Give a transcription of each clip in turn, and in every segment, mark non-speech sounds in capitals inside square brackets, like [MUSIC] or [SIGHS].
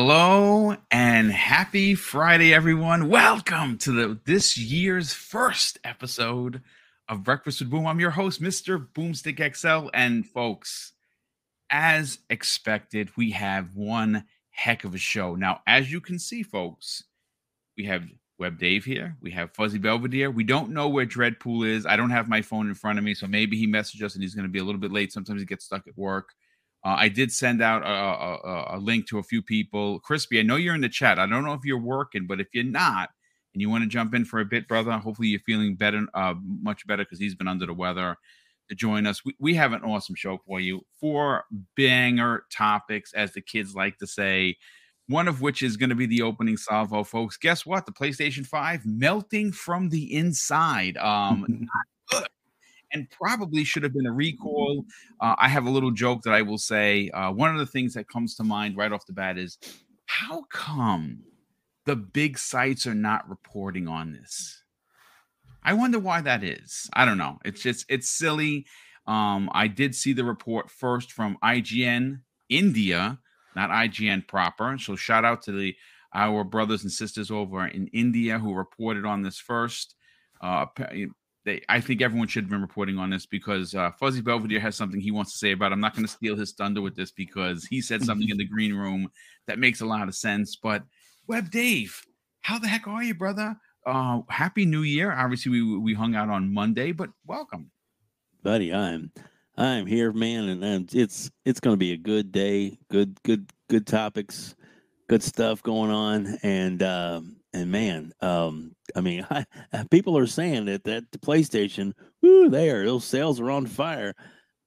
Hello and happy Friday, everyone. Welcome to the this year's first episode of Breakfast with Boom. I'm your host, Mr. Boomstick XL. And folks, as expected, we have one heck of a show. Now, as you can see, folks, we have Web Dave here. We have Fuzzy Belvedere. We don't know where Dreadpool is. I don't have my phone in front of me, so maybe he messaged us and he's going to be a little bit late. Sometimes he gets stuck at work. Uh, I did send out a, a, a, link to a few people. Crispy, I know you're in the chat. I don't know if you're working, but if you're not and you want to jump in for a bit, brother, hopefully you're feeling better, uh, much better because he's been under the weather to join us. We, we have an awesome show for you. Four banger topics, as the kids like to say. One of which is going to be the opening salvo, folks. Guess what? The PlayStation 5 melting from the inside. Um, [LAUGHS] not good and probably should have been a recall. Uh, I have a little joke that I will say. Uh, one of the things that comes to mind right off the bat is how come the big sites are not reporting on this? I wonder why that is. I don't know. It's just it's silly. Um, I did see the report first from IGN India, not IGN proper. So shout out to the our brothers and sisters over in India who reported on this first. Uh, they, I think everyone should have been reporting on this because uh, Fuzzy Belvedere has something he wants to say about. It. I'm not going to steal his thunder with this because he said something in the [LAUGHS] green room that makes a lot of sense. But Web Dave, how the heck are you, brother? Uh, happy New Year! Obviously, we we hung out on Monday, but welcome, buddy. I'm I'm here, man, and it's it's going to be a good day. Good good good topics, good stuff going on, and um, and man, um, I mean, [LAUGHS] I, people are saying that that the PlayStation, whoo, there, those sales are on fire,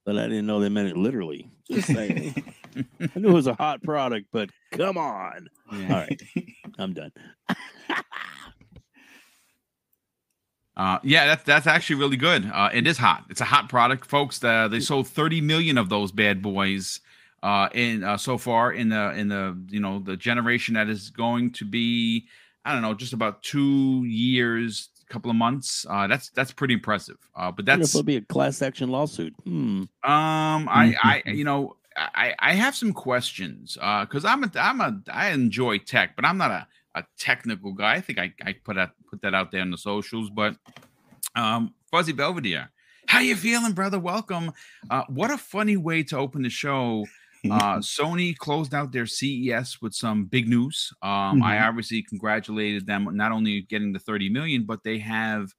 but I didn't know they meant it literally. Just saying. I knew it was a hot product, but come on. [LAUGHS] Yeah. All right, I'm done. [LAUGHS] Uh, yeah, that's that's actually really good. Uh, it is hot. It's a hot product, folks. The, they sold 30 million of those bad boys uh, in uh, so far in the in the you know the generation that is going to be I don't know, just about two years, a couple of months. Uh, that's that's pretty impressive. Uh, but that's will be a class action lawsuit. Hmm. Um, I I you know I I have some questions. Uh, because I'm a I'm a I enjoy tech, but I'm not a a technical guy. I think I I put that put that out there on the socials, but um, Fuzzy Belvedere. How you feeling, brother? Welcome. Uh, what a funny way to open the show uh, [LAUGHS] Sony closed out their CES with some big news. Um, mm-hmm. I obviously congratulated them not only getting the 30 million, but they have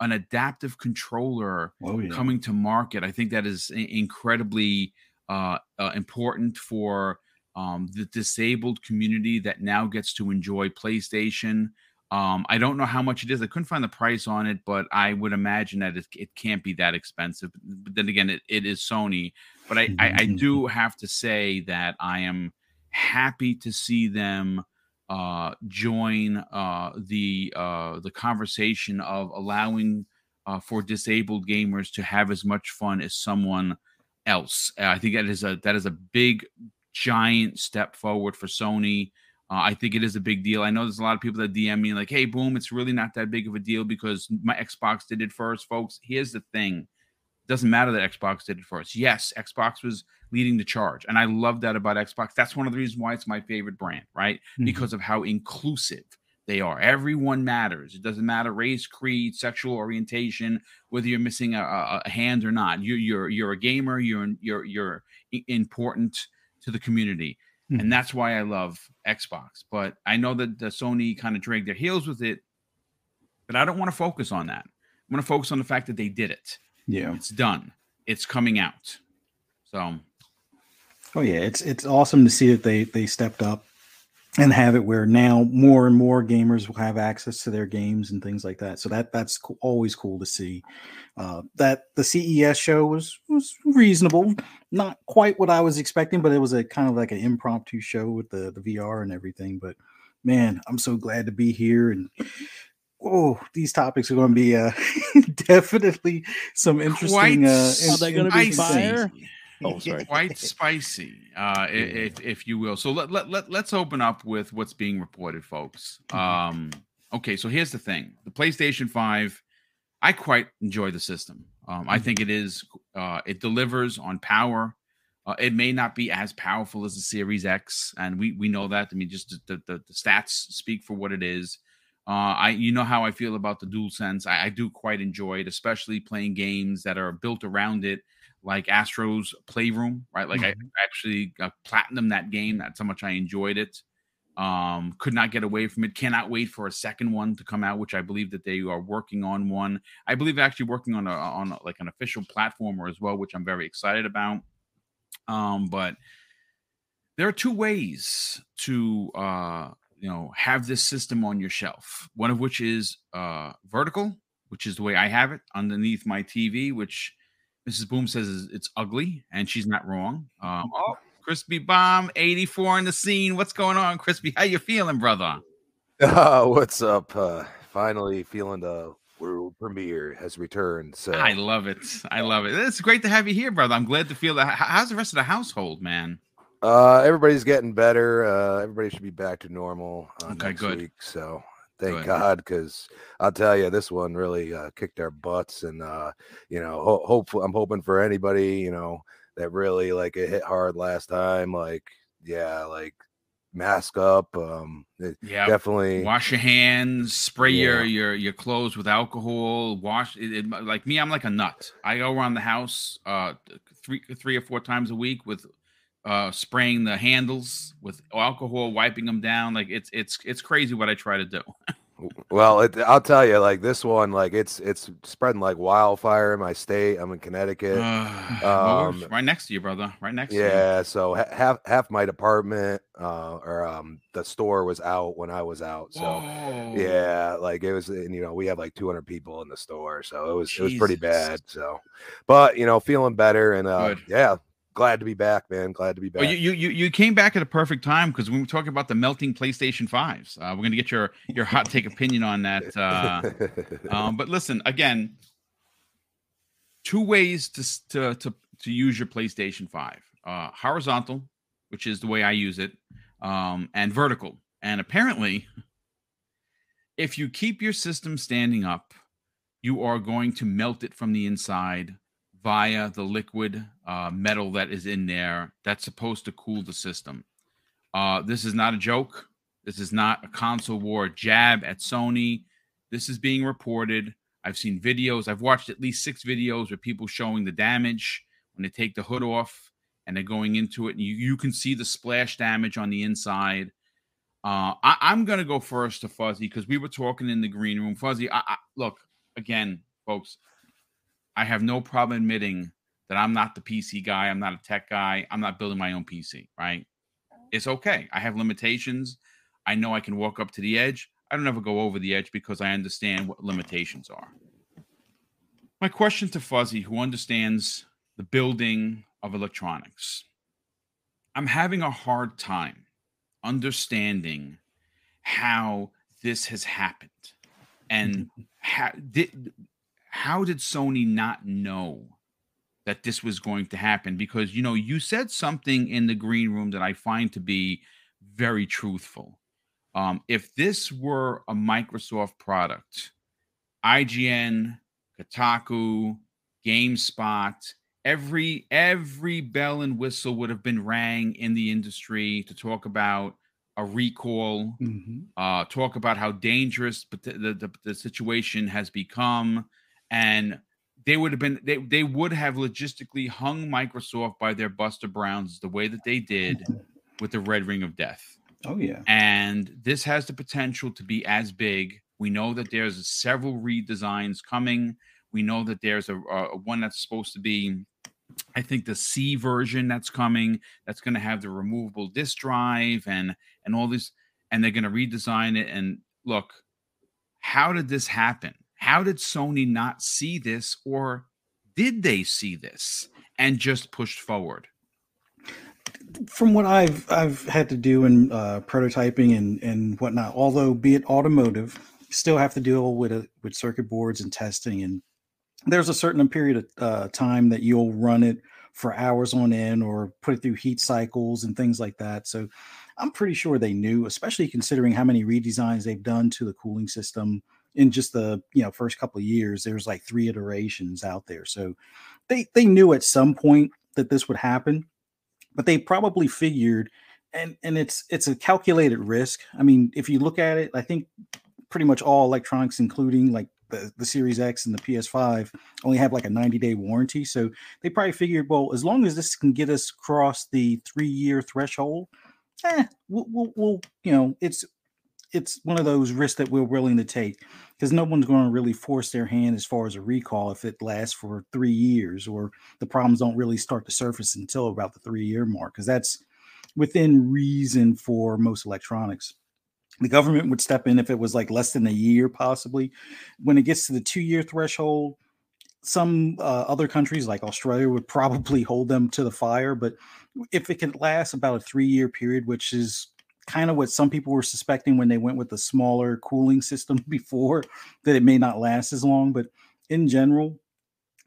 an adaptive controller oh, yeah. coming to market. I think that is incredibly uh, uh, important for um, the disabled community that now gets to enjoy PlayStation. Um, I don't know how much it is. I couldn't find the price on it, but I would imagine that it, it can't be that expensive. But then again, it, it is Sony. But I, I, I, do have to say that I am happy to see them uh, join uh, the uh, the conversation of allowing uh, for disabled gamers to have as much fun as someone else. I think that is a that is a big giant step forward for Sony. Uh, I think it is a big deal. I know there's a lot of people that DM me like, "Hey, boom, it's really not that big of a deal because my Xbox did it first, folks." Here's the thing: it doesn't matter that Xbox did it first. Yes, Xbox was leading the charge, and I love that about Xbox. That's one of the reasons why it's my favorite brand, right? Mm-hmm. Because of how inclusive they are. Everyone matters. It doesn't matter race, creed, sexual orientation, whether you're missing a, a, a hand or not. You're you're you're a gamer. You're you're you're important to the community hmm And that's why I love Xbox. But I know that the Sony kind of dragged their heels with it, but I don't want to focus on that. I want to focus on the fact that they did it. Yeah. It's done. It's coming out. So Oh yeah, it's it's awesome to see that they they stepped up and have it where now more and more gamers will have access to their games and things like that. So that that's co- always cool to see. Uh, that the CES show was was reasonable, not quite what I was expecting, but it was a kind of like an impromptu show with the the VR and everything. But man, I'm so glad to be here and. Oh, these topics are going to be uh, [LAUGHS] definitely some interesting. Quite uh, are they going to be fire? Oh, sorry. Quite spicy, uh, if if you will. So let, let, let, let's open up with what's being reported, folks. Mm-hmm. Um, okay, so here's the thing the PlayStation 5, I quite enjoy the system. Um, I mm-hmm. think it is, uh, it delivers on power. Uh, it may not be as powerful as the Series X, and we we know that. I mean, just the, the, the stats speak for what it is. Uh, I you know how I feel about the Dual Sense. I, I, do quite enjoy it, especially playing games that are built around it, like Astro's Playroom. Right, like mm-hmm. I actually got platinum that game. That's how much I enjoyed it. Um, could not get away from it. Cannot wait for a second one to come out, which I believe that they are working on one. I believe actually working on a on a, like an official platformer as well, which I'm very excited about. Um, but there are two ways to uh, you know have this system on your shelf. One of which is uh, vertical, which is the way I have it underneath my TV, which Mrs. Boom says it's ugly, and she's not wrong. Um, oh, Crispy Bomb 84 in the scene. What's going on, Crispy? How you feeling, brother? Uh, [LAUGHS] what's up? Uh, finally feeling the world premiere has returned. So I love it. I love it. It's great to have you here, brother. I'm glad to feel that. How's the rest of the household, man? Uh, everybody's getting better. Uh, everybody should be back to normal. Uh, okay, good. Week, so thank. God, because I'll tell you, this one really uh, kicked our butts, and uh, you know, ho- hopefully, I'm hoping for anybody, you know, that really like it hit hard last time. Like, yeah, like mask up. Um, yeah, definitely wash your hands, spray yeah. your your your clothes with alcohol. Wash it, it, like me. I'm like a nut. I go around the house uh three three or four times a week with uh spraying the handles with alcohol, wiping them down. Like it's it's it's crazy what I try to do. Well, it, I'll tell you, like this one, like it's it's spreading like wildfire in my state. I'm in Connecticut, [SIGHS] uh, um, right next to you, brother. Right next. To you. Yeah, so half half my department uh, or um, the store was out when I was out. So Whoa. yeah, like it was, and you know, we have like 200 people in the store, so it was Jesus. it was pretty bad. So, but you know, feeling better, and uh, yeah, glad to be back, man. Glad to be back. Well, you you you came back at a perfect time because when we were talking about the melting PlayStation fives. Uh, we're gonna get your your hot take opinion on that. [LAUGHS] Uh, um, but listen, again, two ways to to to to use your PlayStation Five: uh, horizontal, which is the way I use it, um, and vertical. And apparently, if you keep your system standing up, you are going to melt it from the inside via the liquid uh, metal that is in there that's supposed to cool the system. Uh, this is not a joke. This is not a console war jab at Sony. This is being reported. I've seen videos. I've watched at least six videos with people showing the damage when they take the hood off and they're going into it. And you, you can see the splash damage on the inside. Uh, I, am going to go first to Fuzzy because we were talking in the green room. Fuzzy, I, I, look, again, folks, I have no problem admitting that I'm not the PC guy. I'm not a tech guy. I'm not building my own PC, right? It's okay. I have limitations. I know I can walk up to the edge. I don't ever go over the edge because I understand what limitations are. My question to Fuzzy, who understands the building of electronics, I'm having a hard time understanding how this has happened and [LAUGHS] how did how did Sony not know that this was going to happen? Because, you know, you said something in the green room that I find to be very truthful. Um, if this were a Microsoft product, IGN, Kotaku, GameSpot, every every bell and whistle would have been rang in the industry to talk about a recall, mm-hmm. uh, talk about how dangerous the, the, the situation has become, and they would have been they, they would have logistically hung Microsoft by their Buster Browns the way that they did with the Red Ring of Death. Oh yeah. And this has the potential to be as big. We know that there's several redesigns coming. We know that there's a, a one that's supposed to be I think the C version that's coming that's going to have the removable disk drive and and all this and they're going to redesign it and look how did this happen how did Sony not see this, or did they see this and just pushed forward? From what I've I've had to do in uh, prototyping and and whatnot, although be it automotive, still have to deal with a, with circuit boards and testing, and there's a certain period of uh, time that you'll run it for hours on end or put it through heat cycles and things like that. So I'm pretty sure they knew, especially considering how many redesigns they've done to the cooling system in just the you know first couple of years there's like three iterations out there so they they knew at some point that this would happen but they probably figured and and it's it's a calculated risk. I mean, if you look at it, I think pretty much all electronics, including like the, the Series X and the PS5, only have like a 90 day warranty. So they probably figured, well, as long as this can get us across the three year threshold, eh, we'll, we'll, we'll, you know, it's it's one of those risks that we're willing to take because no one's going to really force their hand as far as a recall if it lasts for three years or the problems don't really start to surface until about the three year mark because that's within reason for most electronics. The government would step in if it was like less than a year, possibly. When it gets to the two year threshold, some uh, other countries like Australia would [LAUGHS] probably hold them to the fire. But if it can last about a three year period, which is kind of what some people were suspecting when they went with the smaller cooling system [LAUGHS] before, that it may not last as long. But in general,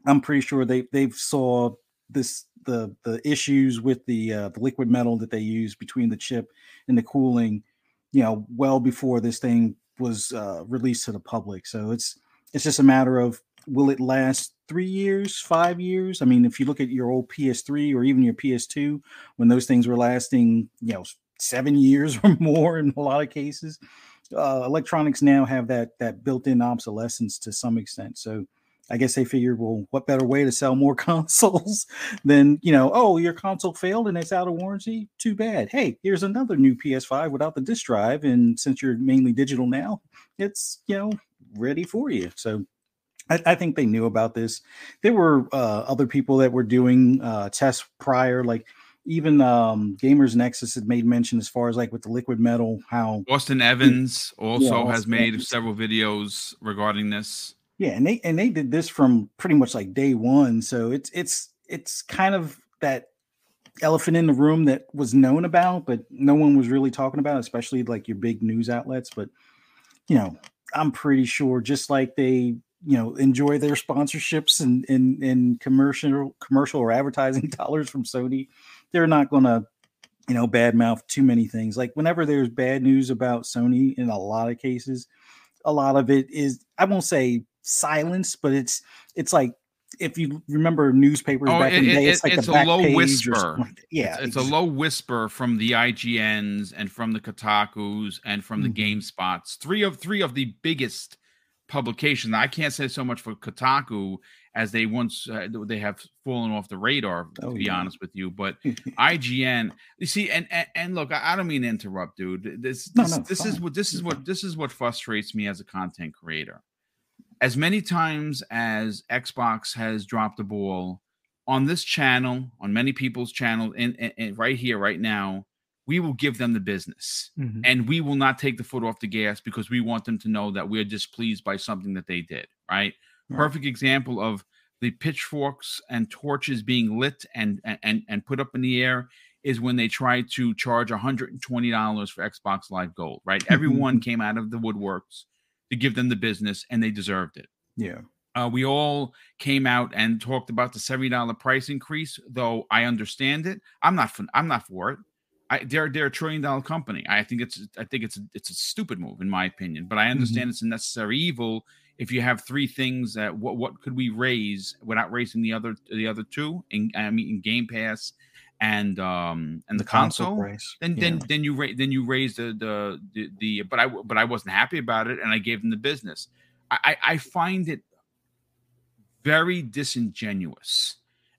I'm pretty sure they they've saw this the the issues with the uh, the liquid metal that they use between the chip and the cooling, you know, well before this thing was uh, released to the public. So it's it's just a matter of will it last three years, five years? I mean, if you look at your old PS3 or even your PS2, when those things were lasting, you know, seven years [LAUGHS] or more in a lot of cases, uh, electronics now have that that built-in obsolescence to some extent. So I guess they figured, well, what better way to sell more [LAUGHS] consoles than, you know, oh, your console failed and it's out of warranty? Too bad. Hey, here's another new PS5 without the disk drive. And since you're mainly digital now, it's, you know, ready for you. So I, I think they knew about this. There were uh, other people that were doing uh, tests prior, like even um, Gamers Nexus had made mention as far as like with the liquid metal, how Austin Evans also yeah, has made Evans. several videos regarding this. Yeah, and they and they did this from pretty much like day one. So it's it's it's kind of that elephant in the room that was known about, but no one was really talking about, especially like your big news outlets. But you know, I'm pretty sure just like they you know enjoy their sponsorships and in in commercial commercial or advertising [LAUGHS] dollars from Sony, they're not gonna you know badmouth too many things. Like whenever there's bad news about Sony, in a lot of cases, a lot of it is I won't say silence, but it's it's like if you remember newspapers oh, back it, in the day, it's, like it's a low whisper. Yeah, it's, it's, a low whisper from the IGNs and from the Kotaku's and from mm-hmm. the GameSpots. Three of three of the biggest publications. I can't say so much for Kotaku as they once uh, they have fallen off the radar. To oh, be yeah. honest with you, but [LAUGHS] IGN, you see, and and, and look, I, I, don't mean to interrupt, dude. This this, no, no, this is what this is what this is what frustrates me as a content creator as many times as Xbox has dropped the ball on this channel, on many people's channel, and, right here, right now, we will give them the business, mm-hmm. and we will not take the foot off the gas because we want them to know that we're displeased by something that they did. Right? right. Perfect example of the pitchforks and torches being lit and and and put up in the air is when they tried to charge $120 for Xbox Live Gold, right? [LAUGHS] Everyone came out of the woodworks to give them the business, and they deserved it. Yeah. Uh, we all came out and talked about the seventy dollar price increase, though I understand it. I'm not for, I'm not for it. I, they're they're a trillion dollar company. I think it's I think it's a, it's a stupid move in my opinion. But I understand mm-hmm. it's a necessary evil. If you have three things that what what could we raise without raising the other the other two in I mean in Game Pass and um and the, the console, console then yeah. then then you ra- then you raise the, the, the the but I but I wasn't happy about it and I gave them the business. I I find it very disingenuous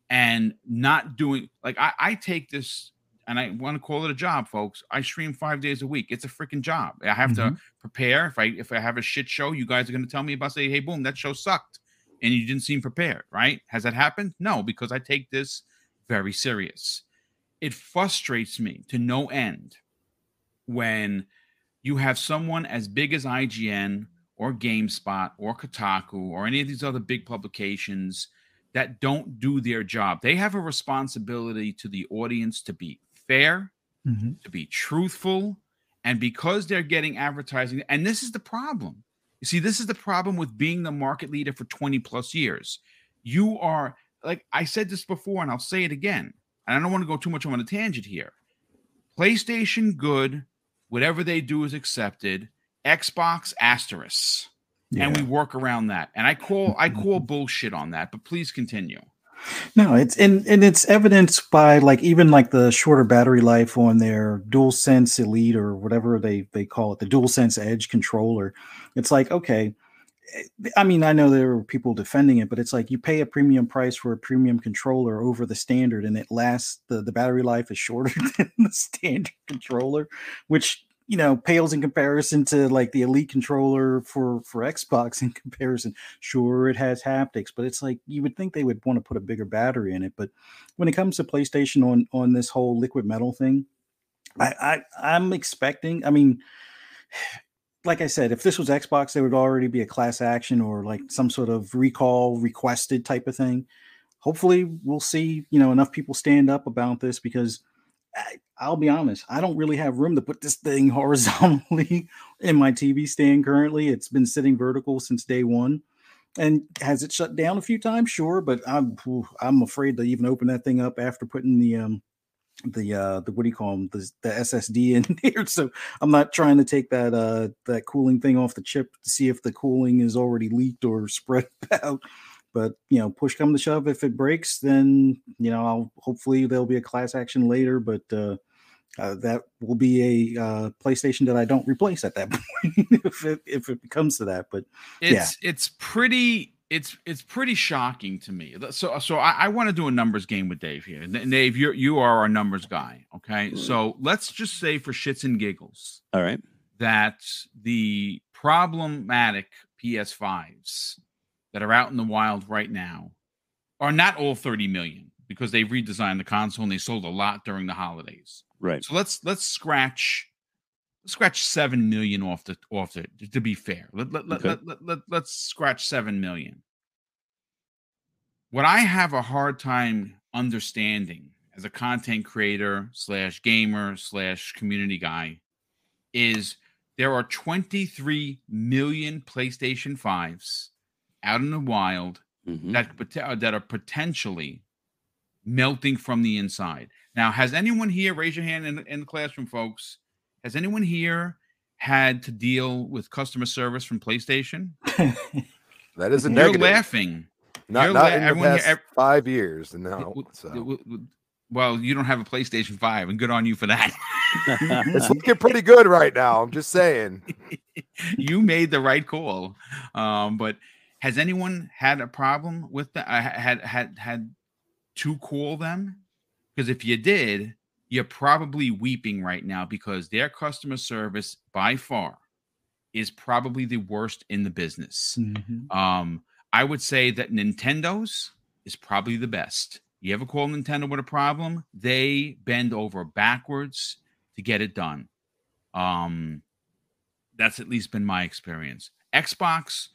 and not doing like I I take this and I want to call it a job, folks. I stream five days a week. It's a freaking job. I have mm-hmm. to prepare. If I if I have a shit show, you guys are going to tell me about say, hey, boom, that show sucked, and you didn't seem prepared, right? Has that happened? No, because I take this very serious it frustrates me to no end when you have someone as big as IGN or GameSpot or Kotaku or any of these other big publications that don't do their job. They have a responsibility to the audience to be fair, mm-hmm. to be truthful, and because they're getting advertising, and this is the problem. You see, this is the problem with being the market leader for 20 plus years. You are, like I said this before, and I'll say it again and I don't want to go too much on a tangent here. PlayStation good, whatever they do is accepted. Xbox asterisk. Yeah. And we work around that. And I call I call [LAUGHS] bullshit on that, but please continue. No, it's and and it's evidenced by like even like the shorter battery life on their DualSense Elite or whatever they they call it, the DualSense Edge controller. It's like okay, eh, I mean I know there are people defending it, but it's like you pay a premium price for a premium controller over the standard, and it lasts the the battery life is shorter [LAUGHS] than the standard controller, which you know pales in comparison to like the elite controller for for xbox in comparison sure it has haptics but it's like you would think they would want to put a bigger battery in it but when it comes to playstation on on this whole liquid metal thing i i i'm expecting i mean [SIGHS] like I said, if this was Xbox, there would already be a class action or like some sort of recall requested type of thing. Hopefully, we'll see you know enough people stand up about this because I, will be honest, I don't really have room to put this thing [LAUGHS] horizontally in my TV stand currently. It's been sitting vertical since day one. And has it shut down a few times? Sure, but I'm I'm afraid to even open that thing up after putting the um the uh the what do you call them the, the SSD [LAUGHS] in here. So I'm not trying to take that uh that cooling thing off the chip to see if the cooling is already leaked or [LAUGHS] spread out. But you know, push come to shove, if it breaks, then you know, I'll hopefully there'll be a class action later. But uh, uh, that will be a uh, PlayStation that I don't replace at that [LAUGHS] point if it if it comes to that. But it's yeah. it's pretty it's it's pretty shocking to me. So so I, I want to do a numbers game with Dave here. Dave, you you are our numbers guy. Okay, so let's just say for shits and giggles, all right, that the problematic PS5s that are out in the wild right now are not all 30 million because they've redesigned the console and they sold a lot during the holidays. Right. So let's let's scratch let's scratch 7 million off the off it to be fair. Let, let, okay. let, let, let, let's scratch 7 million. What I have a hard time understanding as a content creator slash gamer slash community guy is there are 23 million PlayStation 5s out in the wild mm-hmm. that uh, that are potentially melting from the inside. Now, has anyone here raise your hand in, in the classroom, folks? Has anyone here had to deal with customer service from PlayStation? [LAUGHS] that is a You're negative. laughing. Not, You're not la- in the past here, five years. No. So. Well, you don't have a PlayStation 5, and good on you for that. [LAUGHS] it's looking pretty good right now. I'm just saying. [LAUGHS] you made the right call. Um, but has anyone had a problem with that? Uh, had had had to call them? Because if you did, you're probably weeping right now because their customer service by far is probably the worst in the business. Mm-hmm. Um, I would say that Nintendo's is probably the best. You ever call Nintendo with a problem? They bend over backwards to get it done. Um, that's at least been my experience. Xbox,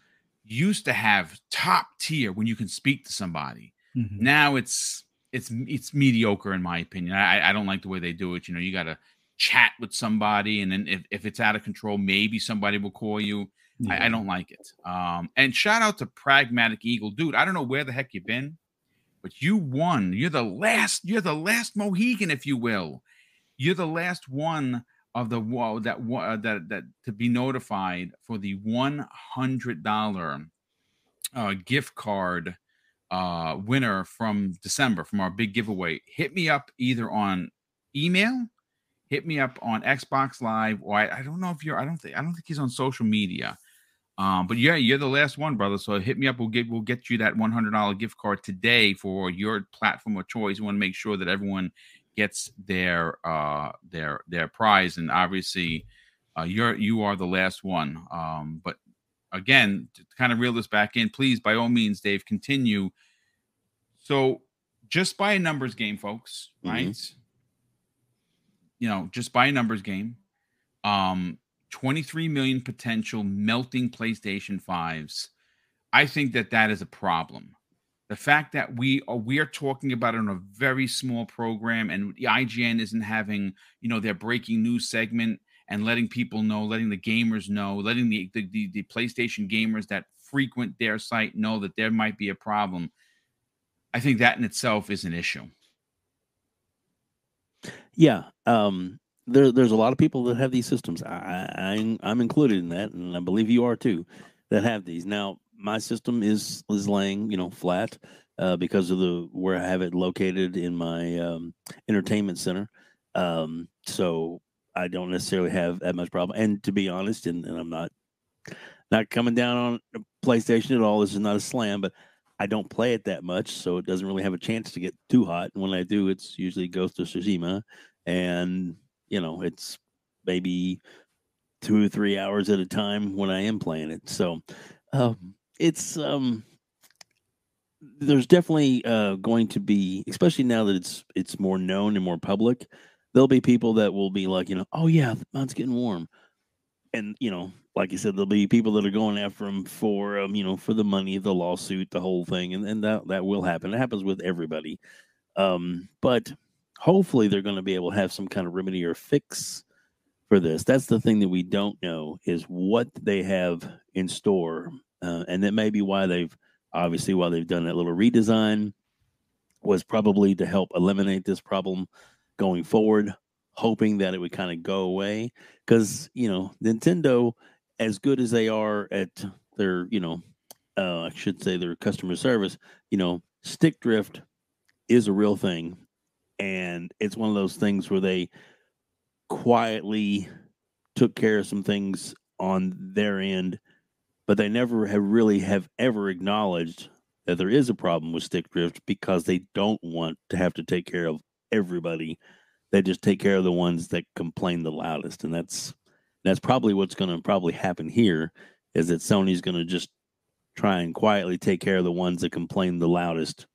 used to have top tier when you can speak to somebody. Mm-hmm. Now it's it's it's mediocre in my opinion. I, I don't like the way they do it. You know, you got to chat with somebody, and then if, if it's out of control, maybe somebody will call you. Yeah. I, I, don't like it. Um, and shout out to Pragmatic Eagle, dude. I don't know where the heck you've been, but you won. You're the last. You're the last Mohegan, if you will. You're the last one of the that that that to be notified for the one hundred dollar uh, gift card uh, winner from December from our big giveaway. Hit me up either on email, hit me up on Xbox Live, or I, I don't know if you're. I don't think I don't think he's on social media. Um, but yeah, you're the last one, brother. So hit me up. We'll get we'll get you that one hundred dollar gift card today for your platform of choice. We want to make sure that everyone gets their uh their their prize and obviously uh you're you are the last one. Um but again to kind of reel this back in please by all means dave continue. So just by a numbers game folks mm-hmm. right? You know just by a numbers game. Um 23 million potential melting playstation 5s i think that that is a problem the fact that we are we are talking about it on a very small program and the IGN isn't having you know their breaking news segment and letting people know, letting the gamers know, letting the the, the, the PlayStation gamers that frequent their site know that there might be a problem. I think that in itself is an issue. Yeah, um, there, there's a lot of people that have these systems. I, I, I'm included in that, and I believe you are too, that have these. Now, my system is is laying you know flat uh, because of the where I have it located in my um, entertainment center. Um, so I don't necessarily have that much problem. And to be honest, and, and I'm not not coming down on PlayStation at all. This is not a slam, but I don't play it that much, so it doesn't really have a chance to get too hot. And when I do, it's usually Ghost of Tsushima, and you know, it's maybe two or three hours at a time when I am playing it. So um, it's um, there's definitely uh, going to be, especially now that it's it's more known and more public. There'll be people that will be like, you know, oh yeah, mountain's getting warm, and you know, like you said, there'll be people that are going after him for, um, you know, for the money, the lawsuit, the whole thing, and, and that that will happen. It happens with everybody, um, but hopefully they're going to be able to have some kind of remedy or fix for this. That's the thing that we don't know is what they have in store, uh, and that may be why they've obviously why they've done that little redesign was probably to help eliminate this problem going forward, hoping that it would kind of go away. Because you know, Nintendo, as good as they are at their, you know, uh, I should say their customer service, you know, stick drift is a real thing, and it's one of those things where they quietly took care of some things on their end, but they never have really have ever acknowledged that there is a problem with stick drift because they don't want to have to take care of everybody. They just take care of the ones that complain the loudest, and that's that's probably what's going to probably happen here. Is that Sony's going to just try and quietly take care of the ones that complain the loudest,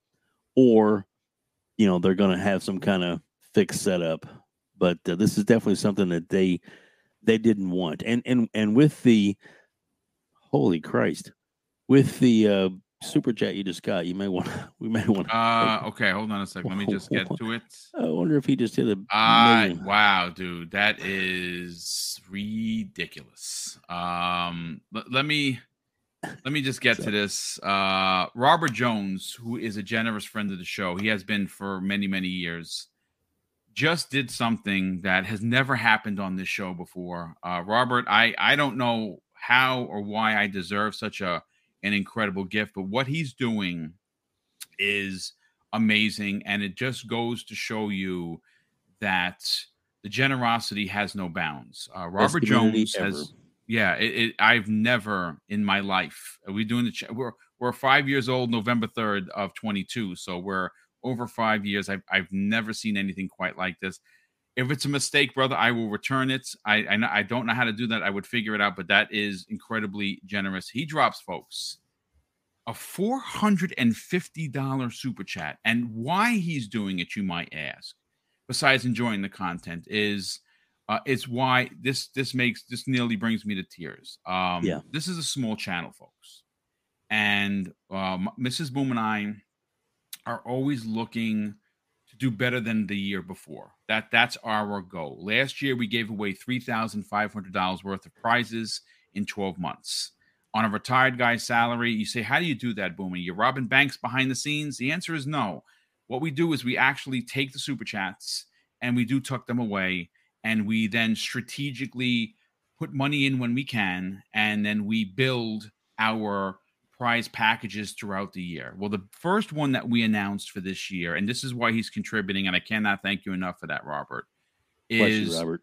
or you know they're going to have some kind of fix set up but uh, this is definitely something that they they didn't want. And and and with the holy Christ, with the uh, super chat you just got, you may want [LAUGHS] we may want. to. Uh, okay, hold on a second. Let me just get to it. I wonder if he just hit a. Uh, wow, dude, that is ridiculous. Um, let, let me let me just get to this. Uh, Robert Jones, who is a generous friend of the show, he has been for many many years just did something that has never happened on this show before. Uh, Robert, I I don't know how or why I deserve such a an incredible gift, but what he's doing is amazing, and it just goes to show you that the generosity has no bounds. Uh, Robert Jones ever. has. Yeah, it, it, I've never in my life. Are we doing the? Ch- we're we're five years old, November third of twenty two. So we're over five years. I've, I've never seen anything quite like this. If it's a mistake, brother, I will return it. I, I, I don't know how to do that. I would figure it out, but that is incredibly generous. He drops, folks, a $450 super chat. And why he's doing it, you might ask, besides enjoying the content, is uh, it's why this this makes this nearly brings me to tears. Um, yeah, this is a small channel, folks, and um, Mrs. Boom and I are always looking do better than the year before. That that's our goal. Last year we gave away three thousand five hundred dollars worth of prizes in twelve months. On a retired guy's salary, you say, How do you do that, Boomy? You're robbing banks behind the scenes? The answer is no. What we do is we actually take the super chats and we do tuck them away, and we then strategically put money in when we can, and then we build our prize packages throughout the year. Well, the first one that we announced for this year, and this is why he's contributing, and I cannot thank you enough for that, Robert. Is you, Robert.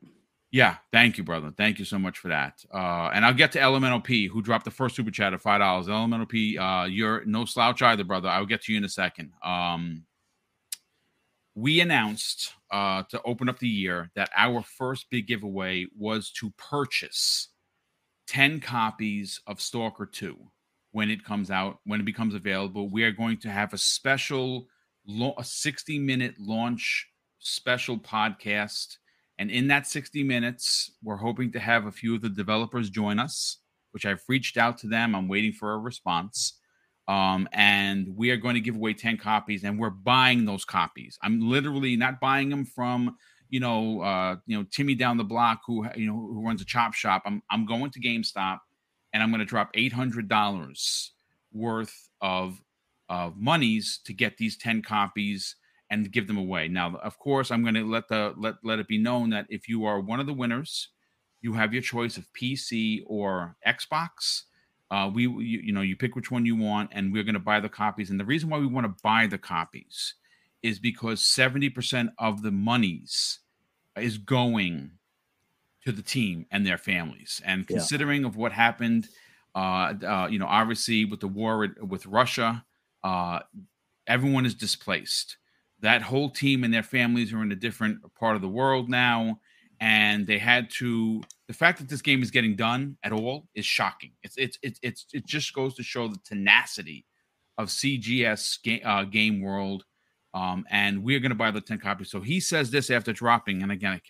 Yeah, thank you, brother. Thank you so much for that. Uh, and I'll get to Elemental P, who dropped the first super chat of five dollars. Elemental P, uh, you're no slouch either, brother. I'll get to you in a second. Um, we announced uh, to open up the year that our first big giveaway was to purchase 10 copies of Stalker 2 when it comes out, when it becomes available. We are going to have a special, a 60 minute launch special podcast. And in that 60 minutes, we're hoping to have a few of the developers join us, which I've reached out to them. I'm waiting for a response. Um, and we are going to give away 10 copies and we're buying those copies. I'm literally not buying them from, you know, uh, you know, Timmy down the block who, you know, who runs a chop shop. I'm, I'm going to GameStop and I'm going to drop $800 worth of, of monies to get these 10 copies and give them away. Now, of course, I'm going to let the let let it be known that if you are one of the winners, you have your choice of PC or Xbox. Uh, we you, you know you pick which one you want, and we're going to buy the copies. And the reason why we want to buy the copies is because seventy percent of the monies is going to the team and their families. And considering yeah. of what happened, uh, uh, you know, obviously with the war with, with Russia, uh, everyone is displaced. That whole team and their families are in a different part of the world now, and they had to. The fact that this game is getting done at all is shocking. It's it's it's, it's it just goes to show the tenacity of CGS game, uh, game world. Um, and we're going to buy the 10 copies. So he says this after dropping, and again, I,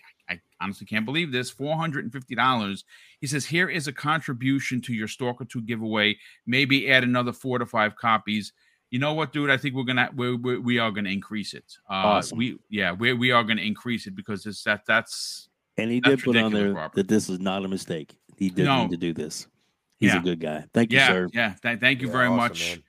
honestly can't believe this $450. He says, Here is a contribution to your Stalker 2 giveaway. Maybe add another four to five copies you know what, dude? I think we're gonna we're, we're we are gonna increase it. Uh, awesome. We yeah we we are gonna increase it because it's that that's and he did put on there Robert. that this is not a mistake. He didn't no. need to do this. He's yeah. a good guy. Thank you, yeah, sir. Yeah, th- thank you yeah, very awesome, much.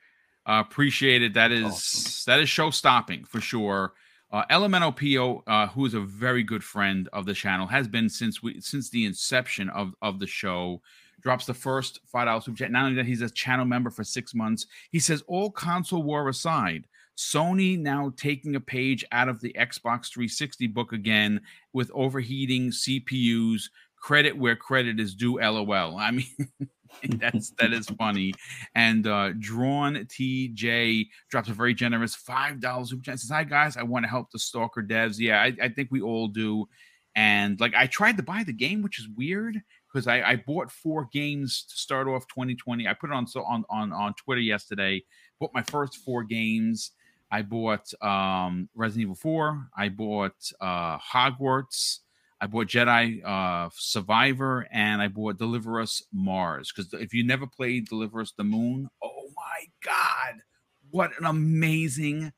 Uh, appreciate it. That is awesome. that is show stopping for sure. Uh, Elemental PO, uh, who is a very good friend of the channel, has been since we since the inception of of the show drops the first five dollars super chat. Not only that, he's a channel member for six months. He says, all console war aside, Sony now taking a page out of the Xbox 360 book again with overheating CPUs. Credit where credit is due. LOL. I mean. [LAUGHS] [LAUGHS] that's that is funny. And uh Drawn TJ drops a very generous five dollars super chat. Says, "Hi guys, I want to help the Stalker devs. Yeah, I, I think we all do. And like I tried to buy the game, which is weird because I, I bought four games to start off 2020. I put it on so on on on Twitter yesterday. Bought my first four games. I bought um, Resident Evil 4. I bought uh, Hogwarts. I bought Jedi uh, Survivor, and I bought Deliver Us Mars. Because if you never played Deliver Us the Moon, oh my God, what an amazing,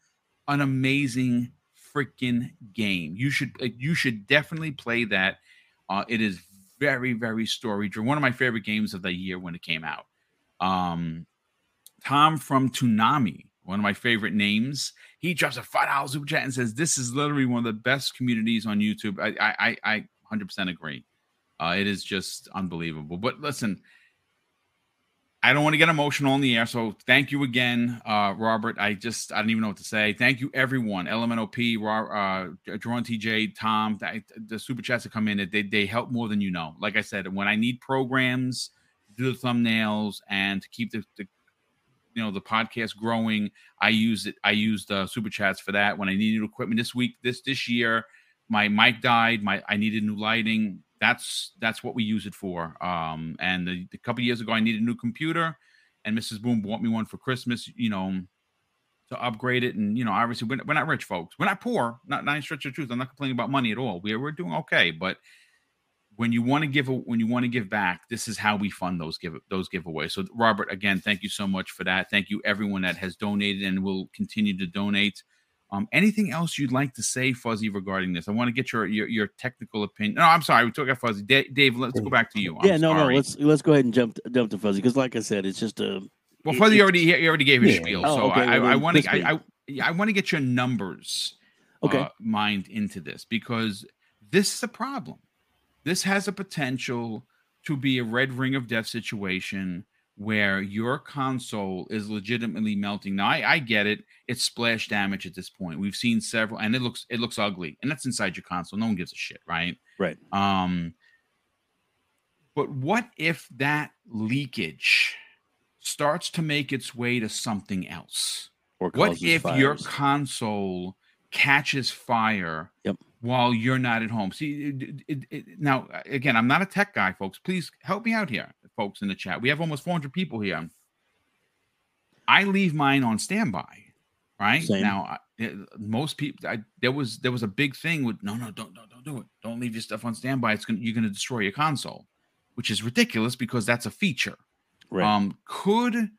an amazing freaking game! You should you should definitely play that. Uh, it is very, very story driven. One of my favorite games of the year when it came out. Um, Tom from Toonami, one of my favorite names. He drops a five dollars super chat and says, "This is literally one of the best communities on YouTube." I, I, I, 100% agree. Uh, it is just unbelievable. But listen, I don't want to get emotional on the air, so thank you again, uh, Robert. I just I don't even know what to say. Thank you, everyone. LMNOP, uh, Drawn TJ, Tom, the, super chats that come in, they they help more than you know. Like I said, when I need programs do the thumbnails and to keep the, the you know the podcast growing, I use it. I use the super chats for that. When I need new equipment this week, this this year, my mic died. My I needed new lighting that's that's what we use it for. Um, and the, a couple years ago, I needed a new computer, and Mrs. Boom bought me one for Christmas. You know, to upgrade it. And you know, obviously, we're, we're not rich folks. We're not poor. Not not stretch of truth. I'm not complaining about money at all. We're we're doing okay. But when you want to give a, when you want to give back, this is how we fund those give those giveaways. So, Robert, again, thank you so much for that. Thank you everyone that has donated and will continue to donate. Um, anything else you'd like to say, Fuzzy, regarding this? I want to get your your, your technical opinion. No, I'm sorry, we took out Fuzzy. D- Dave, let's go back to you. I'm yeah, no, sorry. no, let's let's go ahead and jump jump to Fuzzy because, like I said, it's just a. Well, Fuzzy it, already he already gave his yeah. spiel, oh, so okay, I, well, I, I want to I, I, I want to get your numbers, okay, uh, mind into this because this is a problem. This has a potential to be a red ring of death situation where your console is legitimately melting. Now I, I, get it; it's splash damage at this point. We've seen several, and it looks it looks ugly, and that's inside your console. No one gives a shit, right? Right. Um. But what if that leakage starts to make its way to something else? Or what if fires. your console catches fire yep. While you're not at home? See, it, it, now again, I'm not a tech guy, folks. Please help me out here folks in the chat. We have almost 400 people here. I leave mine on standby, right Same. now. I, most people, I, there was there was a big thing with no, no, don't, don't, don't do it. Don't leave your stuff on standby. It's gonna you're gonna destroy your console, which is ridiculous because that's a feature. Right. Um, could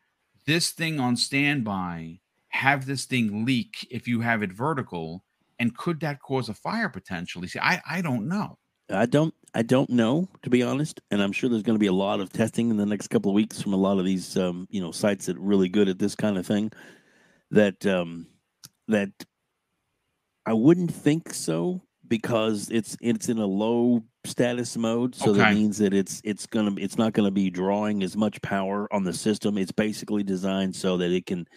this thing on standby have this thing leak if you have it vertical? And could that cause a fire potentially? See, I I don't know. I don't I don't know to be honest, and I'm sure there's going to be a lot of testing in the next couple of weeks from a lot of these um, you know sites that are really good at this kind of thing. That um, that I wouldn't think so because it's it's in a low status mode, so Okay. that means that it's it's gonna it's not gonna be drawing as much power on the system. It's basically designed so that it can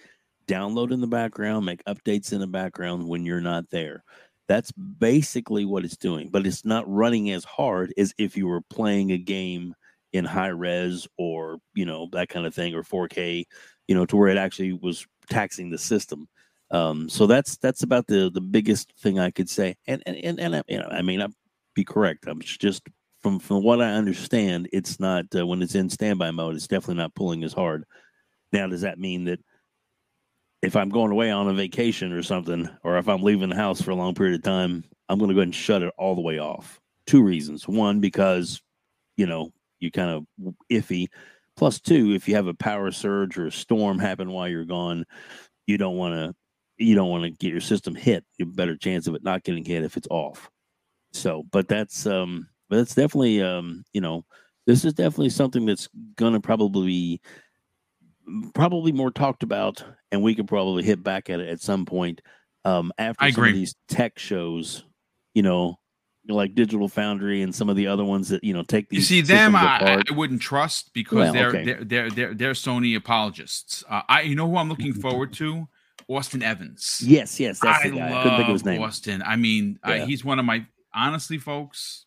download in the background, make updates in the background when you're not there. That's basically what it's doing, but it's not running as hard as if you were playing a game in high res or you know that kind of thing or 4K, you know, to where it actually was taxing the system. Um, so that's that's about the the biggest thing I could say. And and and, and I- you know, I may not be correct. I'm just from from what I understand, it's not uh, when it's in standby mode. It's definitely not pulling as hard. Now, does that mean that if I'm going away on a vacation or something, or if I'm leaving the house for a long period of time, I'm going to go ahead and shut it all the way off? Two reasons. One, because you know you kind of iffy. Plus, two, if you have a power surge or a storm happen while you're gone, you don't want to you don't want to get your system hit. You have a better chance of it not getting hit if it's off. So, but that's um, but that's definitely um, you know, this is definitely something that's gonna probably be probably more talked about, and we could probably hit back at it at some point. Um, after I some of these tech shows, you know, like Digital Foundry and some of the other ones that you know take these. You see them, I. I wouldn't trust because Well, they're, okay. they're they're they're they're Sony apologists. Uh, I you know who I'm looking [LAUGHS] forward to? Austin Evans. Yes, yes, that's I the guy. love I couldn't think of his name. Austin. I mean, uh, he's one of my honestly, folks.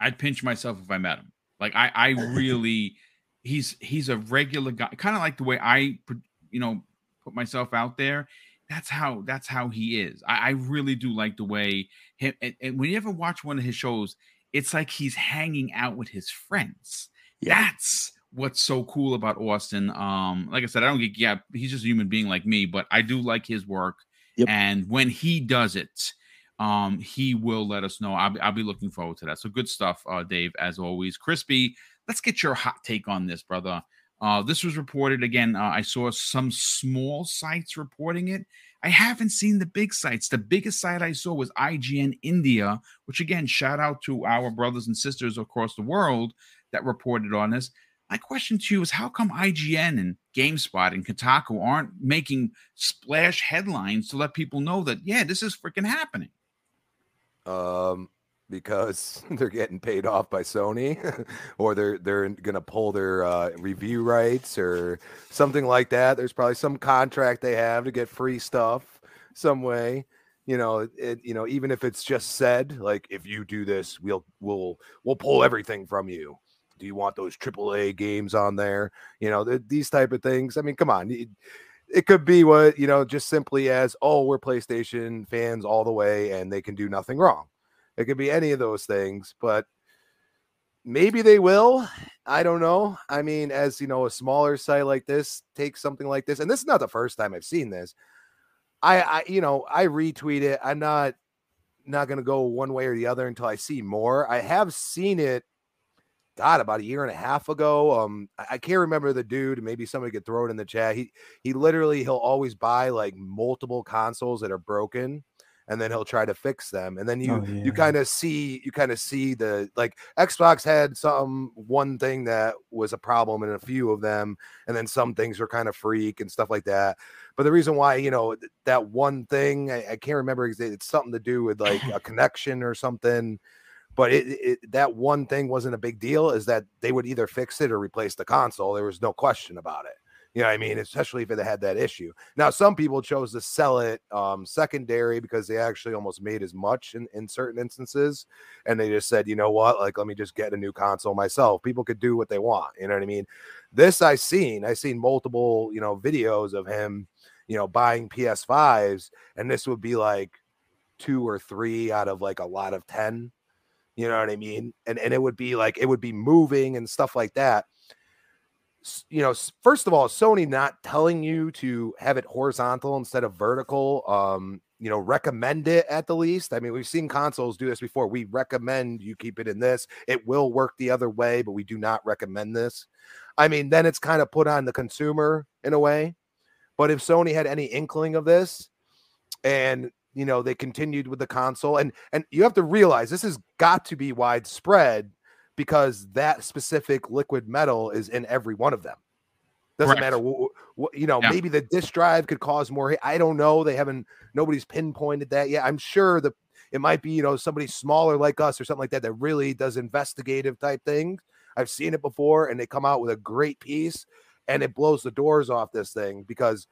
I'd pinch myself if I met him. Like I, I [LAUGHS] really, he's he's a regular guy, kind of like the way I, put- you know, put myself out there. That's how that's how he is. I, I really do like the way him. And, and when you ever watch one of his shows, it's like he's hanging out with his friends. Yeah. That's what's so cool about Austin. Um, like I said, I don't get yeah, he's just a human being like me, but I do like his work. Yep. And when he does it, um, he will let us know. I'll be, I'll be looking forward to that. So good stuff, uh, Dave, as always. Crispy, let's get your hot take on this, brother. Uh, this was reported again. Uh, I saw some small sites reporting it. I haven't seen the big sites. The biggest site I saw was IGN India, which again, shout out to our brothers and sisters across the world that reported on this. My question to you is how come IGN and GameSpot and Kotaku aren't making splash headlines to let people know that, yeah, this is freaking happening? um, because [LAUGHS] they're getting paid off by Sony, [LAUGHS] or they're they're gonna pull their uh, review rights or something like that. There's probably some contract they have to get free stuff some way. You know, it. You know, even if it's just said like, if you do this, we'll we'll we'll pull everything from you. Do you want those AAA games on there? You know, th- these type of things. I mean, come on. It, it could be what you know, just simply as, oh, we're PlayStation fans all the way, and they can do nothing wrong. It could be any of those things, but maybe they will. I don't know. I mean, as you know, a smaller site like this takes something like this, and this is not the first time I've seen this. I, I you know, I retweet it. I'm not not gonna go one way or the other until I see more. I have seen it. God, about a year and a half ago. Um, I, can't remember the dude. Maybe somebody could throw it in the chat. He he literally he'll always buy like multiple consoles that are broken and then he'll try to fix them and then you Oh, you kind of see you kind of see the like xbox had some one thing that was a problem in a few of them and then some things were kind of freak and stuff like that but the reason why you know that one thing i, I can't remember exactly it's something to do with like a [LAUGHS] connection or something but it, it that one thing wasn't a big deal is that they would either fix it or replace the console there was no question about it you know what I mean? Especially if it had that issue. Now, some people chose to sell it um, secondary because they actually almost made as much in, in certain instances. And they just said, you know what? Like, let me just get a new console myself. People could do what they want. You know what I mean? This I seen. I seen multiple, you know, videos of him, you know, buying PS5s. And this would be like two or three out of like a lot of 10. You know what I mean? And and it would be like it would be moving and stuff like that you know, first of all, Sony not telling you to have it horizontal instead of vertical. Um, you know, recommend it at the least. I mean, we've seen consoles do this before. We recommend you keep it in this. It will work the other way, but we do not recommend this. I mean, then it's kind of put on the consumer in a way. But if Sony had any inkling of this and you know they continued with the console and and you have to realize this has got to be widespread because that specific liquid metal is in every one of them. Doesn't Correct. matter what, you know. Yeah. Maybe the disk drive could cause more. I don't know. They haven't. Nobody's pinpointed that yet. I'm sure the it might be you know somebody smaller like us or something like that that really does investigative type things. I've seen it before, and they come out with a great piece, and it blows the doors off this thing because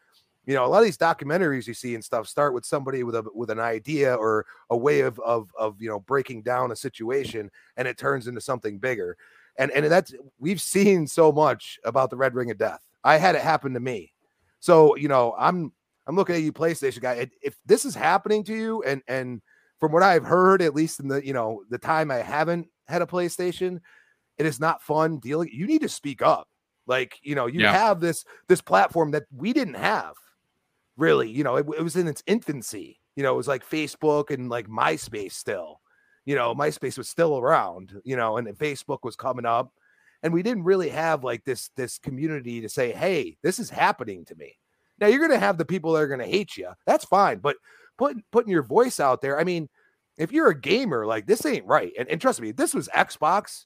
you know a lot of these documentaries you see and stuff start with somebody with a with an idea or a way of of of you know breaking down a situation and it turns into something bigger. And and that's we've seen so much about the red ring of death. I had it happen to me. So you know i'm i'm looking at you playstation guy if this is happening to you and and from what i've heard at least in the you know the time i haven't had a playstation it is not fun dealing you need to speak up. Like you know you yeah. have this this platform that we didn't have really you know it, it was in its infancy you know it was like facebook and like myspace still you know myspace was still around you know and facebook was coming up and we didn't really have like this this community to say hey this is happening to me. Now you're to have the people that are to hate you that's fine but putting putting your voice out there i mean if you're a gamer like this ain't right and, and trust me this was xbox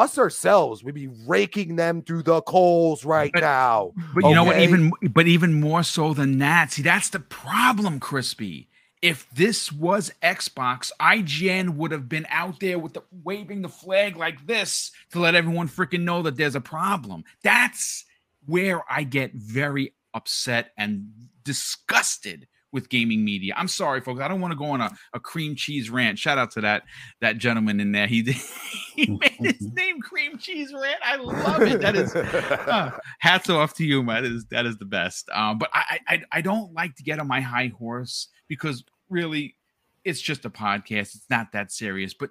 us ourselves we'd be raking them through the coals right but, now. But you know what? Even but even more so than that. See, that's the problem, Crispy. If this was Xbox, IGN would have been out there with the waving the flag like this to let everyone freaking know that there's a problem. That's where I get very upset and disgusted with gaming media. I'm sorry, folks. I don't want to go on a, a cream cheese rant. Shout out to that that gentleman in there. He [LAUGHS] he made his [LAUGHS] name cream cheese rant. I love it. That is uh, [LAUGHS] hats off to you, man. That is that is the best. Um, but I, I I don't like to get on my high horse because really, it's just a podcast. It's not that serious. But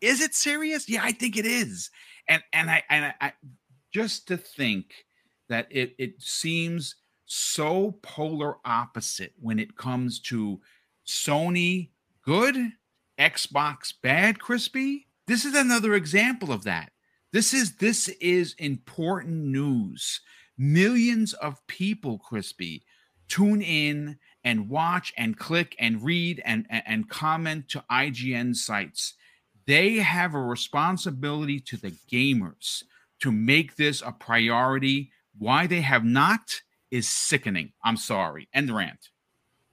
is it serious? Yeah, I think it is. And and I and I, I just to think that it it seems so polar opposite when it comes to Sony good, Xbox bad, crispy. This is another example of that. This is this is important news. Millions of people, crispy, tune in and watch and click and read and, and, comment to IGN sites. They have a responsibility to the gamers to make this a priority. Why they have not is sickening. I'm sorry. End rant.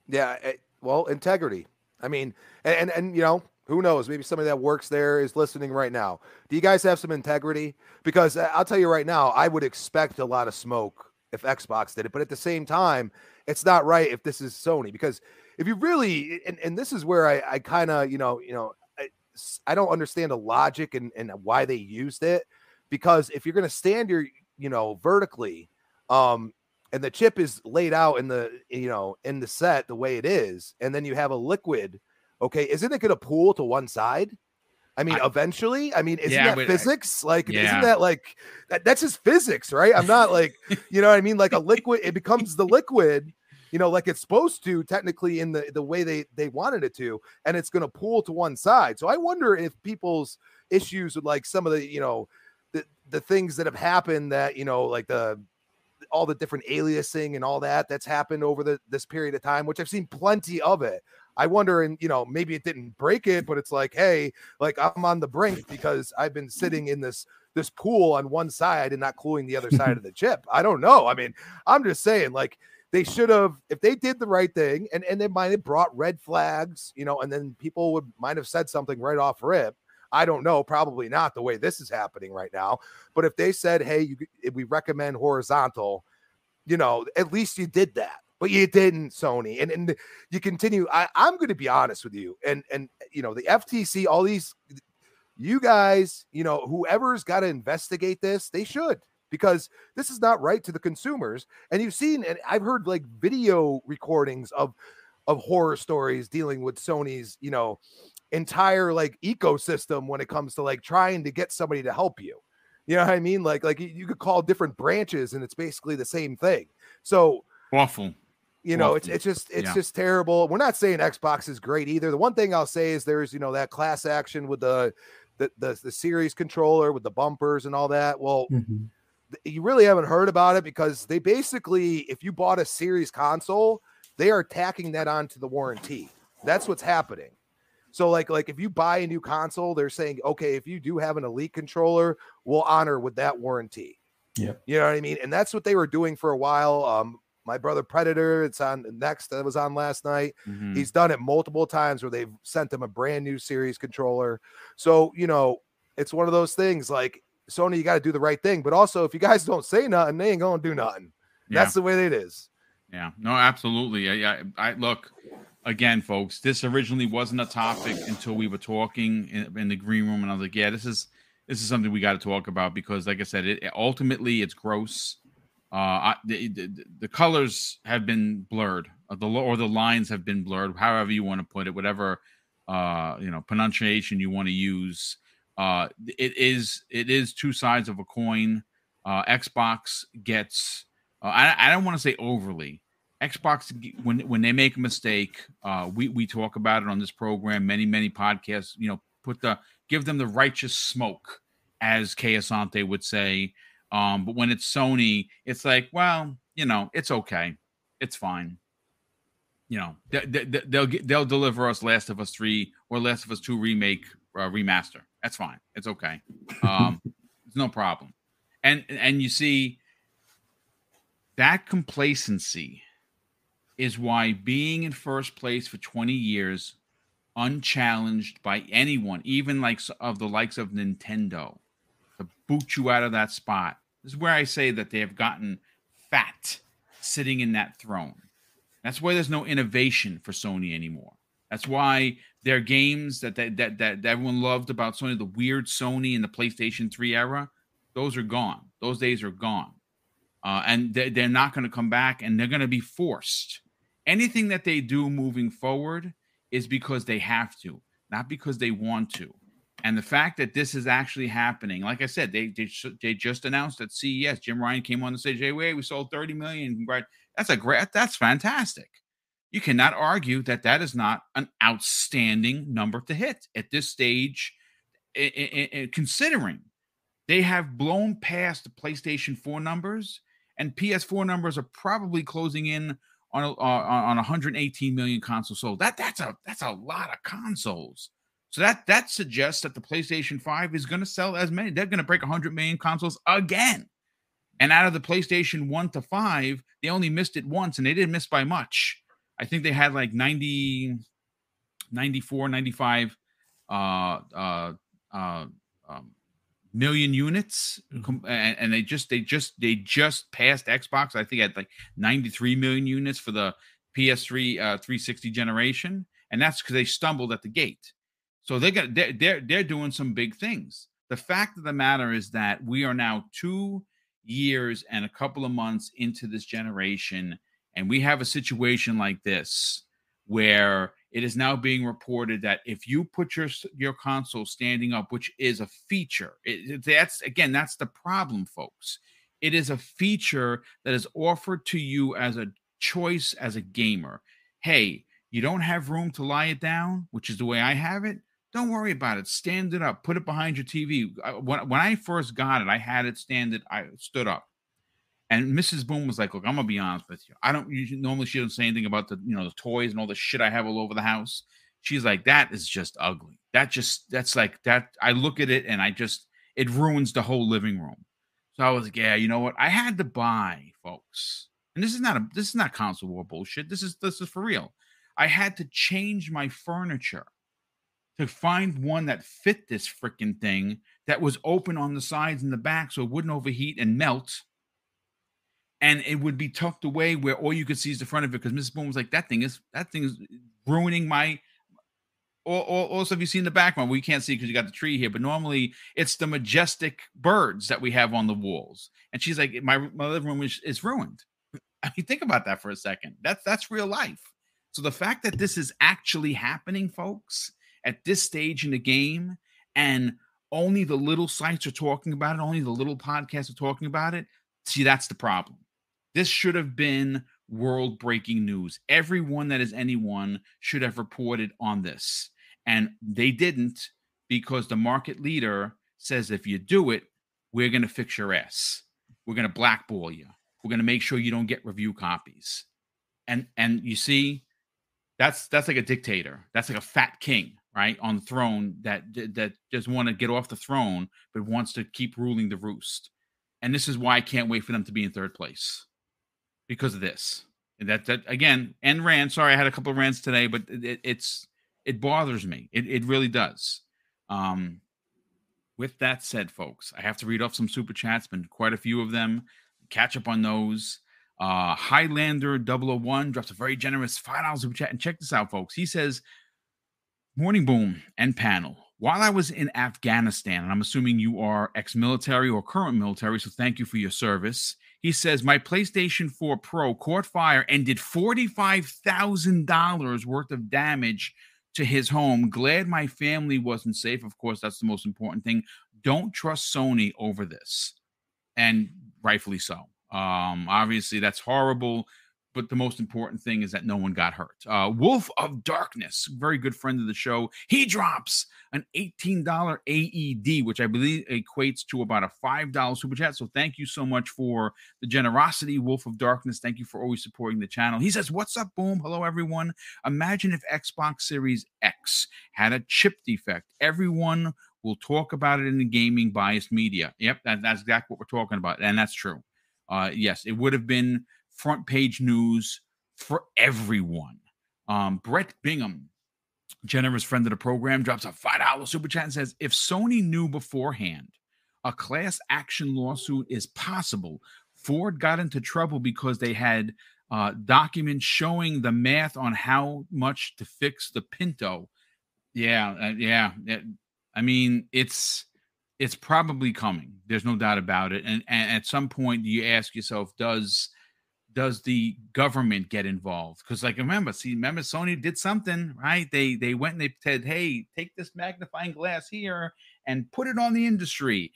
Yeah. Eh, well, integrity. I mean, and, and, and you know, who knows? Maybe somebody that works there is listening right now. Do you guys have some integrity? Because eh, I'll tell you right now, I would expect a lot of smoke if Xbox did it, but at the same time, it's not right if this is Sony. Because if you really, and, and this is where I, I kind of, you know, you know, I, I don't understand the logic and, and why they used it. Because if you're going to stand your, you know, vertically, um, and the chip is laid out in the you know in the set the way it is and then you have a liquid okay isn't it going to pool to one side? I mean I, eventually? I mean isn't yeah, that uh, physics? Like yeah. isn't that like that, that's just physics right? I'm not like [LAUGHS] you know what i mean? Like a liquid it becomes the liquid you know like it's supposed to technically in the the way they they wanted it to and it's going to pool to one side. So i wonder if people's issues with like some of the you know the the things that have happened that you know like the all the different aliasing and all that that's happened over the this period of time, which I've seen plenty of it. I wonder, and you know, maybe it didn't break it, but it's like, hey, like I'm on the brink because I've been mm-hmm. sitting in this this pool on one side and not cooling the other side of [LAUGHS] the chip. I don't know. I mean, I'm just saying, like they should have, if they did the right thing, and and they might have brought red flags, you know, and then people would might have said something right off rip. I don't know, probably not the way this is happening right now. But if they said, "Hey, you, eh, we recommend horizontal," you know, at least you did that. But you didn't, Sony, and and you continue. I, I'm going to be honest with you, and and eh, you know the FTC, all these, you guys, you know, whoever's got to investigate this, they should because this is not right to the consumers. And you've seen, and I've heard like video recordings of of horror stories dealing with Sony's, you know, entire like ecosystem when it comes to like trying to get somebody to help you. You know what I mean? Like like you could call different branches and it's basically the same thing. So awful. You know, it's it's just it's yeah. just terrible. We're not saying Xbox is great either. The one thing I'll say is there's you know that class action with the the the, the series controller with the bumpers and all that. Well, mm-hmm. you really haven't heard about it because they basically, if you bought a series console, they are tacking that onto the warranty. That's what's happening. So like like if you buy a new console, they're saying, okay, if you do have an elite controller, we'll honor with that warranty. Yeah. You know what I mean? And that's what they were doing for a while. Um, my brother Predator. It's on next that was on last night. Mhm. He's done it multiple times where they've sent him a brand new series controller. So, you know, it's one of those things like Sony, you got to do the right thing. But also, if you guys don't say nothing, they ain't to do nothing. Yeah. That's the way it is. Yeah, no, absolutely. I, I, I look again, folks. This originally wasn't a topic until we were talking in, in the green room, and I was like, "Yeah, this is this is something we got to talk about because, like I said, it, ultimately it's gross. Uh, I, the, the, the colors have been blurred, or the or the lines have been blurred, however you want to put it, whatever uh, you know pronunciation you want to use. Uh, it is it is two sides of a coin. Uh, Xbox gets. Uh, I, I don't want to say overly. Xbox when when they make a mistake, uh, we we talk about it on this program, many many podcasts. You know, put the give them the righteous smoke, as Kay Asante would say. Um, but when it's Sony, it's like, well, you know, it's okay, it's fine. You know, they, they, they'll get, they'll deliver us Last of Us three or Last of Us two remake uh, remaster. That's fine. It's okay. Um, [LAUGHS] it's no problem. And and you see that complacency is why being in first place for 20 years unchallenged by anyone even like of the likes of nintendo to boot you out of that spot. This is where i say that they have gotten fat sitting in that throne. That's why there's no innovation for sony anymore. That's why their games that that that, that, everyone loved about sony the weird sony and the playstation 3 era those are gone. Those days are gone. Uh, and they, they're not going to come back and they're going to be forced anything that they do moving forward is because they have to not because they want to. And the fact that this is actually happening like i said they they, they just announced at ces jim ryan came on the stage hey wait we sold 30 million Congrat- that's a great that's fantastic. You cannot argue that that is not an outstanding number to hit at this stage i- i- i- considering they have blown past the PlayStation 4 numbers, and PS4 numbers are probably closing in on a- on on 118 million consoles sold. That that's a that's a lot of consoles. So that that suggests that the PlayStation 5 is going to sell as many. They're going to break 100 million consoles again. And out of the PlayStation 1 to 5, they only missed it once and they didn't miss by much. I think they had like 90 94 95 uh uh uh um, million units com- and, and they just they just they just passed xbox. I think at like 93 million units for the ps3 uh 360 generation and that's because they stumbled at the gate. So they're gonna they're, they're they're doing some big things. The fact of the matter is that we are now two years and a couple of months into this generation and we have a situation like this where it is now being reported that if you put your your console standing up which is a feature it, that's again that's the problem folks. It is a feature that is offered to you as a choice as a gamer. Hey you don't have room to lie it down which is the way i have it? Don't worry about it. Stand it up. Put it behind your tv I- uh, when, when i first got it i had it stand it i stood up and Mrs. Boom was like, "Look, I'm gonna be honest with you. I don't usually normally she doesn't say anything about the you know the toys and all the shit I have all over the house. She's like, that is just ugly. That just that's like that. I look at it and I just it ruins the whole living room. So I was like, yeah, you know what? I had to buy, folks. And this is not a this is not console war bullshit. This is this is for real. I had to change my furniture to find one that fit this freaking thing that was open on the sides and the back so it wouldn't overheat and melt and it would be tucked away where all you could see is the front of it because Mrs. Boom was like, "That thing is that thing is ruining my." All stuff you see in the background, we can't see because you got the tree here, but normally it's the majestic birds that we have on the walls. And she's like, "My my living room is, is ruined." I mean, think about that for a second. That's that's real life. So the fact that this is actually happening, folks, at this stage in the game, and only the little sites are talking about it, only the little podcasts are talking about it. See, that's the problem. This should have been world breaking news. Everyone that is anyone should have reported on this. And they didn't because the market leader says if you do it, we're going to fix your ass. We're going to blackball you. We're going to make sure you don't get review copies. And and you see that's that's like a dictator. That's like a fat king, right? On the throne that that doesn't want to get off the throne but wants to keep ruling the roost. And this is why I can't wait for them to be in third place. Because of this. And that that again, and rant. Sorry, I had a couple of rants today, but it, it's it bothers me. It it really does. Um, with that said, folks, I have to read off some super chats. Been quite a few of them. Catch up on those. Uh, Highlander 001 drops a very generous five dollars super chat. And check this out, folks. He says, "Morning boom and panel. While I was in Afghanistan, and I'm assuming you are ex-military or current military, so thank you for your service." He says, My PlayStation 4 Pro caught fire and did $45,000 worth of damage to his home. Glad my family wasn't safe. Of course, that's the most important thing. Don't trust Sony over this. And rightfully so. Um, obviously, that's horrible but the most important thing is that no one got hurt. Uh, Wolf of Darkness, very good friend of the show, he drops an $18 AED, which I believe equates to about a $5 super chat. So thank you so much for the generosity, Wolf of Darkness. Thank you for always supporting the channel. He says, What's up, boom? Hello, everyone. Imagine if Xbox Series X had a chip defect. Everyone will talk about it in the gaming biased media. Yep, that, that's exactly what we're talking about. And that's true. Uh, yes, it would have been front page news for everyone. Um, Brett Bingham, generous friend of the program, drops a $5 super chat and says If Sony knew beforehand a class action lawsuit is possible, Ford got into trouble because they had uh, documents showing the math on how much to fix the Pinto. Yeah, uh, yeah. I mean, it's it's probably coming. There's no doubt about it. And, and at some point, you ask yourself, does does the government get involved? Because like remember, see, remember Sony did something, right? They they went and they said, hey, take this magnifying glass here and put it on the industry.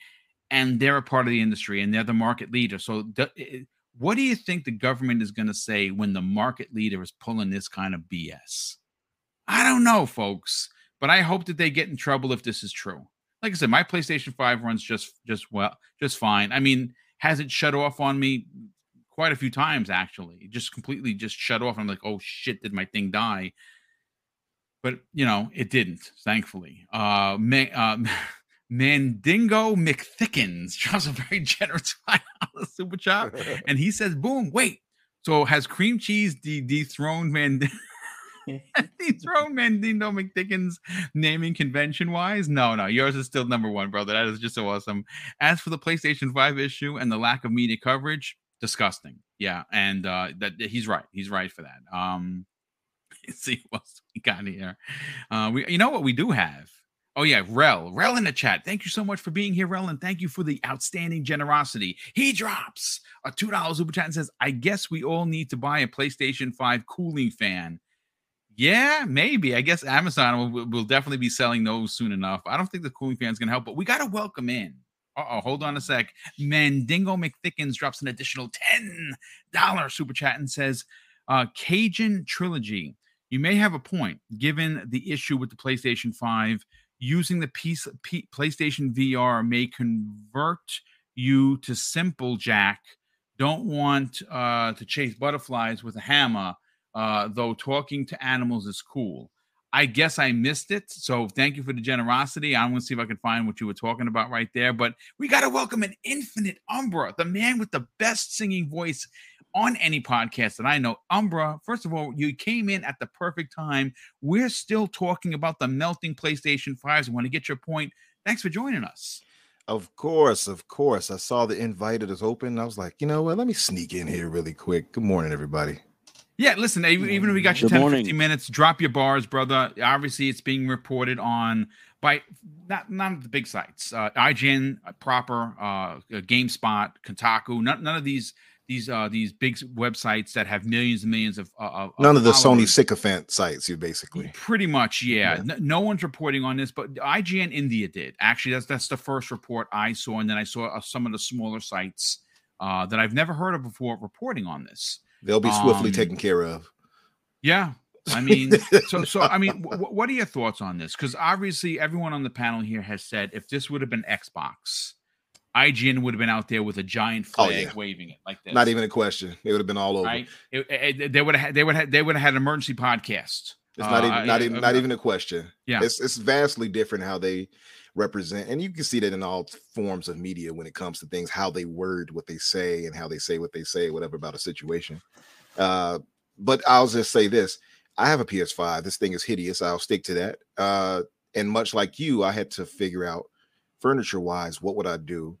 And they're a part of the industry and they're the market leader. So what do you think the government is going to say when the market leader is pulling this kind of BS? I don't know, folks, but I hope that they get in trouble if this is true. Like I said, my PlayStation 5 runs just just well, just fine. I mean, has it shut off on me quite a few times actually. Just completely just shut off. I'm like, oh shit, did my thing die? But you know, it didn't, thankfully. Uh, may, uh [LAUGHS] Mandingo McThickens [LAUGHS] drops a very generous [LAUGHS] super chat, and he says, "Boom! Wait, so has cream cheese de- dethroned Mand- dethroned Mandingo McThickens naming convention wise? No, no, yours is still number one, brother. That is just so awesome. As for the PlayStation Five issue and the lack of media coverage, disgusting. Yeah, and uh, that he's right. He's right for that. Um, [LAUGHS] let's see what we got here. Uh, we, you know what we do have. Oh yeah, Rel, Rel in the chat. Thank you so much for being here, Rel, and thank you for the outstanding generosity. He drops a two dollars super chat and says, "I guess we all need to buy a PlayStation Five cooling fan." Yeah, maybe. I guess Amazon will, will definitely be selling those soon enough. I don't think the cooling fan is going to help, but we got to welcome in oh, hold on a sec. Mandingo McThickens drops an additional $10 super chat and says, uh, Cajun Trilogy. You may have a point given the issue with the PlayStation 5. Using the piece, P, PlayStation VR may convert you to simple Jack. Don't want uh, to chase butterflies with a hammer, uh, though talking to animals is cool. I guess I missed it. So thank you for the generosity. I'm going to see if I can find what you were talking about right there. But we got to welcome an infinite Umbra, the man with the best singing voice on any podcast that I know. Umbra, first of all, you came in at the perfect time. We're still talking about the melting PlayStation 5s. I want to get your point. Thanks for joining us. Of course, of course. I saw the invite it is open. I was like, you know what? Let me sneak in here really quick. Good morning, everybody. Yeah, listen, even if we got you Good 10 morning. 15 minutes, drop your bars, brother. Obviously, it's being reported on by not none of the big sites. Uh, IGN uh, proper, uh, GameSpot, Kotaku, none, none of these these uh these big websites that have millions and millions of, uh, none of the Sony sycophant sites. You basically pretty much yeah. yeah. no one's reporting on this, but IGN India did actually. That's that's the first report I saw, and then I saw uh, some of the smaller sites uh, that I've never heard of before reporting on this. They'll be swiftly um, taken care of. Yeah. I mean, so so I mean, [LAUGHS] w- what are your thoughts on this? Because obviously, everyone on the panel here has said if this would have been Xbox, IGN would have been out there with a giant oh, flag oh, yeah. waving it like this. Not even a question. It would have been all over. Right? It, it, they would have they would have they would have had an emergency podcast It's not Uh, even not even not not- even a question. Yeah. It's it's vastly different how they represent, and you can see that in all forms of media when it comes to things, how they word what they say and how they say what they say, whatever about a situation. Uh, but I'll just say this: I have a PS5. This thing is hideous. I'll stick to that. Uh, and much like you, I had to figure out furniture wise what would I do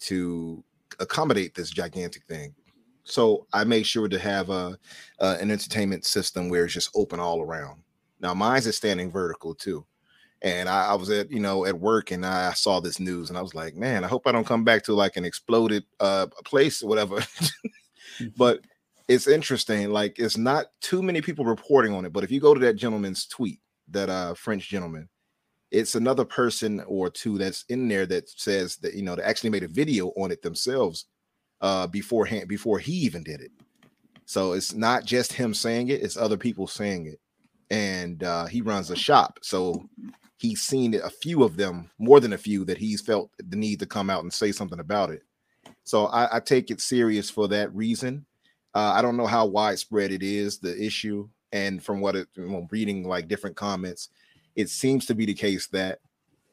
to accommodate this gigantic thing. So I made sure to have a, uh, an entertainment system where it's just open all around. Now mine's is standing vertical too. And I, I was at you know at work and I saw this news and I was like, man, I hope I don't come back to like an exploded uh place or whatever. [LAUGHS] but it's interesting. Like it's not too many people reporting on it. But if you go to that gentleman's tweet, that uh French gentleman, it's another person or two that's in there that says that you know they actually made a video on it themselves uh beforehand before he even did it. So it's not just him saying it, it's other people saying it. And uh he runs a shop. So he's seen a few of them, more than a few, that he's felt the need to come out and say something about it. So I, I take it serious for that reason. Uh, I don't know how widespread it is, the issue. And from what it, when reading like different comments, it seems to be the case that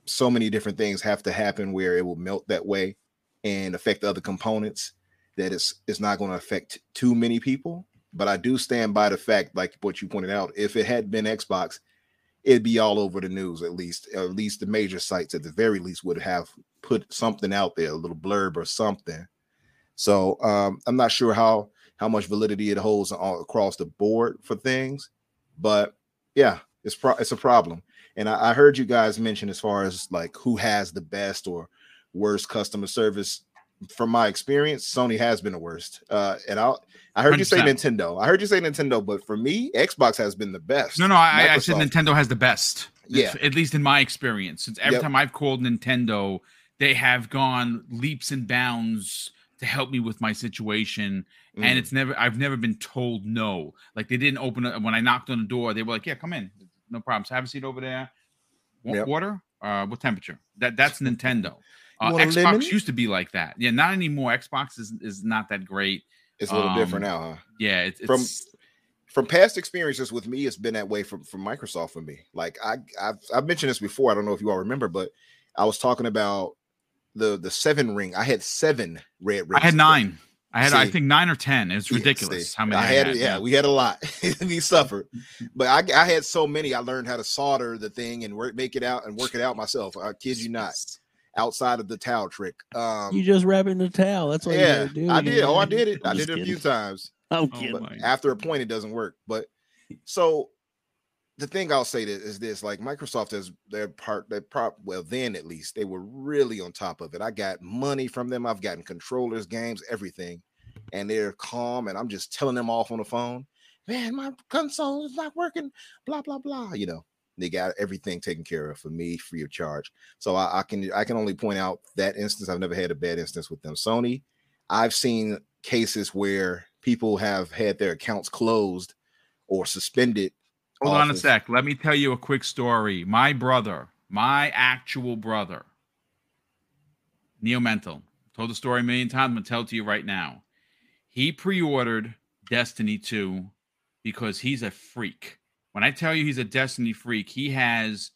so many different things have to happen where it will melt that way and affect the other components that it's it's not going to affect too many people. But I do stand by the fact, like what you pointed out, if it had been Xbox, it'd be all over the news at least. At least the major sites at the very least would have put something out there, a little blurb or something. So um, I'm not sure how how much validity it holds all across the board for things, but yeah, it's pro- it's a problem. And I, I heard you guys mention as far as like who has the best or worst customer service. From my experience, Sony has been the worst. Uh, and I I heard you say Nintendo. I heard you say Nintendo, but for me, Xbox has been the best. No, no, I, I said Nintendo has the best. Yeah. at least in my experience. Since every Yep. time I've called Nintendo, they have gone leaps and bounds to help me with my situation, Mm. and it's never I've never been told no. Like they didn't open it when I knocked on the door. They were like, "Yeah, come in, no problems. Have a seat over there. Want Yep. water? Uh, what temperature? That that's [LAUGHS] Nintendo. Uh, Xbox lemon? used to be like that. Yeah, not anymore. Xbox is is not that great. it's a little different um, now, huh? Yeah, it's, From- it's from past experiences with me, it's been that way from from Microsoft for me. Like I I've, I've mentioned this before. I don't know if you all remember, but I was talking about the the seven ring. I had seven red rings. I had nine. I had I think nine or ten. It's Yeah, ridiculous see, how many I I had. had. yeah, we had a lot. [LAUGHS] we suffered, but I, I had so many. I learned how to solder the thing and work, make it out and work it out myself. I kid you not. Outside of the towel trick, um, You just wrap it in the towel. That's what yeah, you gotta do. I did. Oh, I did it. I'm I did it a few times. I'm [LAUGHS] Oh kidding. my. but after a point it doesn't work but so the thing i'll say is this like microsoft has their part their prop well then at least they were really on top of it i got money from them i've gotten controllers games everything and they're calm and i'm just telling them off on the phone man my console is not working blah blah blah you know they got everything taken care of for me free of charge so I, I can i can only point out that instance i've never had a bad instance with them sony i've seen cases where people have had their accounts closed or suspended Hold on a sec. Let me tell you a quick story. My brother, my actual brother, Neo Mental, told the story a million times. I'm gonna tell it to you right now. He pre-ordered Destiny 2 because he's a freak. When I tell you he's a Destiny freak, he has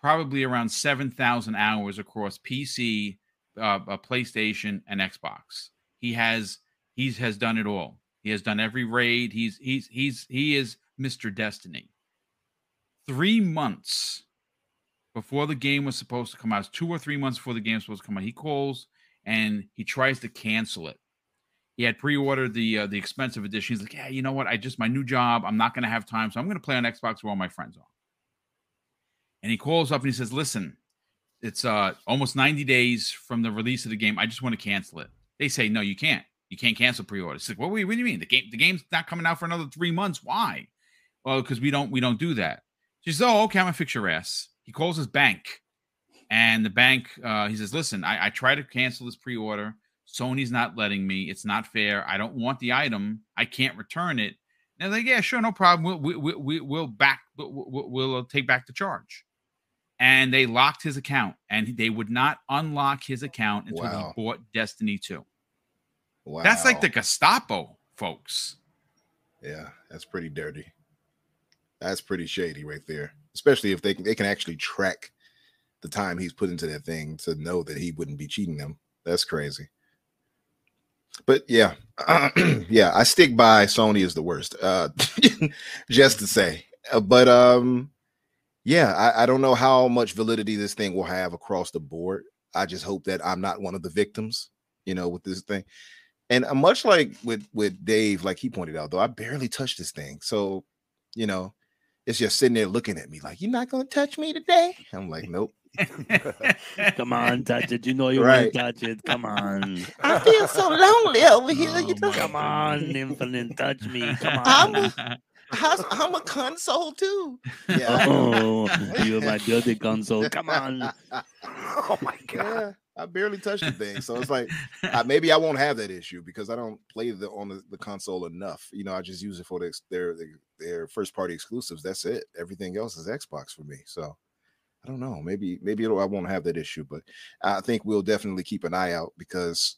probably around 7,000 hours across PC, uh, PlayStation, and Xbox. He has he's has done it all. He has done every raid. He's he's he's he is Mr. Destiny. Three months before the game was supposed to come out, two or three months before the game was supposed to come out, he calls and he tries to cancel it. He had pre-ordered the uh, the expensive edition. He's like, "Yeah, you know what? I just my new job. I'm not going to have time, so I'm going to play on Xbox where all my friends are." And he calls up and he says, "Listen, it's uh almost 90 days from the release of the game. I just want to cancel it." They say, "No, you can't. You can't cancel pre-orders." It's like, "What, what do you mean? The game the game's not coming out for another three months? Why?" Well, because we don't we don't do that. She says, "Oh, okay, I'm gonna fix your ass." He calls his bank, and the bank uh, he says, "Listen, I, I tried to cancel this pre-order. Sony's not letting me. It's not fair. I don't want the item. I can't return it." And they're like, "Yeah, sure, no problem. We'll we, we, we'll back we'll, we'll, uh, take back the charge." And they locked his account, and they would not unlock his account until Wow. he bought Destiny 2. wow That's like the Gestapo, folks. yeah that's pretty dirty That's pretty shady right there. Especially if they can, they can actually track the time he's put into that thing to know that he wouldn't be cheating them. That's crazy. But yeah, [CLEARS THROAT] yeah, I stick by Sony is the worst. Uh, [LAUGHS] just to say, uh, but um, yeah, I, I don't know how much validity this thing will have across the board. I just hope that I'm not one of the victims, you know, with this thing. And uh, much like with with Dave, like he pointed out, though, I barely touched this thing, so you know, it's just sitting there looking at me like, "You're not gonna touch me today." I'm like, "Nope." [LAUGHS] Come on, touch it. You know you right. want to touch it. Come on. I feel so lonely over here. Oh, you know? Come on, Infinite, touch me. Come on. I'm, I'm a console too. Oh, yeah. Oh, you're my dirty console. Come on. [LAUGHS] oh my god. I barely touch the thing, so it's like uh, [LAUGHS] maybe I won't have that issue because I don't play the on the, the console enough. You know, I just use it for the, their their first party exclusives. That's it. Everything else is Xbox for me. So I don't know. Maybe maybe I won't have that issue, but I think we'll definitely keep an eye out because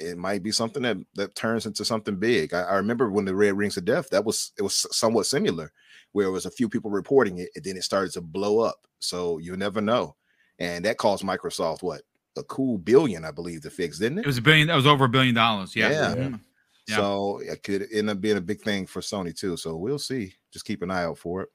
it might be something that that turns into something big. I, I, remember when the Red Rings of Death, that was it was somewhat similar, where it was a few people reporting it, and then it started to blow up. So you never know, and that caused Microsoft what a cool billion, I believe, to fix, didn't it? It was a billion. That was over a billion dollars. Yeah. Yeah. Mm-hmm. yeah. So it could end up being a big thing for Sony too. So we'll see. Just keep an eye out for it.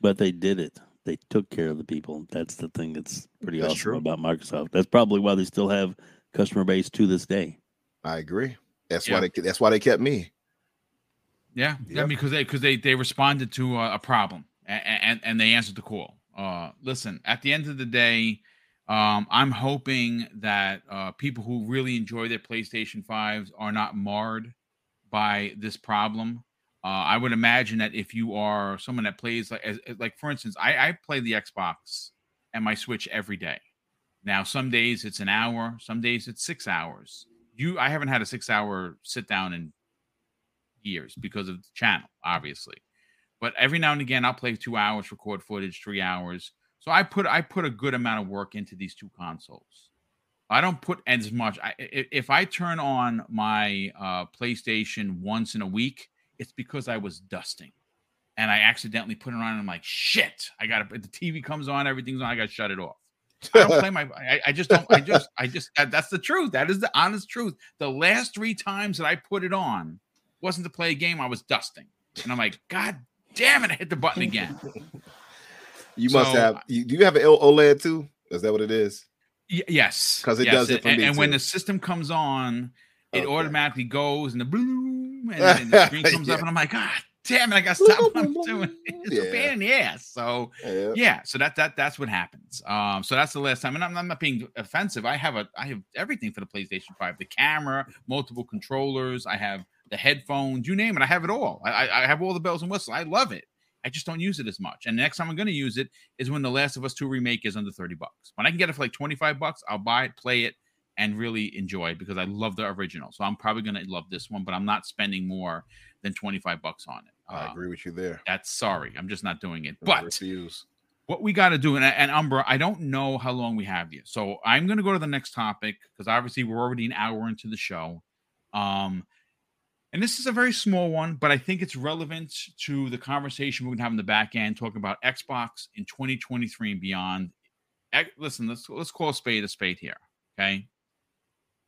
But they did it. They took care of the people. That's the thing that's pretty that's awesome true. about Microsoft. That's probably why they still have customer base to this day. I agree. That's yeah. why they that's why they kept me. Yeah, yep. yeah, because they because they they responded to a, a problem and, and, and they answered the call. Uh, listen, at the end of the day, um, I'm hoping that uh, people who really enjoy their PlayStation fives are not marred by this problem. Uh, I would imagine that if you are someone that plays like as, like for instance, I, I play the Xbox and my Switch every day. Now, some days it's an hour, some days it's six hours. You, I haven't had a six-hour sit down in years because of the channel, obviously. But every now and again, I'll play two hours, record footage, three hours. So I put I put a good amount of work into these two consoles. I don't put as much. I, if I turn on my uh, PlayStation once in a week, it's because I was dusting, and I accidentally put it on. And I'm like, shit! I got to. The TV comes on, everything's on. I got to shut it off. I don't play my. [LAUGHS] I, I, just don't. I just. I just. That, that's the truth. That is the honest truth. The last three times that I put it on wasn't to play a game. I was dusting, and I'm like, God damn it! I hit the button again. [LAUGHS] You so, must have. You, do you have an OLED too? Is that what it is? Y- yes, because it yes. does it for and, me. And too. when the system comes on, it okay. automatically goes and the boom, and, and the [LAUGHS] screen comes yeah. up, and I'm like, God damn it, I got to stop what I'm [LAUGHS] doing. [LAUGHS] It's yeah. a pain in the ass. So yeah. yeah. so that that that's what happens. Um, so that's the last time, and I'm, I'm, not being offensive. I have a I have everything for the PlayStation Five: the camera, multiple controllers. I have the headphones, you name it. I have it all. I, I have all the bells and whistles. I love it. I just don't use it as much. And next time I'm going to use it is when The Last of Us 2 remake is under 30 bucks. When I can get it for like 25 bucks, I'll buy it, play it, and really enjoy it because I love the original. So I'm probably going to love this one, but I'm not spending more than 25 bucks on it. I uh, agree with you there. That's sorry. I'm just not doing it. But refuse. what we got to do, and, and Umbra, I don't know how long we have you. So I'm going to go to the next topic because obviously we're already an hour into the show. Um, and this is a very small one, but I think it's relevant to the conversation we're going to have in the back end, talking about Xbox in 2023 and beyond. Listen, let's let's call a spade a spade here. Okay.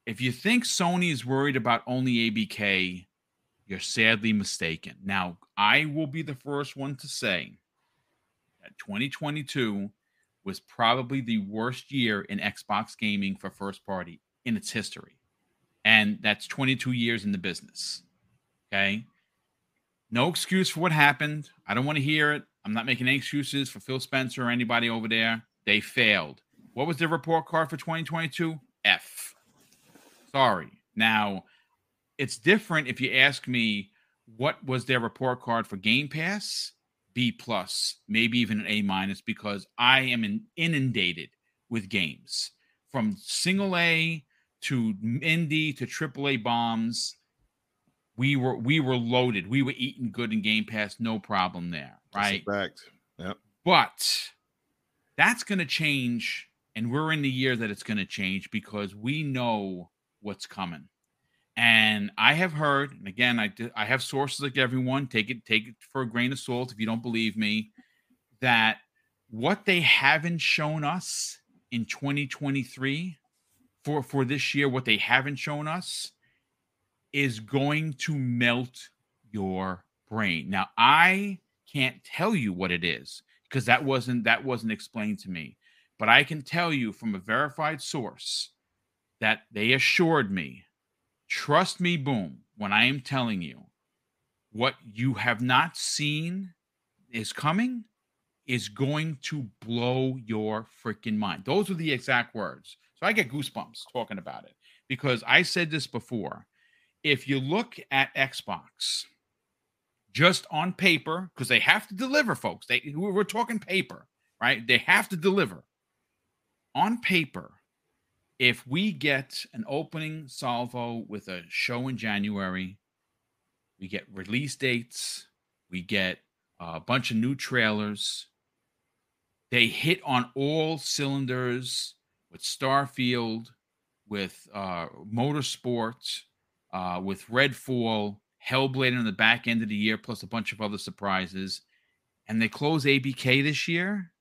If you think Sony is worried about only ABK, you're sadly mistaken. Now, I will be the first one to say that 2022 was probably the worst year in Xbox gaming for first party in its history. And that's 22 years in the business. Okay. No excuse for what happened. I don't want to hear it. I'm not making any excuses for Phil Spencer or anybody over there. They failed. What was their report card for 2022? F. Sorry. Now, it's different if you ask me what was their report card for Game Pass, B plus, maybe even an A minus, because I am in, inundated with games from single A to indie to triple A bombs. We were we were loaded. We were eating good in Game Pass, no problem there, right? Yep. But that's going to change, and we're in the year that it's going to change because we know what's coming. And I have heard, and again, I I have sources like everyone. Take it take it for a grain of salt if you don't believe me. That what they haven't shown us in 2023 for for this year, what they haven't shown us is going to melt your brain. Now, I can't tell you what it is because that wasn't that wasn't explained to me. But I can tell you from a verified source that they assured me, trust me, boom, when I am telling you what you have not seen is coming is going to blow your freaking mind. Those are the exact words. So I get goosebumps talking about it because I said this before. If you look at Xbox just on paper, because they have to deliver, folks, they we're talking paper, right? They have to deliver on paper, if we get an opening salvo with a show in January, we get release dates, we get a bunch of new trailers. They hit on all cylinders with Starfield, with uh, Motorsports, uh, with Redfall, Hellblade in the back end of the year, plus a bunch of other surprises. And they close ABK this year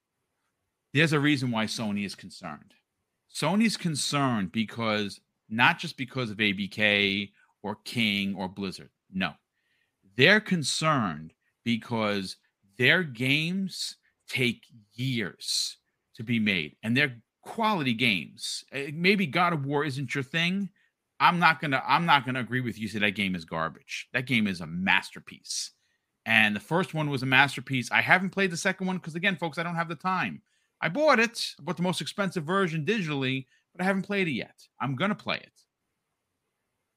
there's a reason why Sony is concerned. Sony's concerned because not just because of ABK or King or Blizzard. No. They're concerned because their games take years to be made and they're quality games. Eh, maybe God of War isn't your thing. I'm not gonna I'm not gonna agree with you. Say that game is garbage. That game is a masterpiece. And the first one was a masterpiece. I haven't played the second one because again, folks, I don't have the time. I bought it, I bought the most expensive version digitally, but I haven't played it yet. I'm gonna play it.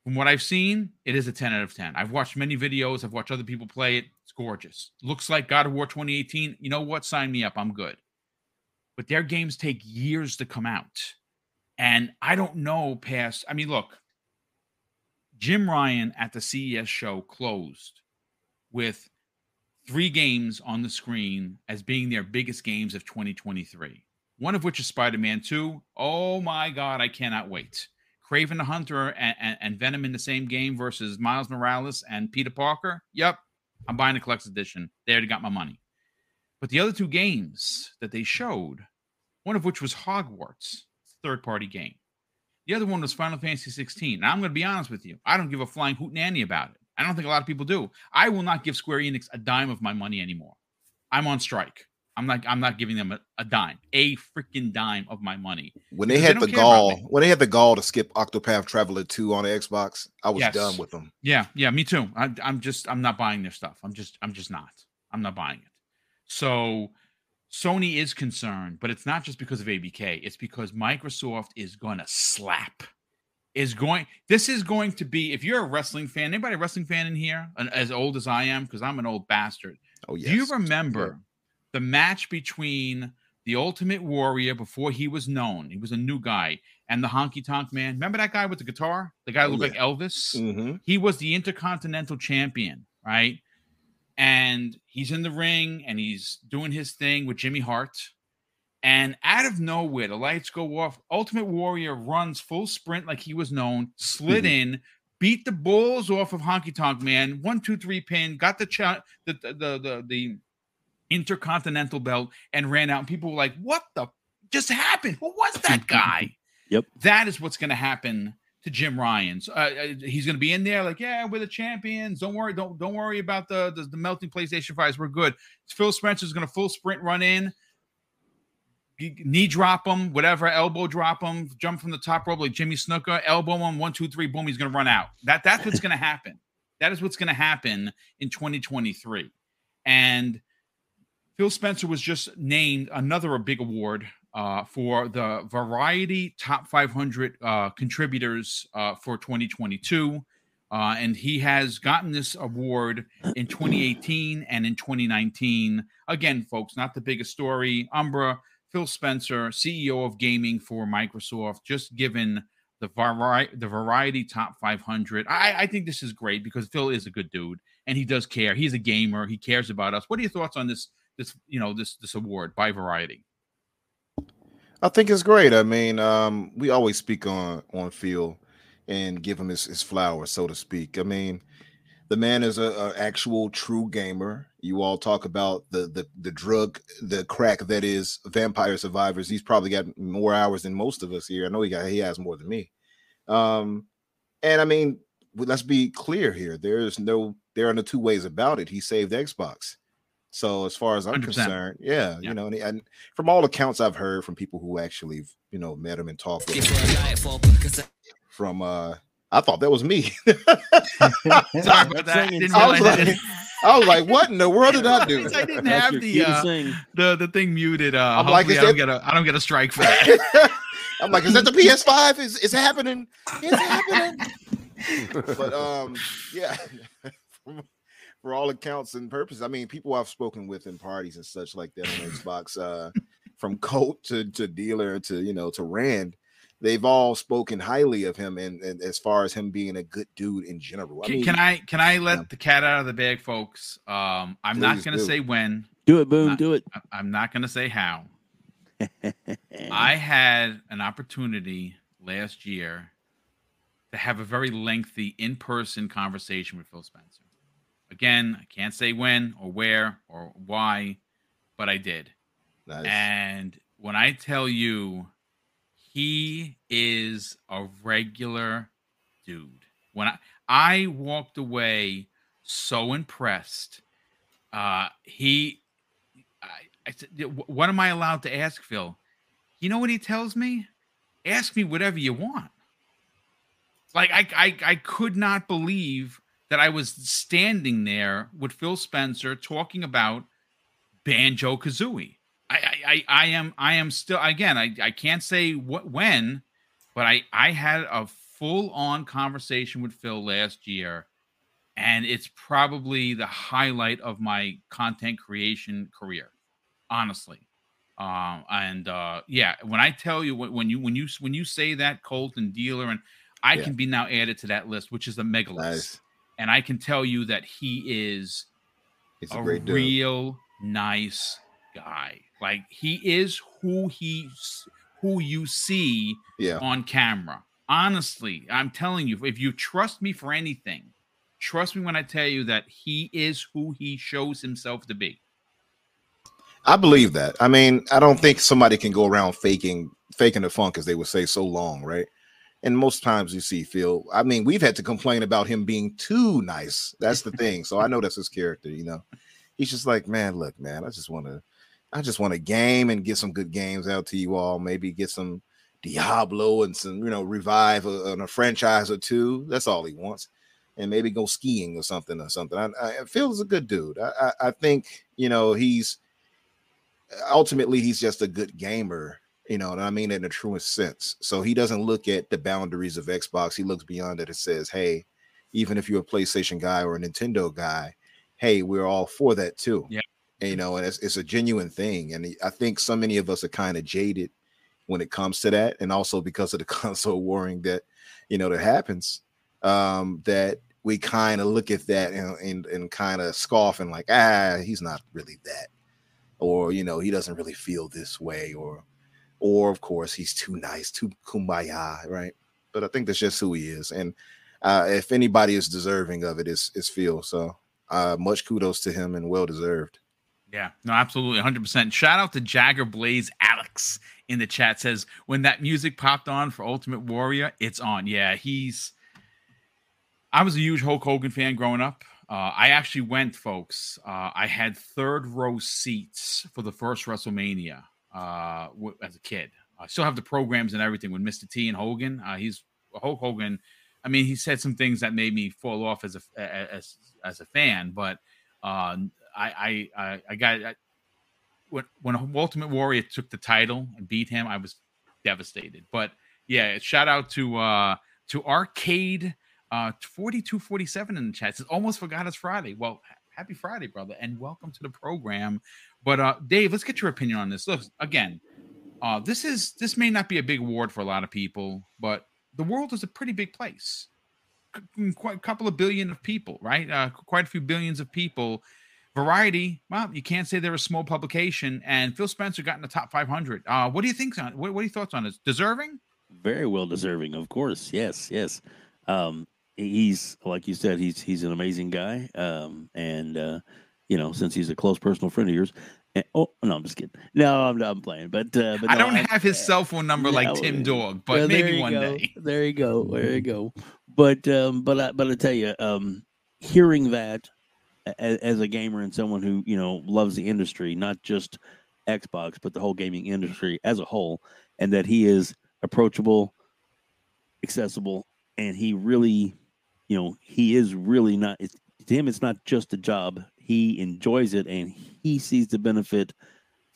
From what I've seen, it is a 10 out of 10. I've watched many videos, I've watched other people play it. It's gorgeous. Looks like God of War 2018. You know what? Sign me up. I'm good. But their games take years to come out. And I don't know past, I mean, look, Jim Ryan at the CES show closed with three games on the screen as being their biggest games of 2023. One of which is Spider Man 2. Oh my God, I cannot wait. Kraven the Hunter and, and, and, Venom in the same game versus Miles Morales and Peter Parker. Yep, I'm buying the collector's edition. They already got my money. But the other two games that they showed, one of which was Hogwarts, third party game. The other one was Final Fantasy 16. Now, I'm going to be honest with you. I don't give a flying hoot nanny about it. I don't think a lot of people do. I will not give Square Enix a dime of my money anymore. I'm on strike. I'm not. I'm not giving them a, a dime, a freaking dime of my money. When they had they the gall, when they had the gall to skip Octopath Traveler two on the Xbox, I was yes. done with them. Yeah, yeah, me too. I, I'm just. I'm not buying their stuff. I'm just. I'm just not. I'm not buying it. So Sony is concerned, but it's not just because of ABK. It's because Microsoft is going to slap is going this is going to be if you're a wrestling fan anybody a wrestling fan in here as old as i am because i'm an old bastard oh yes. do you remember the match between the ultimate warrior before he was known he was a new guy and the honky tonk man remember that guy with the guitar the guy oh, looked yeah. like elvis mm-hmm. he was the intercontinental champion right and he's in the ring and he's doing his thing with jimmy hart and out of nowhere, the lights go off. Ultimate Warrior runs full sprint like he was known, slid mm-hmm. in, beat the balls off of Honky Tonk Man. One, two, three pin, got the ch- the, the, the the the intercontinental belt, and ran out. And people were like, "What the just happened? Who was that guy?" yep, that is what's going to happen to Jim Ryan's. Uh, uh he's going to be in there like, yeah, we're the champions. Don't worry, don't don't worry about the the, the melting PlayStation fives. We're good. Phil Spencer's going to full sprint run in knee drop him, whatever, elbow drop him, jump from the top rope like Jimmy Snuka, elbow him, one, two, three, boom, he's gonna run out. That that's what's gonna happen. That is what's gonna happen in 2023. And Phil Spencer was just named another big award uh, for the Variety Top 500 uh, contributors uh, for 2022. Uh, and he has gotten this award in 2018 and in 2019. Again, folks, not the biggest story. Umbra Phil Spencer, CEO of gaming for Microsoft, just given the variety the variety top 500. I, I think this is great because Phil is a good dude and he does care. He's a gamer. He cares about us. What are your thoughts on this? This you know this this award by Variety. I think it's great. I mean, um, we always speak on on Phil and give him his, his flowers, so to speak. I mean, the man is a, a, actual true gamer. You all talk about the the the drug, the crack that is Vampire Survivors. He's probably got more hours than most of us here. I know he got he has more than me. Um, and I mean, let's be clear here. There's no there are no two ways about it. He saved Xbox. So as far as I'm 100%. concerned, yeah, yeah, you know, and, and, from all accounts I've heard from people who actually, you know, met him and talked with him, from uh I thought that was me. [LAUGHS] Sorry about that. I, didn't I, was like, [LAUGHS] I was like, what in the world did I [LAUGHS] do? I didn't have the uh, the the thing muted. Uh, I'm like, I don't get a I don't get a strike for that. I'm like, is that the PS5? Is is happening? It's happening. but um, yeah. For all accounts and purposes, I mean, people I've spoken with in parties and such like that on [LAUGHS] Xbox, uh, from Colt to to dealer to you know to Rand, they've all spoken highly of him and, and as far as him being a good dude in general. I can, mean, can I can I let yeah. the cat out of the bag, folks? Um, I'm Please not going to say when. Do it, boom. Not, do it. I'm not going to say how. [LAUGHS] I had an opportunity last year to have a very lengthy in-person conversation with Phil Spencer. Again, I can't say when or where or why, but I did. Nice. And when I tell you he is a regular dude. When I I walked away so impressed. Uh, he, I, I said, what am I allowed to ask Phil? You know what he tells me? Ask me whatever you want. Like I, I, I could not believe that I was standing there with Phil Spencer talking about Banjo Kazooie. I, I, I am I am still again I, I can't say what when, but I I had a full on conversation with Phil last year, and it's probably the highlight of my content creation career, honestly. Um, and uh, yeah, when I tell you when you when you when you say that Colt and dealer and I yeah. can be now added to that list, which is a mega nice. list, and I can tell you that he is He's a, a real nice guy. Like he is who he's who you see yeah. on camera. Honestly, I'm telling you, if you trust me for anything, trust me when I tell you that he is who he shows himself to be. I believe that. I mean, I don't think somebody can go around faking faking the funk as they would say so long, right? And most times you see Phil. I mean, we've had to complain about him being too nice. That's the thing. So I know that's his character, you know. He's just like, man, look, man, I just want to I just want a game and get some good games out to you all. Maybe get some Diablo and some, you know, revive a, a franchise or two. That's all he wants. And maybe go skiing or something or something. I, I Phil is a good dude. I, I, I think, you know, he's ultimately he's just a good gamer, you know, and I mean in the truest sense. So he doesn't look at the boundaries of Xbox. He looks beyond it and says, hey, even if you're a PlayStation guy or a Nintendo guy, hey, we're all for that too. Yeah you know, and it's, it's a genuine thing. And I think so many of us are kind of jaded when it comes to that, and also because of the [LAUGHS] console warring that you know that happens, um, that we kind of look at that and and, and kind of scoff and like, ah, he's not really that, or you know, he doesn't really feel this way, or or of course he's too nice, too kumbaya, right? But I think that's just who he is, and uh, if anybody is deserving of it, it's it's Phil. So uh, much kudos to him and well deserved. Yeah, no, absolutely, 100%. Shout out to Jagger Blaze Alex in the chat says when that music popped on for Ultimate Warrior, it's on. Yeah, he's. I was a huge Hulk Hogan fan growing up. Uh, I actually went, folks. Uh, I had third row seats for the first WrestleMania uh, as a kid. I still have the programs and everything with Mr. T and Hogan. Uh, he's Hulk Hogan. I mean, he said some things that made me fall off as a as as a fan, but uh, I I I got I, when when Ultimate Warrior took the title and beat him, I was devastated. But yeah, shout out to uh to Arcade uh 4247 in the chat. It says almost forgot it's Friday. Well, happy Friday, brother, and welcome to the program. But uh Dave, let's get your opinion on this. Look, again, uh this is this may not be a big award for a lot of people, but the world is a pretty big place. Quite a couple of billion of people, right? Uh, quite a few billions of people Variety, well, you can't say they're a small publication, and Phil Spencer got in the top 500. Uh, what do you think on? What, what are your thoughts on this? Deserving? Very well deserving, of course. Yes, yes. um, he's like you said, he's he's an amazing guy. Um, and uh, you know, since he's a close personal friend of yours. And, oh no, I'm just kidding. No, I'm I'm playing. But, uh, but I don't I, have his cell phone number like Tim Dog, but maybe one go. day. There you go. There you go. But um, but I, but I tell you, um, hearing that as, as a gamer and someone who you know loves the industry, not just Xbox, but the whole gaming industry as a whole, and that he is approachable, accessible, and he really, you know, he is really not. To him, it's not just a job. He enjoys it, and he sees the benefit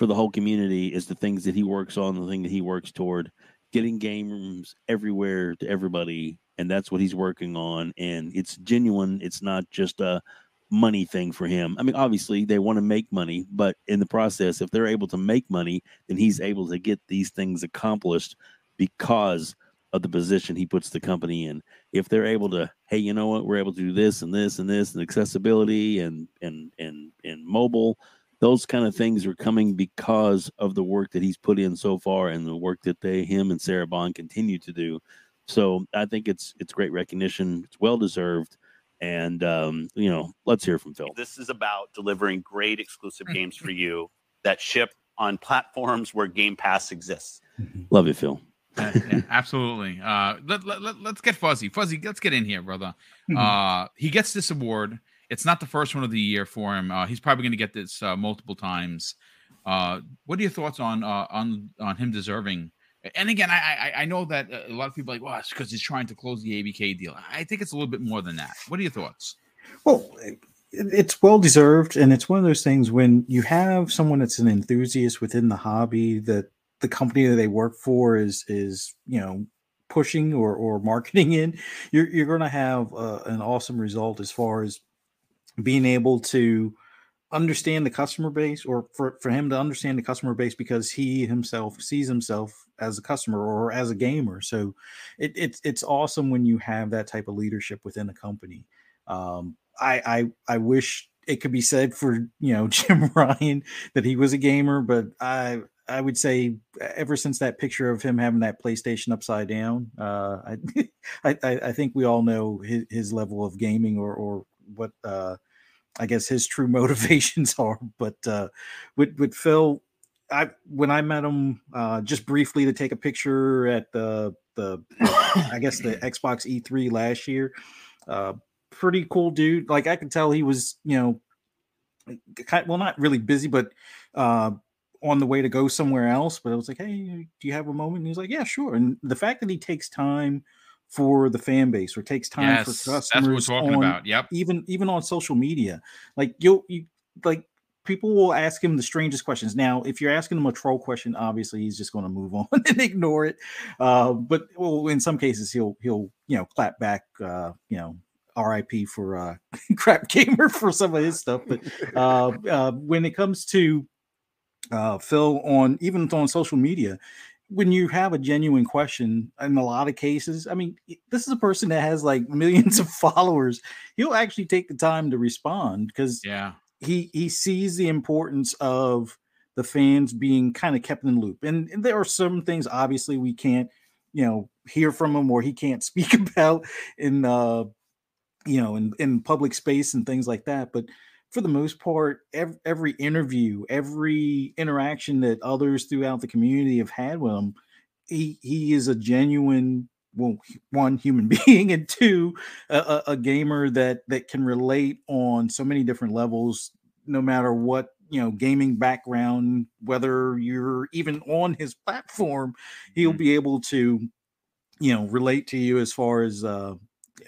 for the whole community is the things that he works on, the thing that he works toward, getting games everywhere to everybody, and that's what he's working on. And it's genuine. It's not just a money thing for him. I mean, obviously they want to make money, but in the process, if they're able to make money, then he's able to get these things accomplished because of the position he puts the company in. If they're able to, hey, you know what, we're able to do this and this and this and accessibility and and and and mobile, those kind of things are coming because of the work that he's put in so far and the work that they, him and Sarah Bond continue to do. So I think it's it's great recognition. It's well deserved. And um, you know, let's hear from Phil. This is about delivering great exclusive games for you that ship on platforms where Game Pass exists. Love you, Phil. Uh, yeah, absolutely. Uh, let, let, let, us get fuzzy. Fuzzy, let's get in here, brother. Uh, he gets this award. It's not the first one of the year for him. Uh, he's probably going to get this uh, multiple times. Uh, what are your thoughts on uh, on on him deserving? And again, I I, I know that a lot of people are like, well, it's because he's trying to close the ABK deal. I think it's a little bit more than that. What are your thoughts? Well, it's well deserved, and it's one of those things when you have someone that's an enthusiast within the hobby that the company that they work for is is you know pushing or or marketing in, you're you're going to have uh, an awesome result as far as being able to understand the customer base or for, for him to understand the customer base because he himself sees himself as a customer or as a gamer. So it, it's it's awesome when you have that type of leadership within a company. Um, I, I I wish it could be said for you know [LAUGHS] Jim Ryan that he was a gamer, but I I would say ever since that picture of him having that PlayStation upside down, uh, I, [LAUGHS] I I think we all know his, his level of gaming or or what uh, I guess his true [LAUGHS] motivations are. But uh, with with Phil, I when I met him uh, just briefly to take a picture at the the I guess the [COUGHS] Xbox E3 last year. Uh, pretty cool dude. Like I could tell he was, you know, kind well, not really busy, but uh, on the way to go somewhere else. But I was like, hey, do you have a moment? And he's like, yeah, sure. And the fact that he takes time for the fan base or takes time Yes, for that's what we're talking on- about. Yep. even even on social media like you'll you like people will ask him the strangest questions now if you're asking him a troll question obviously he's just going to move [LAUGHS] on and ignore it uh but well in some cases he'll he'll you know clap back uh you know rip for uh [LAUGHS] crap gamer for some of his stuff but uh, uh when it comes to uh phil on even on social media when you have a genuine question in a lot of cases i mean this is a person that has like [LAUGHS] millions of followers he'll actually take the time to respond because Yeah. he he sees the importance of the fans being kind of kept in the loop and, and there are some things obviously we can't you know hear from him or he can't [LAUGHS] speak about in uh you know in, in public space and things like that but for the most part every, every interview every interaction that others throughout the community have had with him he he is a genuine well one human [LAUGHS] being and two a, a, gamer that that can relate on so many different levels no matter what you know gaming background whether you're even on his platform he'll Mhm. be able to you know relate to you as far as uh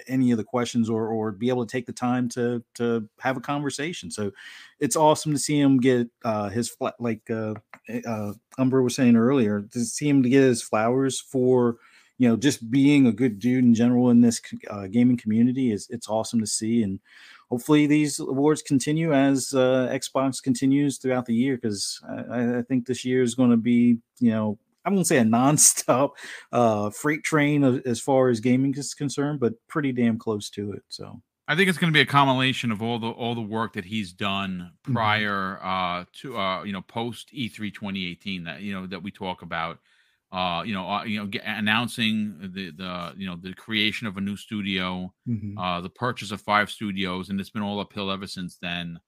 any of the questions or or be able to take the time to to have a conversation. So it's awesome to see him get uh his flat like uh uh Umbra was saying earlier to see him to get his flowers for you know just being a good dude in general in this uh, gaming community is it's awesome to see. And hopefully these awards continue as uh, xbox continues throughout the year because I, I think this year is going to be you know i won't say a [LAUGHS] nonstop uh freight train as far as gaming is concerned but pretty damn close to it so I think it's going to be a combination of all the all the work that he's done Mhm. prior uh, to uh, you know post E E3 2018 that you know that we talk about. uh, you know, uh, you know, get, announcing the the you know the creation of a new studio, Mhm. uh, the purchase of five studios, and it's been all uphill ever since then.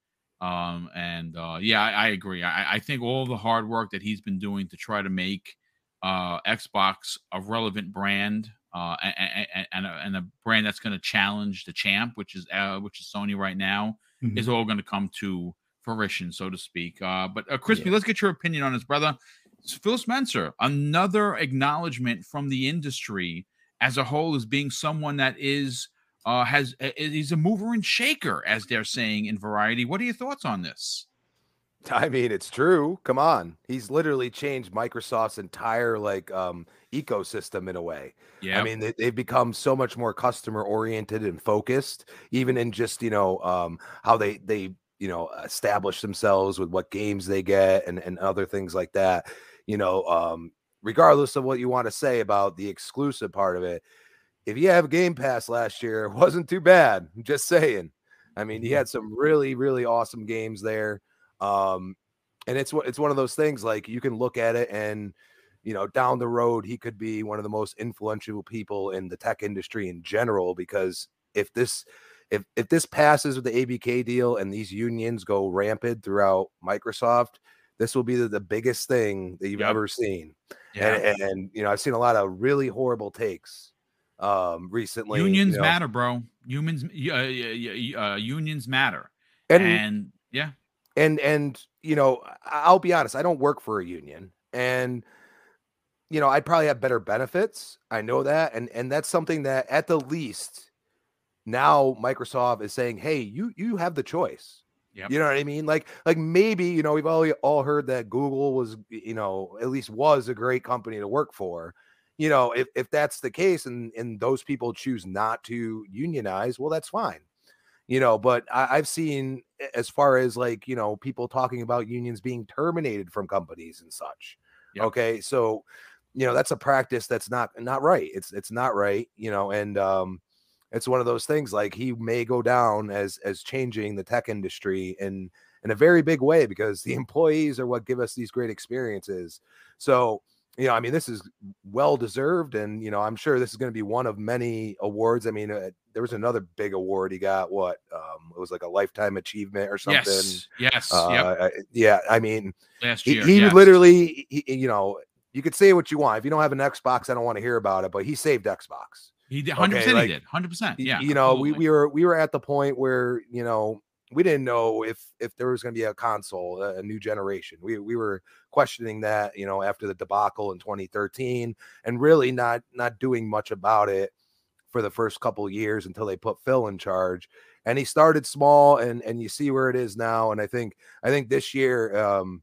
Um, and uh, yeah, I, I agree. I, I think all the hard work that he's been doing to try to make uh, Xbox a relevant brand uh, and, and, a, and a brand that's going to challenge the champ, which is uh, which is Sony right now, Mhm. is all going to come to fruition, so to speak. Uh, but uh, Crispy, Yeah. let's get your opinion on this, brother. Phil Spencer, another acknowledgement from the industry as a whole as being someone that is uh, has uh, he's a mover and shaker, as they're saying in Variety. What are your thoughts on this? [LAUGHS] I mean, it's true. Come on. He's literally changed Microsoft's entire like um ecosystem in a way. Yeah, I mean, they, they've become so much more customer oriented and focused, even in just, you know, um how they they, you know, establish themselves with what games they get and and other things like that. You know, um regardless of what you want to say about the exclusive part of it, if you have Game Pass last year, [LAUGHS] it wasn't too bad. I'm just saying. I mean, he had some really, really awesome games there. Um, and it's it's one of those things like you can look at it and you know down the road he could be one of the most influential people in the tech industry in general because if this if if this passes with the ABK deal and these unions go rampant throughout Microsoft, this will be the, the biggest thing that you've Yep. ever seen. yeah. And, and you know, I've seen a lot of really horrible takes um recently. you unions know, matter, bro. Humans, uh, uh, uh, unions matter, and and yeah, and and you know i'll be honest i don't work for a union and you know i'd probably have better benefits i know that and and that's something that at the least now microsoft is saying hey you you have the choice. Yep. you know what i mean? Like like maybe you know we've all all heard that google was you know at least was a great company to work for. You know if if that's the case and and those people choose not to unionize well that's fine you know but I, i've seen as far as like you know people talking about unions being terminated from companies and such Yep. okay? So you know that's a practice that's not not right. It's it's not right you know and um it's one of those things like he may go down as as changing the tech industry in in a very big way because the [LAUGHS] employees are what give us these great experiences. So you know i mean this is well deserved and you know i'm sure this is going to be one of many awards i mean uh, there was another big award he got what um it was like a lifetime achievement or something yes, yes, uh, yep. Yeah i mean Last he, year, he yes. literally he, you know you could say what you want if you don't have an xbox i don't want to hear about it but he saved xbox he did hundred percent. like, He did hundred percent. Yeah, you know we, we were we were at the point where you know we didn't know if if there was going to be a console a, a new generation we we were questioning that you know after the debacle in 2013 and really not not doing much about it for the first couple of years until they put Phil in charge and he started small and and you see where it is now and I think I think this year um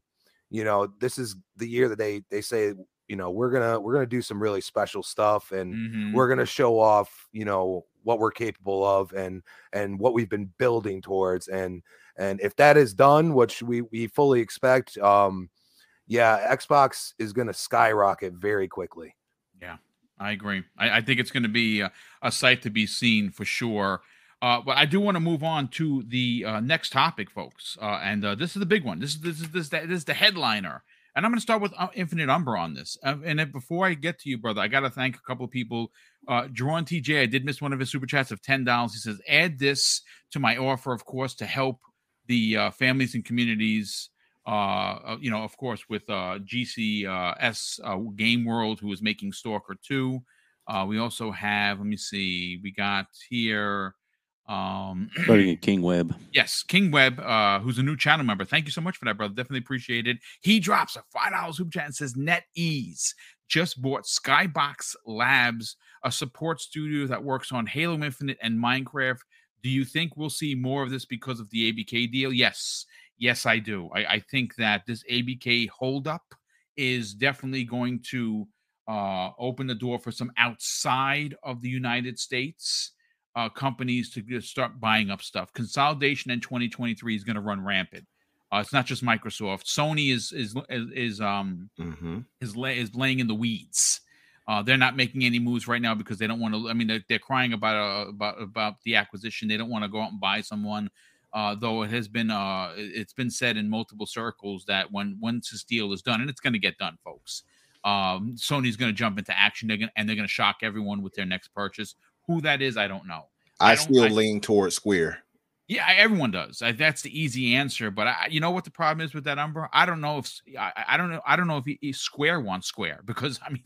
you know this is the year that they they say you know we're going to we're to do some really special stuff and Mhm. we're going to show off you know what we're capable of and and what we've been building towards and and if that is done which we we fully expect um yeah xbox is going to skyrocket very quickly yeah I agree. I, I think it's going to be a, a sight to be seen for sure. Uh, but I do want to move on to the uh, next topic, folks. Uh, and uh, this is the big one. This is this is this this is the headliner. And I'm going to start with uh, Infinite Umbra on this. Uh, and before I get to you, brother, I got to thank a couple of people. Uh, Drawn TJ, I did miss one of his super chats of ten dollars. He says, "Add this to my offer, of course, to help the uh, families and communities uh, uh, you know, of course, with uh, GCS uh, Game World, who is making Stalker 2. Uh, we also have, let me see, we got here, um, [CLEARS THROAT] Starting at King Web. yes, King Web, uh, who's a new channel member. Thank you so much for that, brother. Definitely appreciate it. He drops a $5 super chat and says, NetEase just bought Skybox Labs, a support studio that works on Halo Infinite and Minecraft. Do you think we'll see more of this because of the ABK deal? Yes. Yes, I do. I, I think that this ABK holdup is definitely going to uh, open the door for some outside of the United States uh, companies to just start buying up stuff. Consolidation in 2023 is going to run rampant. Uh, it's not just Microsoft. Sony is is is, is um Mm-hmm. is lay, is laying in the weeds. Uh, they're not making any moves right now because they don't want to. I mean, they're, they're crying about uh, about about the acquisition. They don't want to go out and buy someone. Uh, though it has been uh, it- it's been said in multiple circles that when once this deal is done, and it's going to get done, folks, um, Sony's going to jump into action they're gonna, and they're going to shock everyone with their next purchase. Who that is, I don't know. I, I still I, lean towards Square. Yeah, everyone does. That's the easy answer. But I, you know what the problem is with that Umbra? I don't know if I, I don't know. I don't know if he, he Square wants Square because I mean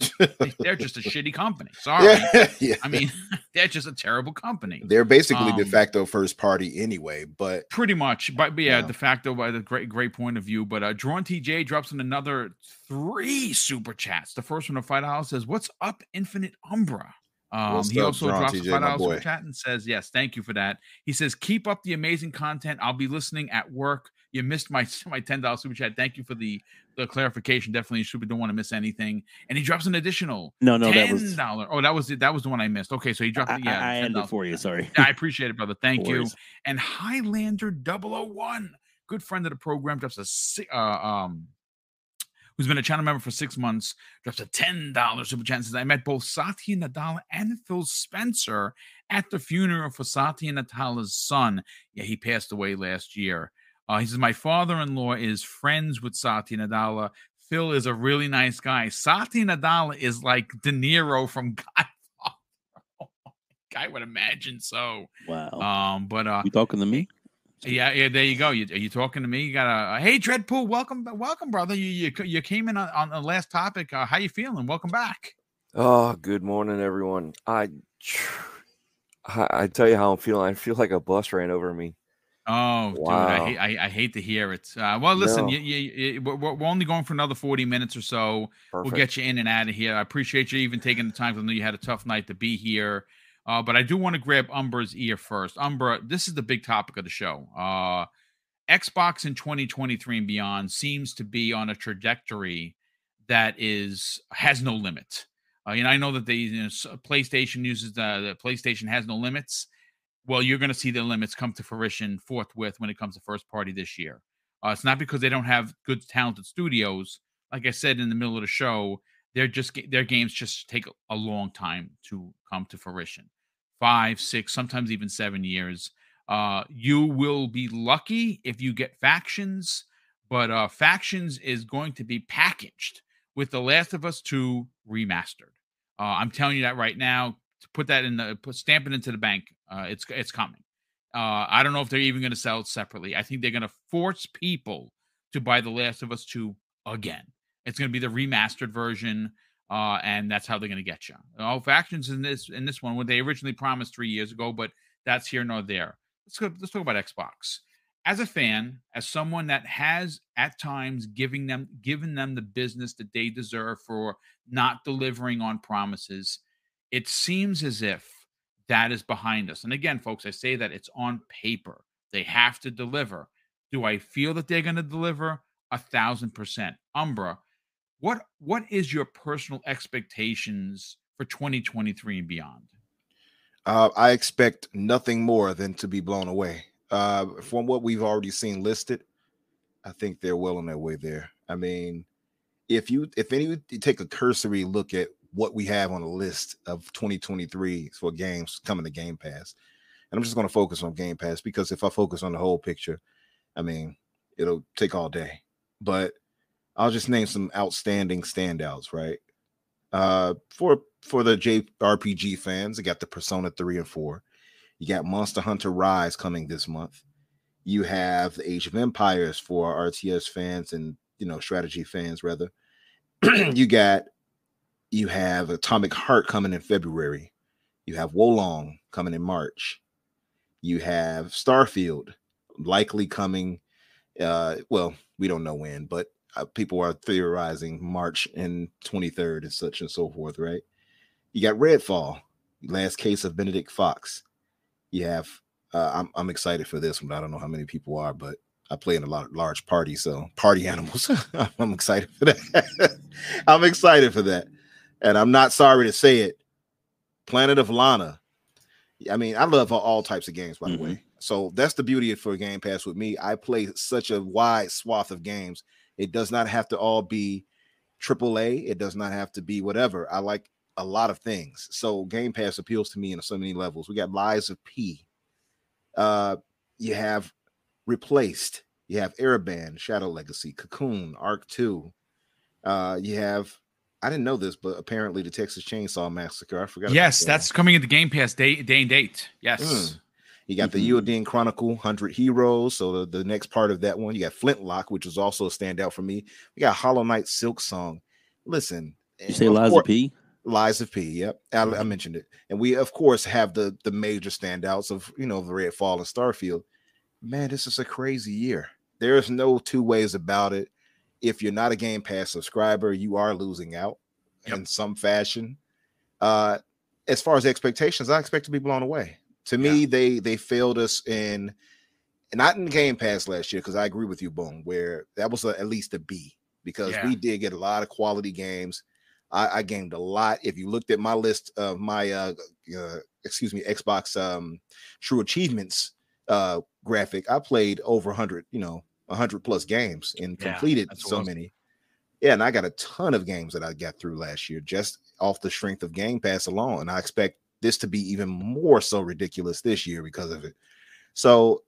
they're just a shitty company. Sorry, yeah, [LAUGHS] yeah. I mean [LAUGHS] they're just a terrible company. They're basically um, de facto first party anyway. But pretty much, but, but yeah, yeah, de facto by the great great point of view. But uh, Drawn TJ drops in another three super chats. The first one of Fight House says, "What's up, Infinite Umbra?" Um, he also drops TJ, a five dollars super chat and says, "Yes, thank you for that." He says, "Keep up the amazing content. I'll be listening at work. You missed my [LAUGHS] my ten dollars super chat. Thank you for the the clarification. Definitely, super don't want to miss anything." And he drops an additional no, no, that was dollar. Oh, that was it. that was the one I missed. Okay, so he dropped. I, yeah, I, I ended for you. Sorry. Yeah, I appreciate it, brother. [LAUGHS] Thank you. And Highlander 001, good friend of the program, drops a uh, um who's been a channel member for six months, drops a $10 super chat says, I met both Satya Nadella and Phil Spencer at the funeral for Satya Nadella's son. Yeah, he passed away last year. Uh, he says, My father in law is friends with Satya Nadella. Phil is a really nice guy. Satya Nadella is like De Niro from [LAUGHS] Godfather. [LAUGHS] I would imagine so. Wow. Um, but uh, you talking to me? Yeah, yeah. There you go. You, are you talking to me? You got a, a hey, Dreadpool. Welcome, welcome, brother. You you, you came in on, on the last topic. Uh, how you feeling? Welcome back. Oh, good morning, everyone. I I tell you how I'm feeling. I feel like a bus ran over me. Oh, wow. dude, I hate, I, I, hate to hear it. Uh, well, listen, no. you, you, you, we're, we're, only going for another 40 minutes or so. Perfect. We'll get you in and out of here. I appreciate you even taking the time. I know you had a tough night to be here. Uh, but I do want to grab Umbra's ear first. Umbra, this is the big topic of the show. Uh, Xbox in 2023 and beyond seems to be on a trajectory that is has no limit. Uh, know, I know that the you know, PlayStation uses the, the PlayStation has no limits. Well, you're going to see the limits come to fruition forthwith when it comes to first party this year. Uh, it's not because they don't have good, talented studios. Like I said in the middle of the show, they're just their games just take a long time to come to fruition five six sometimes even seven years. Uh you will be lucky if you get factions but uh factions is going to be packaged with the last of us 2 remastered. Uh i'm telling you that right now to put that in the put stamp it into the bank uh it's it's coming. Uh i don't know if they're even going to sell it separately. I think they're going to force people to buy the last of us 2 again. It's going to be the remastered version, uh, and that's how they're going to get you. All factions in this in this one, what they originally promised three years ago, but that's here nor there. Let's go. Let's talk about Xbox. As a fan, as someone that has at times giving them given them the business that they deserve for not delivering on promises, it seems as if that is behind us. And again, folks, I say that it's on paper. They have to deliver. Do I feel that they're going to deliver? A thousand percent. Umbra, what what is your personal expectations for 2023 and beyond? Uh, I expect nothing more than to be blown away. Uh, from what we've already seen listed, I think they're well on their way there. I mean, if you if any you take a cursory look at what we have on the list of 2023 for games coming to Game Pass, and I'm just going to focus on Game Pass because if I focus on the whole picture, I mean, it'll take all day. But I'll just name some outstanding standouts, right? Uh, for for the JRPG fans, you got the Persona 3 and 4. You got Monster Hunter Rise coming this month. You have the Age of Empires for RTS fans and you know strategy fans rather. [CLEARS THROAT] you got you have Atomic Heart coming in February. You have Wo Long coming in March. You have Starfield likely coming uh well, we don't know when, but uh, people are theorizing March and 23rd and such and so forth, right? You got Redfall, last case of Benedict Fox. You have, uh, I'm, I'm excited for this one. I don't know how many people are, but I play in a lot of large parties, so party [LAUGHS] animals. I'm excited for that. [LAUGHS] I'm excited for that. And I'm not sorry to say it. Planet of Lana. I mean, I love all types of games, by mm-hmm. the way. So that's the beauty for Game Pass with me. I play such a wide swath of games it does not have to all be AAA. It does not have to be whatever. I like a lot of things. So Game Pass appeals to me in so many levels. We got Lies of P. Uh, you have Replaced. You have Ereban, Shadow Legacy, Cocoon, Ark 2. Uh, you have I didn't know this, but apparently the Texas Chainsaw Massacre. I forgot. Yes, that that's coming into Game Pass day, day and date. Yes. Mm. You got the mm Chronicle 100 Heroes. So the, the next part of that one, you got Flintlock, which was also a standout for me. We got Hollow Knight Silksong. Listen, you say Lies of P? Lies of P. Yep, I, I, mentioned it, and we of course have the the major standouts of you know the Redfall and Starfield. Man, this is a crazy year. There is no two ways about it. If you're not a Game Pass subscriber, you are losing out yep. in some fashion. Uh, as far as expectations, I expect to be blown away. To me, yeah. they they failed us in not in Game Pass last year because I agree with you, Boom, where that was a, at least a B because yeah. we did get a lot of quality games. I, I, gamed a lot. If you looked at my list of my uh, uh excuse me, Xbox um True Achievements uh graphic, I played over 100, you know, 100 plus games and completed yeah, so awesome. many. Yeah, and I got a ton of games that I got through last year just off the strength of Game Pass alone. And I expect this to be even more so ridiculous this year because of it. So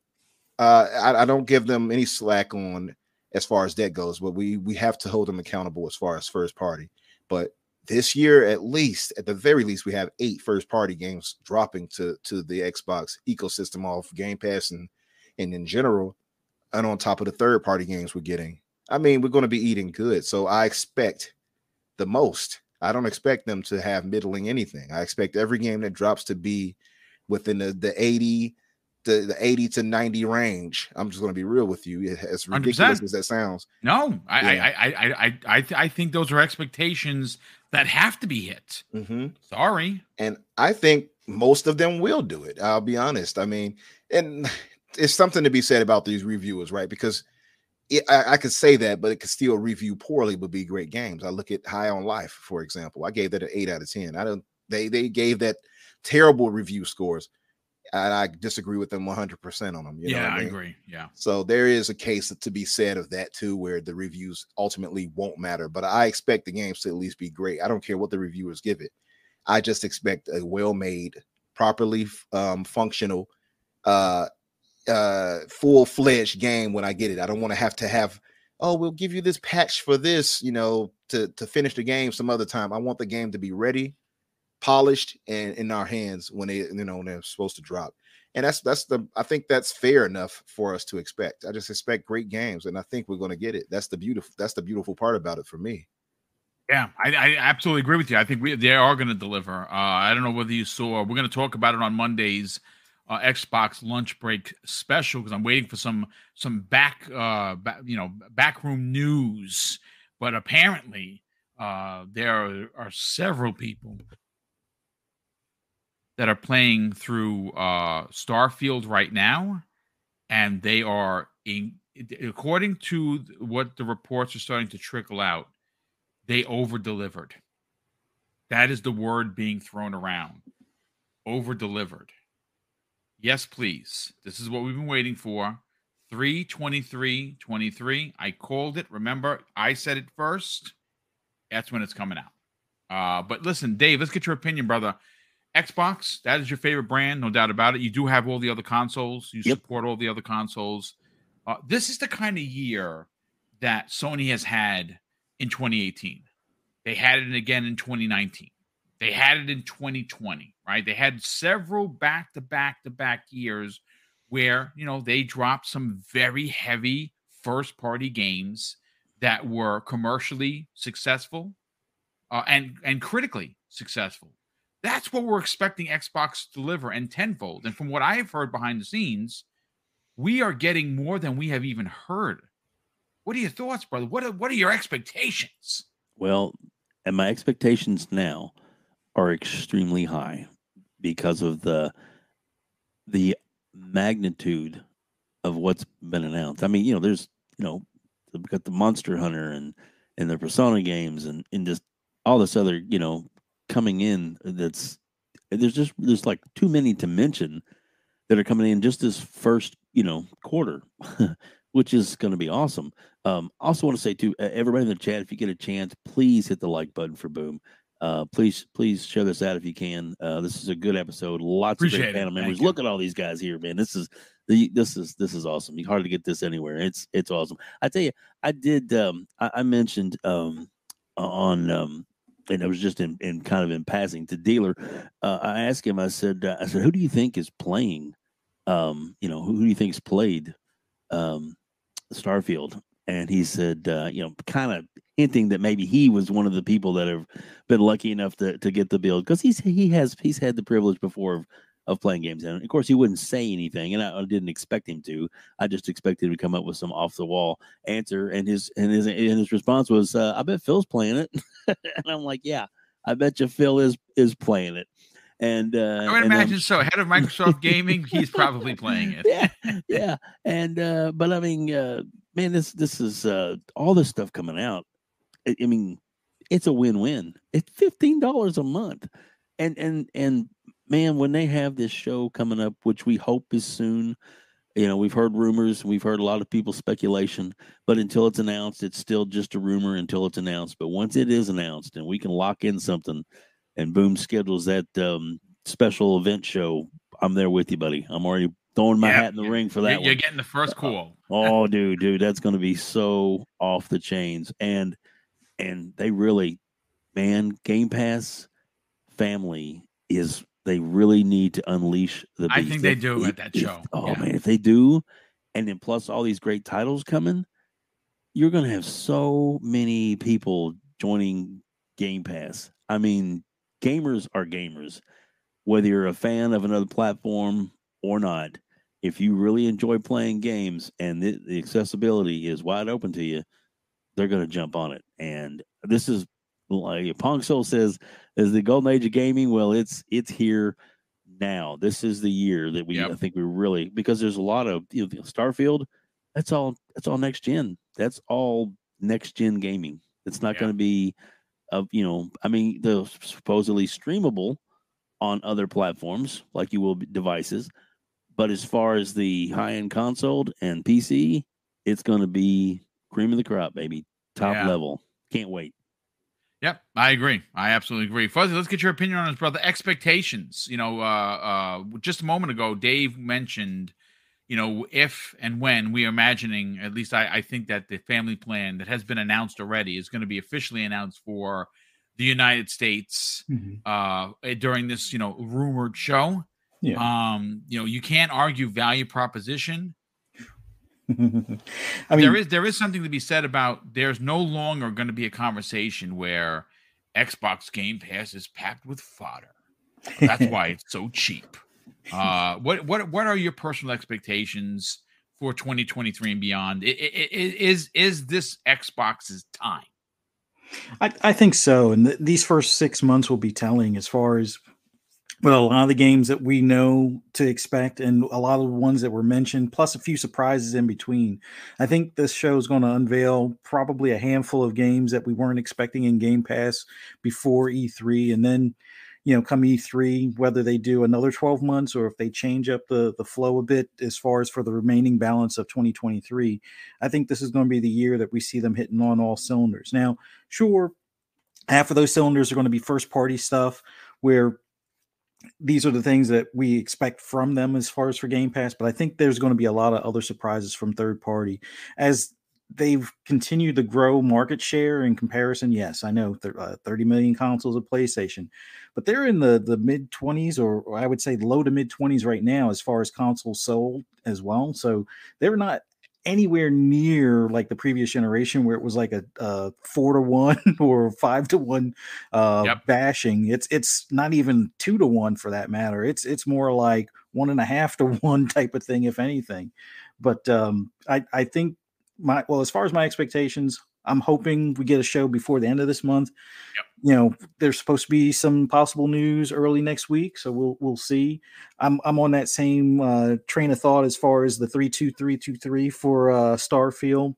uh, I, I, don't give them any slack on as far as that goes, but we we have to hold them accountable as far as first party. But this year, at least, at the very least, we have eight first party games dropping to to the Xbox ecosystem off Game Pass and and in general, and on top of the third party games we're getting. I mean, we're going to be eating good, so I expect the most I don't expect them to have middling anything. I expect every game that drops to be within the, the 80 the, the 80 to 90 range. I'm just going to be real with you. As ridiculous 100%. as that sounds. No, I, yeah. I, I, I, I, I think those are expectations that have to be hit. Mm-hmm. Sorry. And I think most of them will do it. I'll be honest. I mean, and [SIGHS] it's something to be said about these reviewers, right? Because it, I, I, could say that, but it could still review poorly, but be great games. I look at High on Life, for example. I gave that an eight out of ten. I don't. They they gave that terrible review scores, and I disagree with them one hundred percent on them. yeah, I, mean? I, agree. Yeah. So there is a case to be said of that too, where the reviews ultimately won't matter. But I expect the games to at least be great. I don't care what the reviewers give it. I just expect a well-made, properly um, functional uh uh full-fledged game when I get it. I don't want to have to have oh, we'll give you this patch for this, you know, to to finish the game some other time. I want the game to be ready, polished, and in our hands when they, you know, when they're supposed to drop. And that's that's the I think that's fair enough for us to expect. I just expect great games, and I think we're going to get it. That's the beautiful that's the beautiful part about it for me. Yeah, I, I absolutely agree with you. I think we they are going to deliver. Uh, I don't know whether you saw. We're going to talk about it on Mondays uh, Xbox lunch break special because I'm waiting for some some back uh you know backroom news. But apparently, uh, there are, are several people that are playing through uh, Starfield right now, and they are in, according to what the reports are starting to trickle out, they over delivered. That is the word being thrown around. Over delivered. Yes, please. This is what we've been waiting for. 323 23. I called it. Remember, I said it first. That's when it's coming out. Uh, but listen, Dave, let's get your opinion, brother. Xbox, that is your favorite brand, no doubt about it. You do have all the other consoles, you yep. support all the other consoles. Uh, this is the kind of year that Sony has had in 2018. They had it again in 2019. They had it in 2020, right? They had several back to back to back years where, you know, they dropped some very heavy first party games that were commercially successful uh, and and critically successful. That's what we're expecting Xbox to deliver and tenfold. And from what I have heard behind the scenes, we are getting more than we have even heard. What are your thoughts, brother? What are, what are your expectations? Well, and my expectations now are extremely high because of the the magnitude of what's been announced. I mean, you know, there's you know, we've got the Monster Hunter and and the Persona games and and just all this other you know coming in. That's there's just there's like too many to mention that are coming in just this first you know quarter, [LAUGHS] which is going to be awesome. Um, also want to say to everybody in the chat, if you get a chance, please hit the like button for Boom. Uh, please, please share this out if you can. Uh, this is a good episode. Lots Appreciate of great panel members. Look at all these guys here, man. This is the this is this is awesome. You hardly get this anywhere. It's it's awesome. I tell you, I did. Um, I, I mentioned um, on um, and it was just in, in kind of in passing to dealer. Uh, I asked him. I said, uh, I said, who do you think is playing? Um, you know, who, who do you think's played um, Starfield? And he said, uh, you know, kind of hinting that maybe he was one of the people that have been lucky enough to, to get the build because he's he has he's had the privilege before of, of playing games and of course he wouldn't say anything and I, I didn't expect him to I just expected him to come up with some off the wall answer and his and his and his response was uh, I bet Phil's playing it [LAUGHS] and I'm like yeah I bet you Phil is is playing it and uh, I would imagine so. Head of Microsoft Gaming, he's probably playing it. [LAUGHS] Yeah, yeah. And uh, but I mean, uh, man, this this is uh, all this stuff coming out. I, I mean, it's a win-win. It's fifteen dollars a month, and and and man, when they have this show coming up, which we hope is soon, you know, we've heard rumors, we've heard a lot of people speculation, but until it's announced, it's still just a rumor until it's announced. But once it is announced, and we can lock in something, and boom, schedules that um, special event show, I'm there with you, buddy. I'm already throwing my hat in the ring for that. You're, one. you're getting the first uh, call. oh, dude, dude, that's going to be so off the chains, and and they really, man, Game Pass family is they really need to unleash the. I beast. think they If- do if- at that if- show. oh Yeah. man, if they do, and then plus all these great titles coming, you're going to have so many people joining Game Pass. I mean, gamers are gamers, whether you're a fan of another platform or not. If you really enjoy playing games and the, the accessibility is wide open to you, they're going to jump on it. And this is like Pong Soul says, is the golden age of gaming. Well, it's it's here now. This is the year that we Yep. I think we really because there's a lot of you know, Starfield. That's all. That's all next gen. That's all next gen gaming. It's not Yeah. going to be of you know. I mean, the supposedly streamable on other platforms like you will be devices, but as far as the high end console and PC, it's going to be cream of the crop, baby, top Yeah. level. Can't wait. Yep, I agree. I absolutely agree. Fuzzy, let's get your opinion on this, brother. Expectations. You know, uh, uh, just a moment ago, Dave mentioned, you know, if and when we are imagining, at least I, I think that the family plan that has been announced already is going to be officially announced for the United States Mhm. uh, during this, you know, rumored show. Yeah. Um, you know, you can't argue value proposition. [LAUGHS] I mean, there is there is something to be said about there's no longer going to be a conversation where Xbox Game Pass is packed with fodder. That's why it's so cheap. [LAUGHS] Uh, what what what are your personal expectations for 2023 and beyond? I- I- I- Is is this Xbox's time? I, I think so. And th- these first six months will be telling as far as well, a lot of the games that we know to expect and a lot of the ones that were mentioned, plus a few surprises in between. I think this show is going to unveil probably a handful of games that we weren't expecting in Game Pass before E3. And then, you know, come E3, whether they do another 12 months or if they change up the, the flow a bit as far as for the remaining balance of 2023, I think this is going to be the year that we see them hitting on all cylinders. Now, sure, half of those cylinders are going to be first party stuff where these are the things that we expect from them as far as for Game Pass, but I think there's going to be a lot of other surprises from third party as they've continued to grow market share in comparison. Yes, I know uh, 30 million consoles of PlayStation, but they're in the the mid 20s or, or I would say low to mid 20s right now as far as consoles sold as well. So they're not anywhere near like the previous generation where it was like a, a four to one [LAUGHS] or five to one uh Yep. bashing. It's it's not even two to one for that matter. It's it's more like one and a half to [LAUGHS] one type of thing if anything. But um i i think my well as far as my expectations i'm hoping we get a show before the end of this month. Yep. you know there's supposed to be some possible news early next week so we'll we'll see. I'm i'm on that same uh train of thought as far as the 32323 for uh starfield.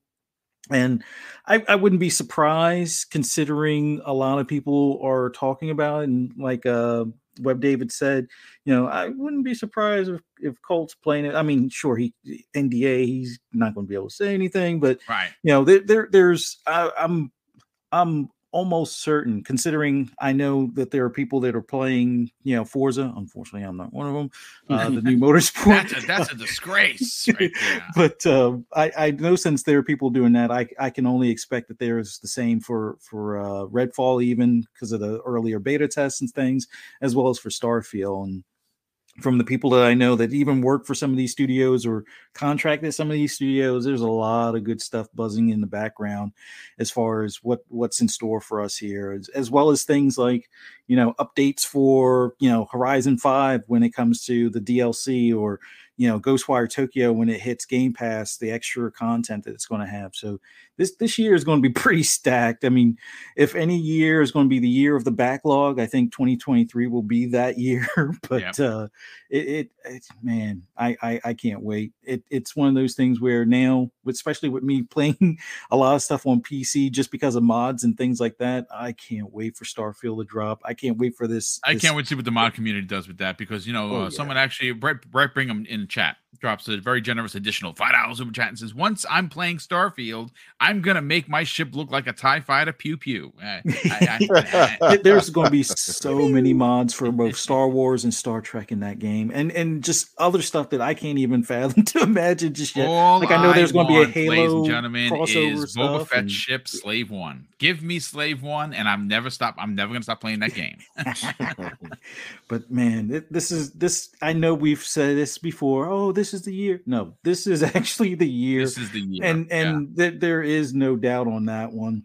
And I, I wouldn't be surprised considering a lot of people are talking about it and like uh web david said you know i wouldn't be surprised if, if colt's playing it i mean sure he nda he's not going to be able to say anything but Right. you know there, there there's I, i'm i'm almost certain, considering I know that there are people that are playing, you know, Forza. Unfortunately, I'm not one of them. Uh, the new [LAUGHS] motorsport. that's, a, that's a disgrace. Right [LAUGHS] but uh, I, I know since there are people doing that, I, I can only expect that there is the same for for uh, Redfall, even because of the earlier beta tests and things, as well as for Starfield. And from the people that I know that even work for some of these studios or contract at some of these studios, there's a lot of good stuff buzzing in the background as far as what what's in store for us here, as, as well as things like you know updates for you know Horizon Five when it comes to the DLC or you know Ghostwire Tokyo when it hits Game Pass, the extra content that it's going to have. So this this year is going to be [LAUGHS] pretty stacked. I mean, if any year is going to be the year of the backlog, I think 2023 will be that [LAUGHS] year. but uh, it, it, man, I, I I can't wait. It it's one of those things where now, especially with me [LAUGHS] playing a lot of stuff on PC just because of mods and things like that, I can't wait for Starfield to drop. I can't wait for this. I this, can't wait to see what the mod community does with that because you know oh, uh, yeah. someone actually Brett Brett Brigham in chat drops a very generous additional five dollars super chat and says, "Once I'm playing Starfield, I'm gonna make my ship look like a Tie Fighter pew pew." Uh, I, I, [LAUGHS] There's going to be [LAUGHS] so many mods for both Star Wars and Star Trek in that game, and and just other stuff that I can't even fathom [LAUGHS] to imagine just yet. All like I know there's going to be a Halo, ladies and gentlemen, crossover is Boba Fett and... ship Slave One. Give me Slave One, and I'm never stop. I'm never gonna stop playing that game. but man, this is this. I know we've said this before. Oh, this is the year. No, this is [LAUGHS] actually the year. This is the year. And and yeah. th- there is no doubt on that one.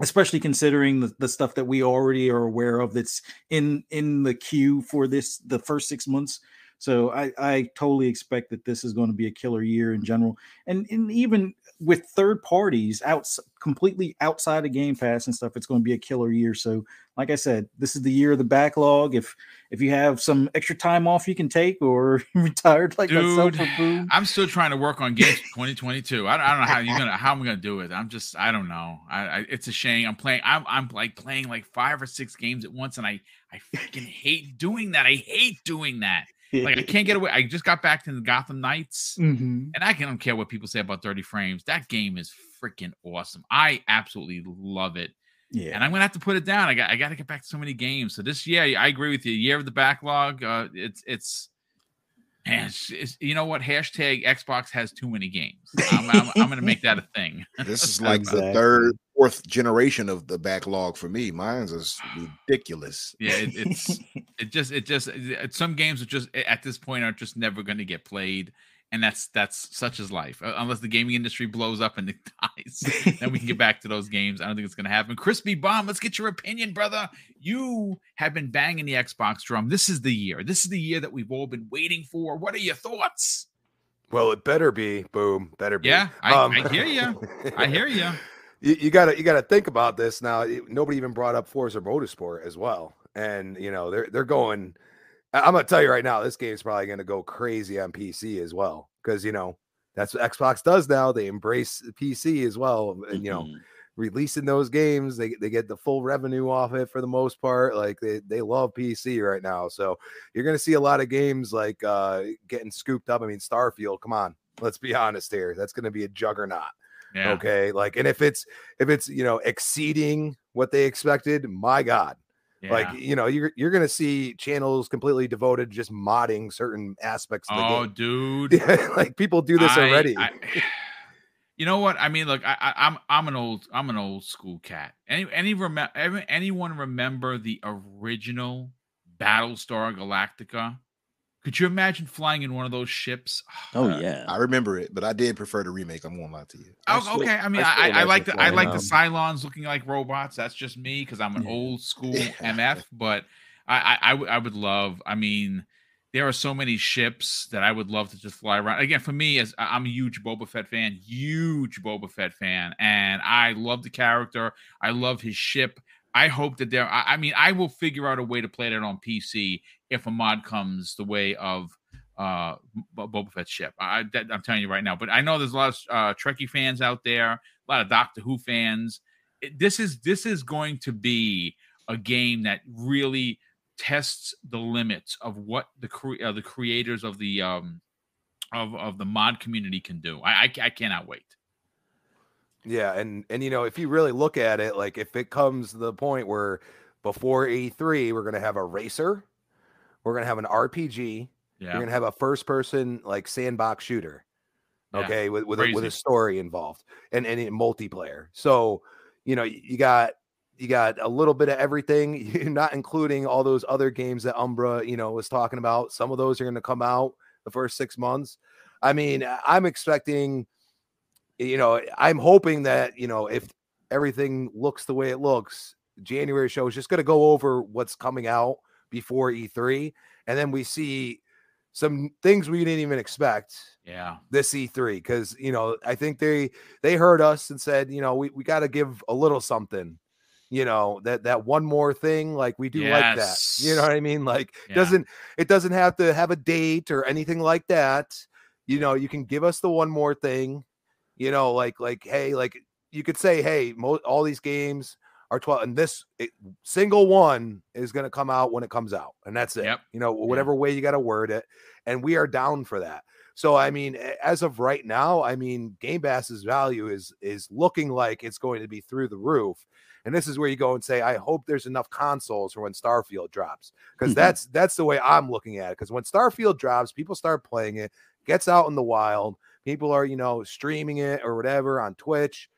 Especially considering the, the stuff that we already are aware of that's in in the queue for this the first six months. So I, I totally expect that this is going to be a killer year in general. And, and even with third parties out completely outside of Game Pass and stuff, it's going to be a killer year. So, like I said, this is the year of the backlog. If if you have some extra time off you can take or [LAUGHS] retired like Dude, myself. I'm still trying to work on games 2022. I don't, I don't know how you're [LAUGHS] gonna how I'm gonna do it. I'm just I don't know. I, I it's a shame. I'm playing. I'm I'm like playing like five or six games at once, and I I freaking hate doing that. I hate doing that like I can't get away. I just got back to the Gotham Knights, mm-hmm. and I don't care what people say about 30 frames. That game is freaking awesome. I absolutely love it. Yeah, and I'm gonna have to put it down. I got I got to get back to so many games. So this year, I agree with you. Year of the backlog. Uh, it's it's Man, it's, it's, you know what? Hashtag Xbox has too many games. I'm, I'm, I'm going to make that a [LAUGHS] thing. [LAUGHS] This is like exactly. the third, fourth generation of the backlog for me. Mine's is ridiculous. Yeah, it, it's it just it just it, some games are just at this point are just never going to get played and that's that's such as life. Uh, unless the gaming industry blows up and it [LAUGHS] dies, then we can get [LAUGHS] back to those games. I don't think it's going to happen. Crispy Bomb, let's get your opinion, brother. You have been banging the Xbox drum. This is the year. This is the year that we've all been waiting for. What are your thoughts? Well, it better be. Boom, better be. Yeah, I, um, I hear you. I hear [LAUGHS] you. You gotta you gotta think about this now. Nobody even brought up Forza Motorsport as well, and you know they're they're going I'm gonna tell you right now, this game's probably gonna go crazy on PC as well because you know that's what Xbox does now. They embrace PC as well, and you know, mm-hmm. releasing those games, they they get the full revenue off it for the most part. Like they they love PC right now, so you're gonna see a lot of games like uh getting scooped up. I mean, Starfield, come on, let's be honest here, that's gonna be a juggernaut. Yeah. Okay, like, and if it's if it's you know exceeding what they expected, my God, yeah. Like you know, you're you're gonna see channels completely devoted just modding certain aspects. Of the oh, game. [LAUGHS] dude! like people do this I, already. I, [SIGHS] you know what? I mean, look, I, am I'm, I'm an old I'm an old school cat. Any any remember anyone remember the original Battlestar Galactica? Could you imagine flying in one of those ships? [SIGHS] Oh uh, yeah, I remember it, but I did prefer the remake. I'm gonna lie to you. Oh, okay. I mean, I, I, I like the I like the Cylons looking like robots. That's just me because I'm an yeah. old school [LAUGHS] MF. But I, I I would love. I mean, there are so many ships that I would love to just fly around. Again, for me, as I'm a huge Boba Fett fan, huge Boba Fett fan, and I love the character. I love his ship. I hope that there. I, I, mean, I will figure out a way to play that on PC if a mod comes the way of uh Boba Fett's ship. I, i'm telling you right now. But I know there's a lot of uh, Trekkie fans out there, a lot of Doctor Who fans. It, this is this is going to be a game that really tests the limits of what the cre- uh, the creators of the um of of the mod community can do. I I, I cannot wait. Yeah, and and you know, if you really look at it, like if it comes to the point where before E3, we're gonna have a racer, we're gonna have an RPG, Yeah. you're gonna have a first person like sandbox shooter. Yeah, Okay, with with a, with a story involved and and in multiplayer. So, you know, you got you got a little bit of everything, [LAUGHS] You're not including all those other games that Umbra, you know, was talking about. Some of those are going to come out the first 6 months. I mean, I'm expecting you know, I'm hoping that, you know, if everything looks the way it looks, January show is just going to go over what's coming out before E3 and then we see some things we didn't even expect Yeah. this E3 because you know I think they they heard us and said you know we, we got to give a little something you know that that one more thing like we do like that you know what I mean like Yeah. doesn't it doesn't have to have a date or anything like that you know you can give us the one more thing you know like like hey like you could say hey mo- all these games are 12 and this it, single one is going to come out when it comes out and that's it Yep. you know whatever way you got to word it and we are down for that so I mean, as of right now, I mean, Game Pass's value is is looking like it's going to be through the roof. And this is where you go and say, I hope there's enough consoles for when Starfield drops, because Mhm. that's that's the way I'm looking at it. Because when Starfield drops, people start playing it, gets out in the wild, people are you know streaming it or whatever on Twitch.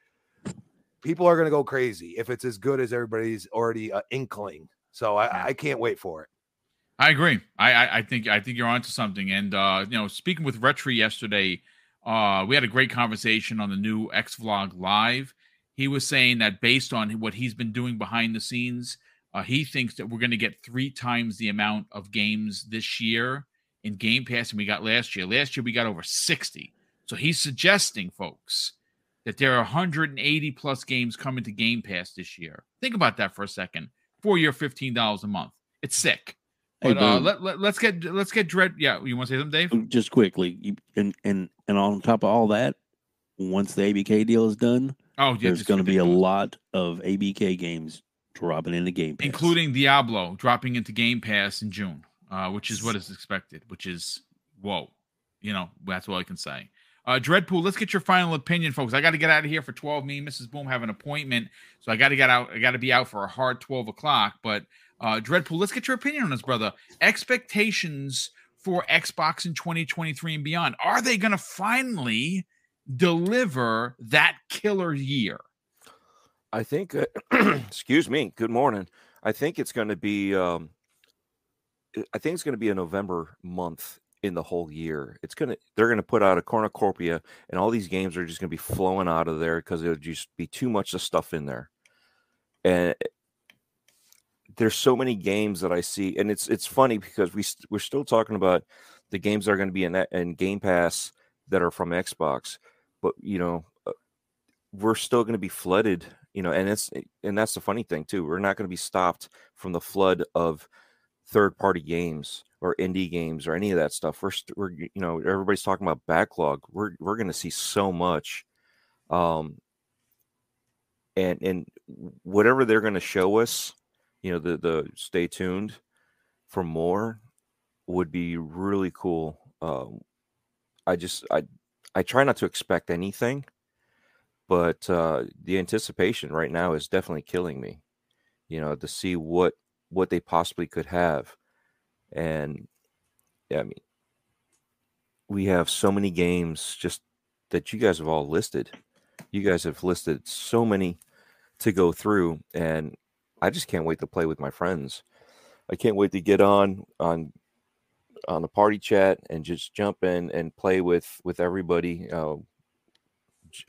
People are going to go crazy if it's as good as everybody's already uh, inkling. So I, I can't wait for it. I agree. I, I I think I think you're onto something. And uh, you know, speaking with Retri yesterday, uh, we had a great conversation on the new X Vlog Live. He was saying that based on what he's been doing behind the scenes, uh, he thinks that we're going to get three times the amount of games this year in Game Pass than we got last year. Last year we got over 60. So he's suggesting, folks, that there are 180 plus games coming to Game Pass this year. Think about that for a second. Four year, fifteen dollars a month. It's sick. Hey, But uh, let, let, let's get let's get dread. Yeah, you want to say something, Dave? just quickly, you, and and and on top of all that, once the ABK deal is done, Oh, yeah, there's going to be a lot of ABK games dropping into Game Pass, including Diablo dropping into Game Pass in June, uh, which is what is expected. Which is whoa, you know that's all I can say. Uh, Dreadpool, let's get your final opinion, folks. I got to get out of here for twelve. Me and Mrs. Boom have an appointment, so I got to get out. I got to be out for a hard twelve o'clock. But uh, Dreadpool, let's get your opinion on this, brother. Expectations for Xbox in 2023 and beyond. Are they going to finally deliver that killer year? I think, uh, [CLEARS THROAT] excuse me, good morning. I think it's going to be, um, I think it's going to be a November month in the whole year. It's to, they're to put out a cornucopia and all these games are just to be flowing out of there because it'll just be too much of stuff in there. And there's so many games that I see, and it's it's funny because we st- we're still talking about the games that are going to be in, in Game Pass that are from Xbox, but you know, uh, we're still going to be flooded you know and it's and that's the funny thing too we're not going to be stopped from the flood of third party games or indie games or any of that stuff we're, we're you know everybody's talking about backlog we're we're going to see so much um and and whatever they're going to show us you know the the stay tuned for more would be really cool um i just i i try not to expect anything but uh, the anticipation right now is definitely killing me. You know, to see what what they possibly could have, and yeah, I mean, we have so many games just that you guys have all listed. You guys have listed so many to go through, and I just can't wait to play with my friends. I can't wait to get on on on the party chat and just jump in and play with with everybody. Uh,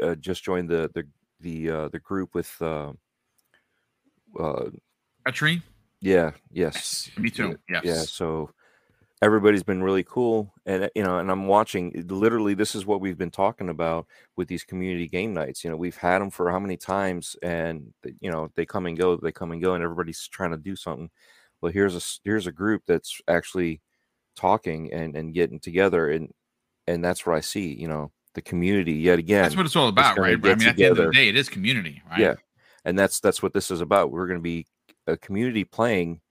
uh, just joined the the the uh, the group with uh, uh tree? Yeah yes Me too. yeah, Yes. yeah so everybody's been really cool and uh, you know and i'm watching literally this is what we've been talking about with these community game nights you know we've had them for how many times and you know they come and go they come and go and everybody's trying to do something well here's a here's a group that's actually talking and and getting together and and that's what i see you know the community yet again That's what it's all about, right? I mean, at the end of the day, it is community, right? Yeah, and that's that's what this is about. We're going to be a community playing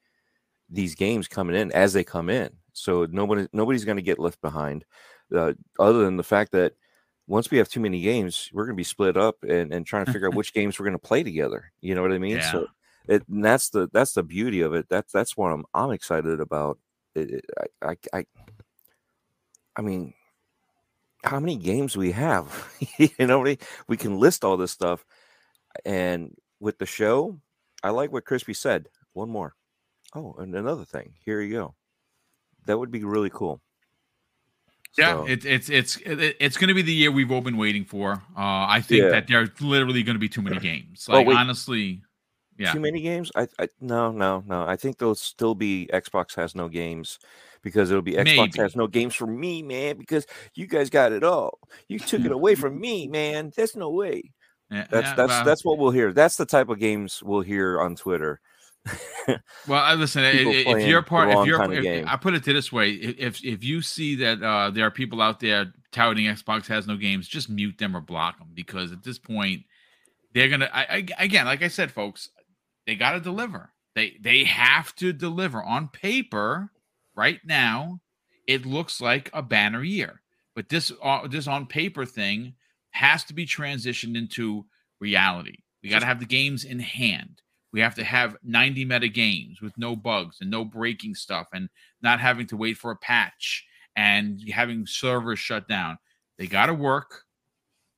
these games coming in as they come in. So nobody nobody's going to get left behind. Uh, other than the fact that once we have too many games, we're going to be split up and, and trying to figure out [LAUGHS] which games we're going to play together. You know what I mean? Yeah. So it, and that's the that's the beauty of it. That's that's what I'm I'm excited about. It, it, I, I I I mean, how many games we have? [LAUGHS] you know, we we can list all this stuff, and with the show, I like what Crispy said. One more. Oh, and another thing. Here you go. That would be really cool. Yeah, So- it's it's it's it- it's going to be the year we've all been waiting for. Uh, I think Yeah. that there's literally going to be too many [LAUGHS] games. Oh, Like wait. honestly, yeah. Too many games? I, I no no no. I think there'll still be Xbox has no games because it'll be Xbox has no games for me, man. Because you guys got it all. You took it [LAUGHS] away from me, man. There's no way. Yeah, That's yeah, that's well, that's what we'll hear. That's the type of games we'll hear on Twitter. [LAUGHS] Well, I listen. i- If you're part, if you're, if, game. I put it to this way: if if you see that uh, there are people out there touting Xbox has no games, just mute them or block them because at this point, they're gonna. I, I, again, like I said, folks, they got to deliver. They they have to deliver on paper. Right now, it looks like a banner year, but this uh, this on paper thing has to be transitioned into reality. We got to have the games in hand. We have to have 90 meta games with no bugs and no breaking stuff and not having to wait for a patch and having servers shut down. They got to work.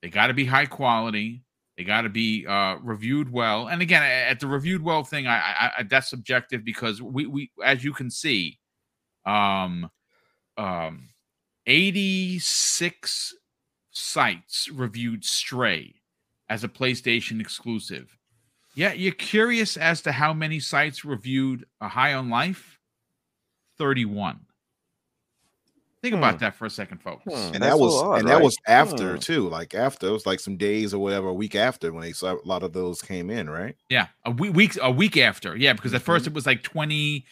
They got to be high quality. They got to be uh, reviewed well. And again, at the reviewed well thing, I, I, I that's subjective because we, we, as you can see, um, um, 86 sites reviewed Stray as a PlayStation exclusive. Yeah, you're curious as to how many sites reviewed a High on Life? 31. Think Hmm. about that for a second, folks. Hmm. and That's that was lot, and that was after Hmm. too like after it was like some days or whatever a week after when they saw a lot of those came in right Yeah, a week, week a week after. Yeah, because at first it was like 22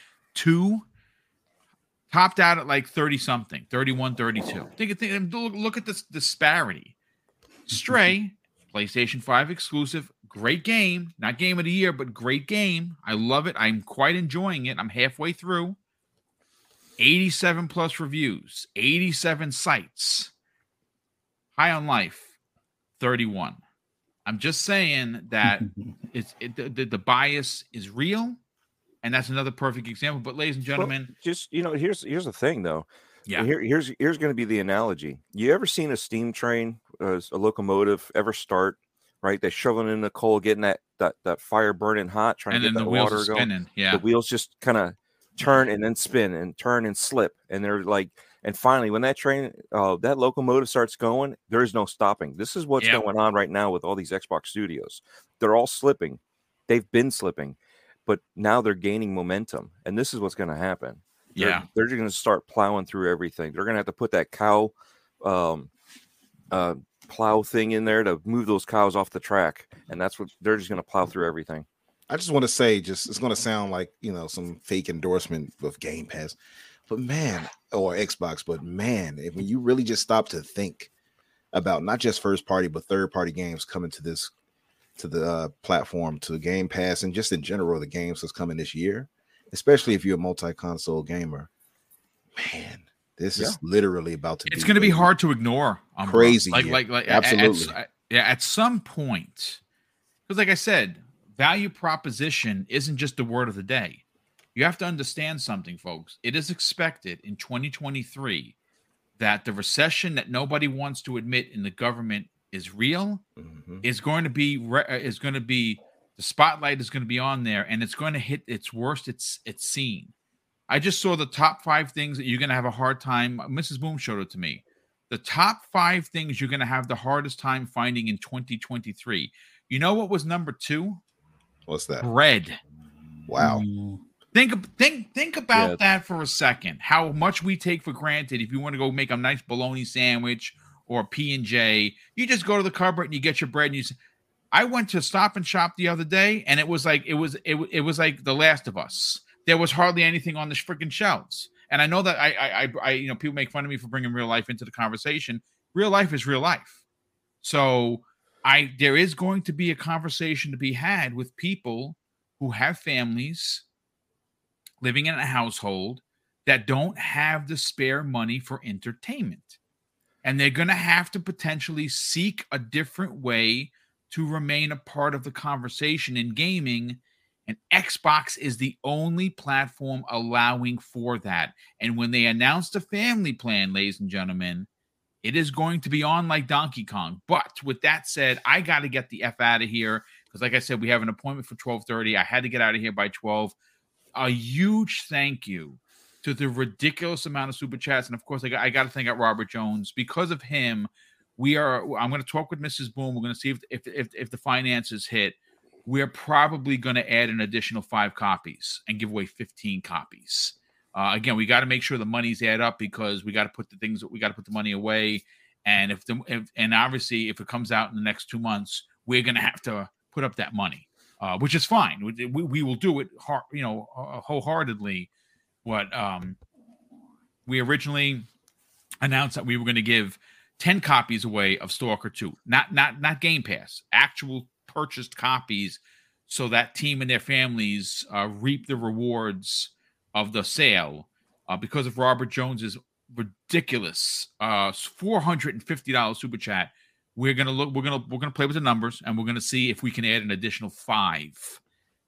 topped out at like 30 something, 31 32. Think, think look, look at this disparity. Stray, [LAUGHS] PlayStation 5 exclusive, great game, not game of the year, but great game. I love it. I'm quite enjoying it. I'm halfway through. 87 plus reviews, 87 sites. High on Life, 31. I'm just saying that [LAUGHS] it's it, the, the, the bias is real, and that's another perfect example. But, ladies and Well, gentlemen, just you know, here's here's the thing though. yeah, Here, here's here's going to be the analogy. You ever seen a steam train, uh, a locomotive, ever start? Right, they're shoveling in the coal, getting that that that fire burning hot, trying and to get the water going. spinning. Yeah, The wheels just kind of turn and then spin and turn and slip, and they're like, and finally, when that train, uh, that locomotive starts going, there is no stopping. This is what's Yeah. going on right now with all these Xbox studios. They're all slipping. They've been slipping, but now they're gaining momentum, and this is what's going to happen. They're, yeah. they're just going to start plowing through everything. They're going to have to put that cow um, uh, plow thing in there to move those cows off the track, and that's what they're just going to plow through everything. I just want to say, just it's going to sound like you know some fake endorsement of Game Pass, but man, or Xbox, but man, if when you really just stop to think about not just first party but third party games coming to this to the uh, platform, to Game Pass, and just in general the games that's coming this year, especially if you're a multi console gamer, man, this is literally about to. It's going to be hard to ignore. Umbra. Crazy like like like at- at- Absolutely. at- yeah, at some point, because like I said, value proposition isn't just the word of the day. You have to understand something, folks. It is expected in 2023 that the recession that nobody wants to admit in the government is real. Mhm. Is going to be re- uh, is going to be the spotlight is going to be on there, and it's going to hit its worst. It's it's seen. I just saw the top five things that you're going to have a hard time. Mrs. Boom showed it to me. The top five things you're going to have the hardest time finding in 2023. You know what was number two? What's that? Bread. Wow. Think think think about Yeah. that for a second. How much we take for granted if you want to go make a nice bologna sandwich or P and J, you just go to the cupboard and you get your bread and you. "I went to Stop and Shop the other day and it was like it was it, it was like The Last of Us. There was hardly anything on the freaking shelves. And I know that I I I you know people make fun of me for bringing real life into the conversation. Real life is real life. So I there is going to be a conversation to be had with people who have families living in a household that don't have the spare money for entertainment. And they're going to have to potentially seek a different way to remain a part of the conversation in gaming. And Xbox is the only platform allowing for that. And when they announced a family plan, ladies and gentlemen, it is going to be on like Donkey Kong. But with that said, I got to get the F out of here because, like I said, we have an appointment for 1230. I had to get out of here by 12. A huge thank you to the ridiculous amount of super chats. And of course, I got, I got to thank out Robert Jones. Because of him, we are, I'm going to talk with Mrs. Boom. We're going to see if, if, if, if the finances hit. We're probably going to add an additional five copies and give away 15 copies. Uh, again, we got to make sure the money's add up because we got to put the things we got to put the money away. And if the if, and obviously if it comes out in the next two months, we're going to have to put up that money, uh, which is fine. We, we, will do it, hard, you know, wholeheartedly what um, we originally announced that we were going to give 10 copies away of Stalker 2. Not not not Game Pass, actual purchased copies so that team and their families uh, reap the rewards of the sale uh, because of Robert Jones's ridiculous uh, $450 super chat. We're gonna look. We're gonna we're gonna play with the numbers, and we're gonna see if we can add an additional five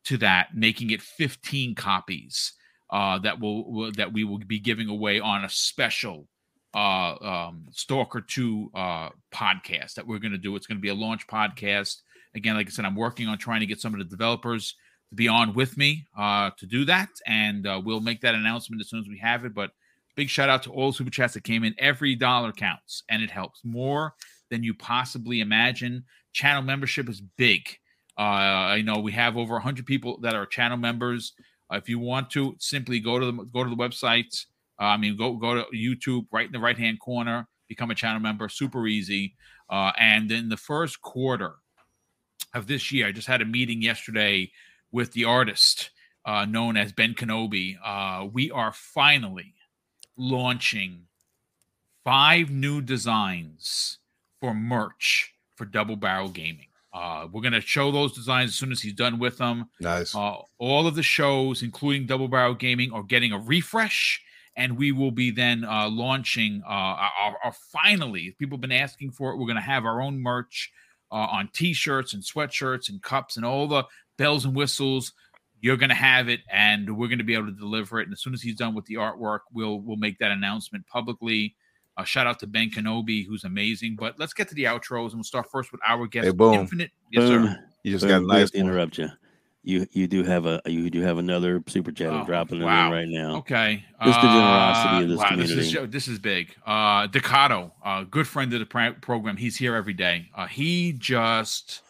to that, making it 15 copies uh, that will, will, that we will be giving away on a special uh, um, Stalker Two uh, podcast that we're going to do. It's going to be a launch podcast. Again, like I said, I'm working on trying to get some of the developers to be on with me uh, to do that, and uh, we'll make that announcement as soon as we have it. But big shout out to all super chats that came in. Every dollar counts, and it helps more than you possibly imagine. Channel membership is big. Uh, I know we have over 100 people that are channel members. If you want to, simply go to the go to the website. Uh, I mean, go go to YouTube, right in the right hand corner, become a channel member. Super easy. Uh, and in the first quarter of this year, I just had a meeting yesterday with the artist uh, known as Ben Kenobi. Uh, we are finally launching five new designs for merch for Double Barrel Gaming. Uh, we're going to show those designs as soon as he's done with them. Nice. Uh, all of the shows, including Double Barrel Gaming, are getting a refresh, and we will be then uh, launching uh, our, our, finally. People have been asking for it. We're going to have our own merch uh, on T-shirts and sweatshirts and cups and all the bells and whistles. You're going to have it, and we're going to be able to deliver it. And as soon as he's done with the artwork, we'll we'll make that announcement publicly. Uh, shout out to Ben Kenobi, who's amazing. But let's get to the outros, and we'll start first with our guest, hey, boom. Infinite. Yes, boom. sir. You just boom. got a nice. To interrupt you. You you do have a you do have another super chat oh, dropping wow. in right now. Okay, just the generosity uh, of this wow, community. This is, this is big. Uh, Decado, uh, good friend of the program. He's here every day. Uh, he just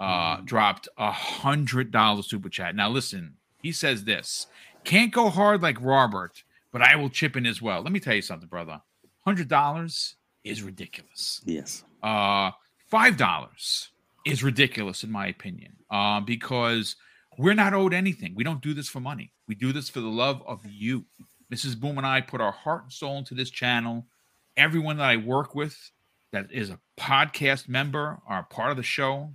uh, mm. dropped a hundred dollar super chat. Now listen, he says this: can't go hard like Robert, but I will chip in as well. Let me tell you something, brother hundred dollars is ridiculous. Yes. Uh, five dollars is ridiculous in my opinion. Uh, because we're not owed anything. We don't do this for money. We do this for the love of you. Mrs. Boom and I put our heart and soul into this channel. Everyone that I work with that is a podcast member or part of the show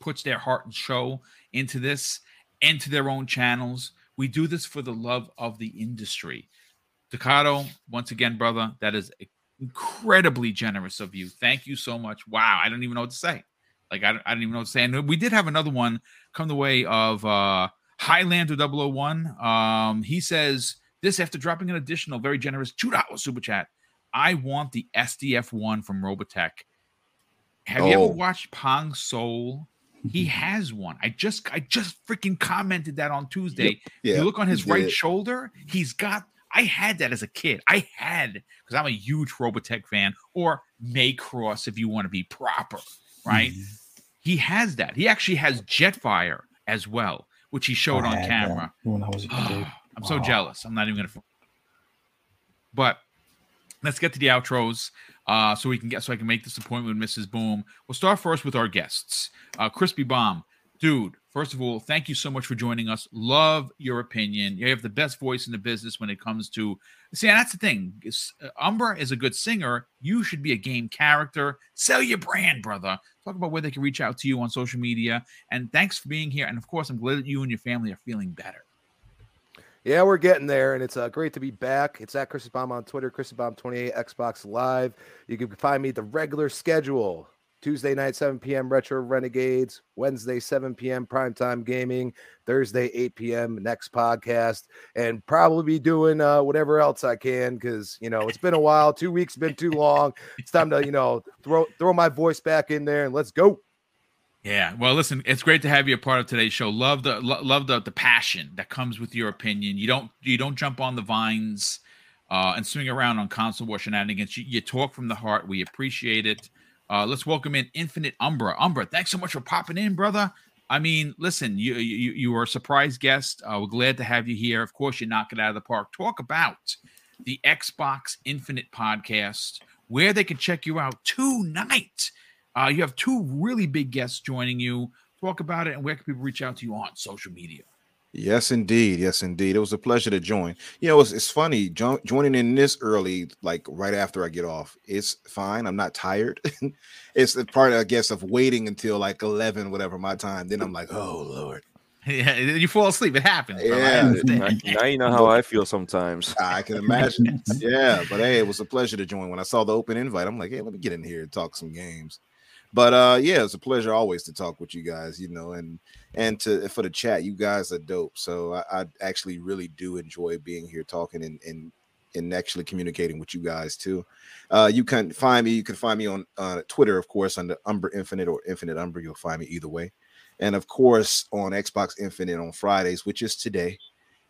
puts their heart and soul into this, into their own channels. We do this for the love of the industry. Staccato, once again, brother, that is incredibly generous of you. Thank you so much. Wow, I don't even know what to say. Like I, I don't even know what to say. And we did have another one come the way of uh Highlander 001. Um, he says this after dropping an additional very generous two dollars super chat. I want the SDF one from Robotech. Have oh. you ever oh. watched Pong Soul? He [LAUGHS] has one. I just I just freaking commented that on Tuesday. Yep. you look on his right shoulder, he's got I had that as a kid. I had because I'm a huge Robotech fan, or Macross if you want to be proper, right? Mm-hmm. He has that. He actually has Jetfire as well, which he showed on camera. When I was a kid. I'm wow. so jealous. I'm not even gonna. But let's get to the outros, uh, so we can get so I can make this appointment with Mrs. Boom. We'll start first with our guests. Uh, Crispy Bomb, dude, First of all, thank you so much for joining us. Love your opinion. You have the best voice in the business when it comes to. See, that's the thing. Uh, Umbra is a good singer. You should be a game character. Sell your brand, brother. Talk about where they can reach out to you on social media. And thanks for being here. And of course, I'm glad that you and your family are feeling better. Yeah, we're getting there, and it's uh, great to be back. It's at Chris Bomb on Twitter, Chris Bomb 28 Xbox Live. You can find me the regular schedule Tuesday night, 7 p.m. Retro Renegades, Wednesday, 7 p.m. Primetime Gaming, Thursday, 8 p.m. Next podcast, and probably be doing uh, whatever else I can because you know it's been a while. Two weeks been too long. It's time to you know throw throw my voice back in there and let's go. Yeah, well, listen, it's great to have you a part of today's show. Love the lo- love the the passion that comes with your opinion. You don't you don't jump on the vines uh, and swing around on console war shenanigans. You, you talk from the heart. We appreciate it. Uh, let's welcome in Infinite Umbra. Umbra, thanks so much for popping in, brother. I mean, listen, you you you were a surprise guest. Uh, we're glad to have you here. Of course, you knock it out of the park. Talk about the Xbox Infinite podcast, where they can check you out tonight. Uh, you have two really big guests joining you. Talk about it and where can people reach out to you on social media? Yes, indeed. Yes, indeed. It was a pleasure to join. You know, it's, it's funny jo- joining in this early, like right after I get off. It's fine. I'm not tired. [LAUGHS] it's the part, I guess, of waiting until like 11, whatever my time. Then I'm like, oh, Lord. [LAUGHS] Yeah, you fall asleep. It happens. bro. Yeah. understand. now you know how I feel sometimes. [LAUGHS] I can imagine. yeah, but hey, it was a pleasure to join. When I saw the open invite, I'm like, hey, let me get in here and talk some games. But uh yeah, it's a pleasure always to talk with you guys, you know, and and to for the chat, you guys are dope. So I, I actually really do enjoy being here talking and and and actually communicating with you guys too. Uh you can find me, you can find me on uh Twitter, of course, under Umbra Infinite or Infinite Umbra. You'll find me either way. And of course on Xbox Infinite on Fridays, which is today.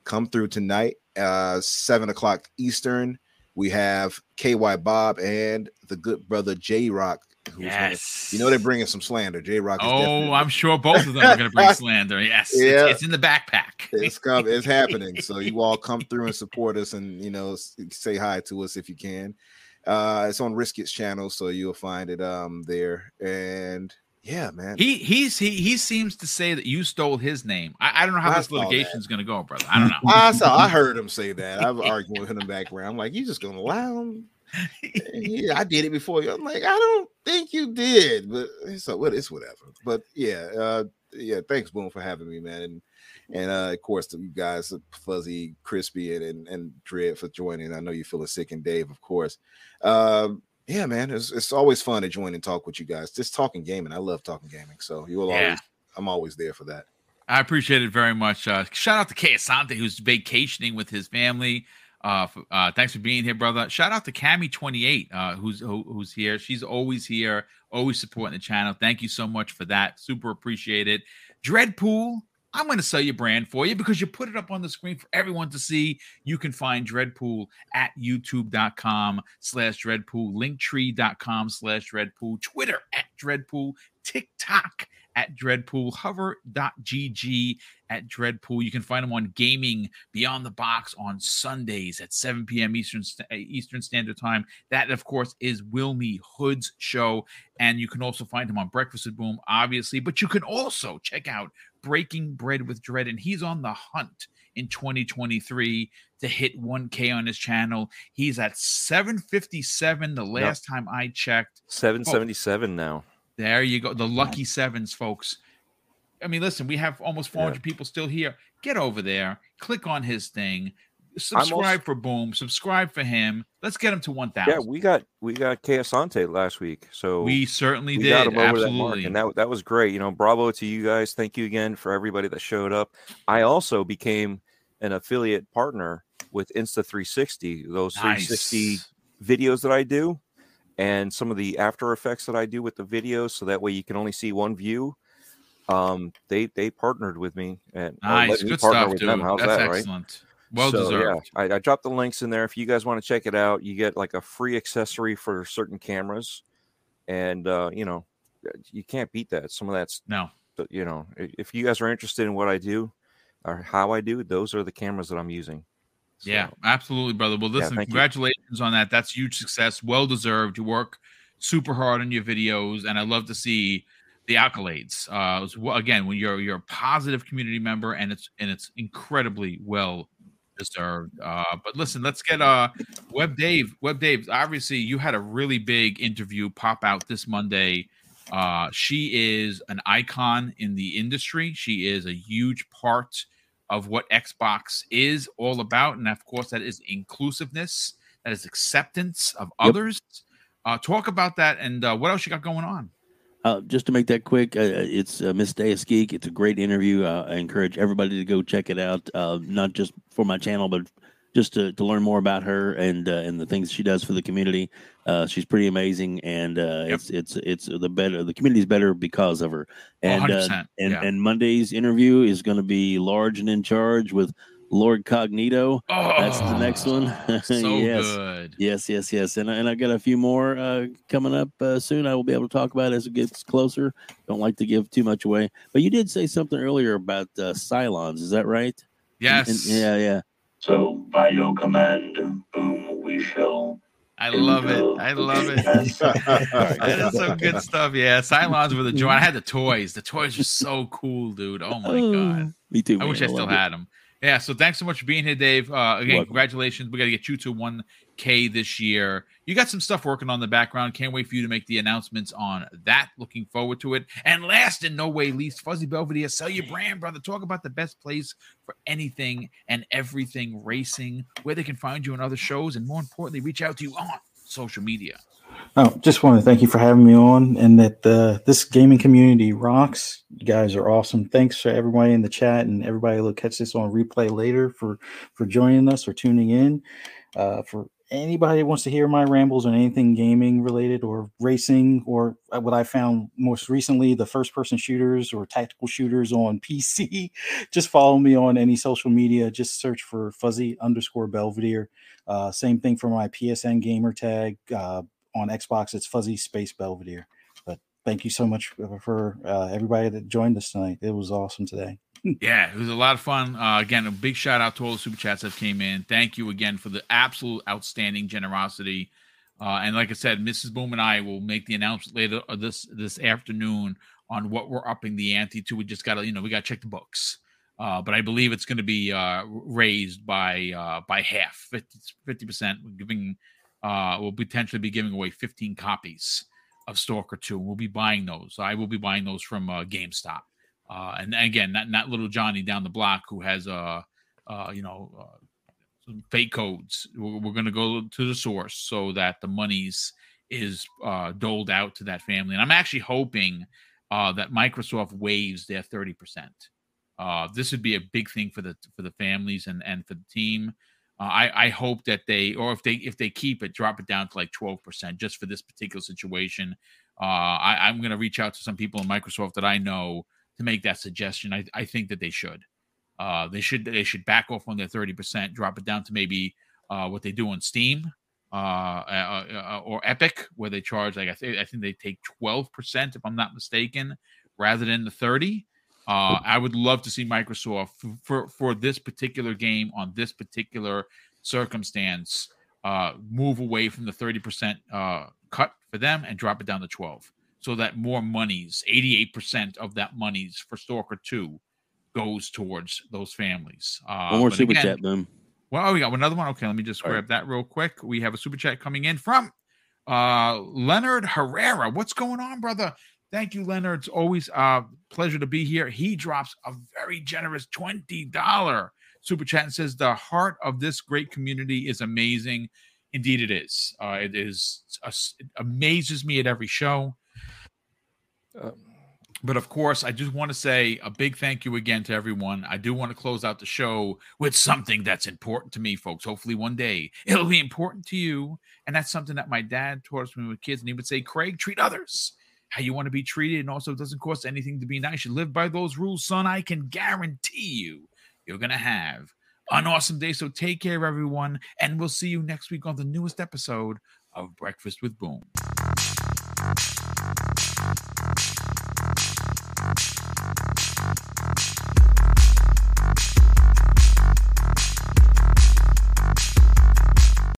Come through tonight, uh seven o'clock Eastern. We have KY Bob and the good brother J Rock. Who's gonna- Yes. you know they're bringing some slander. J Rock. Oh, I'm sure both of them are going to bring [LAUGHS] slander. Yes, Yeah. it's, it's in the backpack. it's come, it's happening. So you all come through and support us, and you know say hi to us if you can. Uh, it's on Riskit's channel, so you'll find it um there. And yeah, man. He he's he he seems to say that you stole his name. I, I don't know how I this litigation is going to go, brother. I don't know. I saw, I heard him say that. I've argued with him in the background. I'm like, you just gonna allow him? Yeah, I did it before. I'm like, I don't think you did, but so what? It's whatever. But yeah, uh, yeah. Thanks, Boom, for having me, man, and and uh, of course to you guys, Fuzzy, Crispy, and and, and Dread for joining. I know you're feeling sick, and Dave, of course. Um, yeah, man, it's, it's always fun to join and talk with you guys. Just talking gaming. I love talking gaming, so you will Yeah. always. I'm always there for that. I appreciate it very much. Uh, shout out to Kay Asante, who's vacationing with his family. Uh, uh, thanks for being here, brother. Shout out to Cami28, uh, who's who, who's here. She's always here, always supporting the channel. Thank you so much for that. Super appreciate it. Dreadpool, I'm going to sell your brand for you because you put it up on the screen for everyone to see. You can find Dreadpool at youtube.com slash Dreadpool, linktree.com slash Dreadpool, Twitter at Dreadpool, TikTok at Dreadpool, hover.gg at Dreadpool. You can find him on Gaming Beyond the Box on Sundays at 7 p.m. Eastern Eastern Standard Time. That, of course, is Wilmy Hood's show. And you can also find him on Breakfast with Boom, obviously. But you can also check out Breaking Bread with Dread, and he's on the hunt in 2023 to hit 1K on his channel. He's at 757 the last time I checked. 777 now. There you go. The lucky sevens, folks. I mean, listen, we have almost 400 people still here. Get over there, click on his thing, subscribe also- for Boom, subscribe for him. Let's get him to 1,000. Yeah, we got we got Asante last week, so We certainly we did. got him over that mark, Absolutely. and that that was great. You know, bravo to you guys. Thank you again for everybody that showed up. I also became an affiliate partner with Insta360. Those 360 nice. videos that I do, and some of the After Effects that I do with the videos, so that way you can only see one view. Um, they they partnered with me and Nice. me partner stuff, with dude. them. How's That's that, right? Well So, deserved. Yeah, I, I dropped the links in there. If you guys want to check it out, you get like a free accessory for certain cameras, and uh, you know, you can't beat that. Some of that's No. but, you know, if you guys are interested in what I do or how I do, those are the cameras that I'm using. Yeah, absolutely, brother. Well, Yeah, listen, you. congratulations on that. That's huge success. Well deserved. You work super hard on your videos, and I love to see the accolades. Uh, again, when you're you're a positive community member, and it's and it's incredibly well deserved. Uh, but listen, let's get uh Web Dave. Web Dave, obviously, you had a really big interview pop out this Monday. Uh, she is an icon in the industry. She is a huge part of what Xbox is all about. And of course, that is inclusiveness, that is acceptance of Yep. others. Uh, talk about that and uh, what else you got going on. Uh, just to make that quick, uh, it's uh, Miss Deus Geek. It's a great interview. Uh, I encourage everybody to go check it out. Uh, not just for my channel, but just to, to learn more about her and uh, and the things she does for the community. Uh, she's pretty amazing, and uh, Yep. it's it's it's the better. The community's better because of her. And uh, 100%, and yeah. and Monday's interview is going to be large and in charge with Lord Cognito. Oh, That's the next one. [LAUGHS] so Yes. good. Yes, yes, yes, and and I got a few more uh, coming up uh, soon. I will be able to talk about as it gets closer. Don't like to give too much away, but you did say something earlier about uh, Cylons. Is that right? And- Yes. and- yeah, yeah. So, by your command, boom, we shall. I love it. I love it. [LAUGHS] That is some good stuff. Yeah, Cylons were the joy. I had the toys. The toys are so cool, dude. Oh my god. Me too. I wish I man. still love it. had them. Yeah. So thanks so much for being here, Dave. Uh, again, welcome. congratulations. We got to get you to one K this year. You got some stuff working on the background. Can't wait for you to make the announcements on that. Looking forward to it. And last and no way least, Fuzzy Belvedere, sell your brand, brother. Talk about the best place for anything and everything racing, where they can find you on other shows, and more importantly, reach out to you on social media. Oh, just want to thank you for having me on, and that uh, this gaming community rocks. You guys are awesome. Thanks to everybody in the chat and everybody who'll catch this on replay later for for joining us or tuning in. Uh, for anybody wants to hear my rambles on anything gaming related or racing or uh, what I found most recently, the first person shooters or tactical shooters on [LAUGHS] PC, just follow me on any social media. Just search for fuzzy underscore Belvedere. Uh, same thing for my PSN gamer tag. Uh, on Xbox, it's Fuzzy Space Belvedere. But thank you so much for, for uh, everybody that joined us tonight. It was awesome today. Yeah, it was a lot of fun. Uh, again, a big shout out to all the super chats that came in. Thank you again for the absolute outstanding generosity. Uh, and like I said, Mrs. Boom and I will make the announcement later uh, this this afternoon on what we're upping the ante to. We just got to, you know, we got to check the books. Uh, but I believe it's going to be uh, raised by uh, by half, 50 percent. We're giving, we'll potentially be giving away 15 copies of Stalker 2. We'll be buying those. I will be buying those from GameStop. Uh, and again, not not little Johnny down the block who has uh, uh you know uh, fake codes. We're, we're going to go to the source so that the monies is uh, doled out to that family. And I'm actually hoping uh, that Microsoft waives their thirty percent. Uh, this would be a big thing for the for the families and and for the team. Uh, I I hope that they or if they if they keep it, drop it down to like twelve percent just for this particular situation. Uh, I, I'm going to reach out to some people in Microsoft that I know to make that suggestion. I, I think that they should. Uh, they should they should back off on their thirty percent, drop it down to maybe uh, what they do on Steam uh, uh, uh, or Epic, where they charge like I think I think they take twelve percent if I'm not mistaken, rather than the thirty. Uh, I would love to see Microsoft f- for for this particular game on this particular circumstance uh, move away from the thirty percent uh, cut for them and drop it down to twelve so that more monies, 88% of that monies for Stalker 2 goes towards those families. Uh, One more super again- chat, boom. Well, oh, we got another one. Okay, let me just All right. grab that real quick. We have a super chat coming in from uh, Leonard Herrera. What's going on, brother? Thank you, Leonard. It's always a pleasure to be here. He drops a very generous $20 super chat and says, The heart of this great community is amazing. Indeed, it is. Uh, it is. It amazes me at every show. But of course, I just want to say a big thank you again to everyone. I do want to close out the show with something that's important to me, folks. Hopefully, one day it'll be important to you. And that's something that my dad taught us when we were kids. And he would say, Craig, treat others how you want to be treated. And also, it doesn't cost anything to be nice. You live by those rules, son. I can guarantee you you're going to have an awesome day. So take care, everyone. And we'll see you next week on the newest episode of Breakfast with Boom.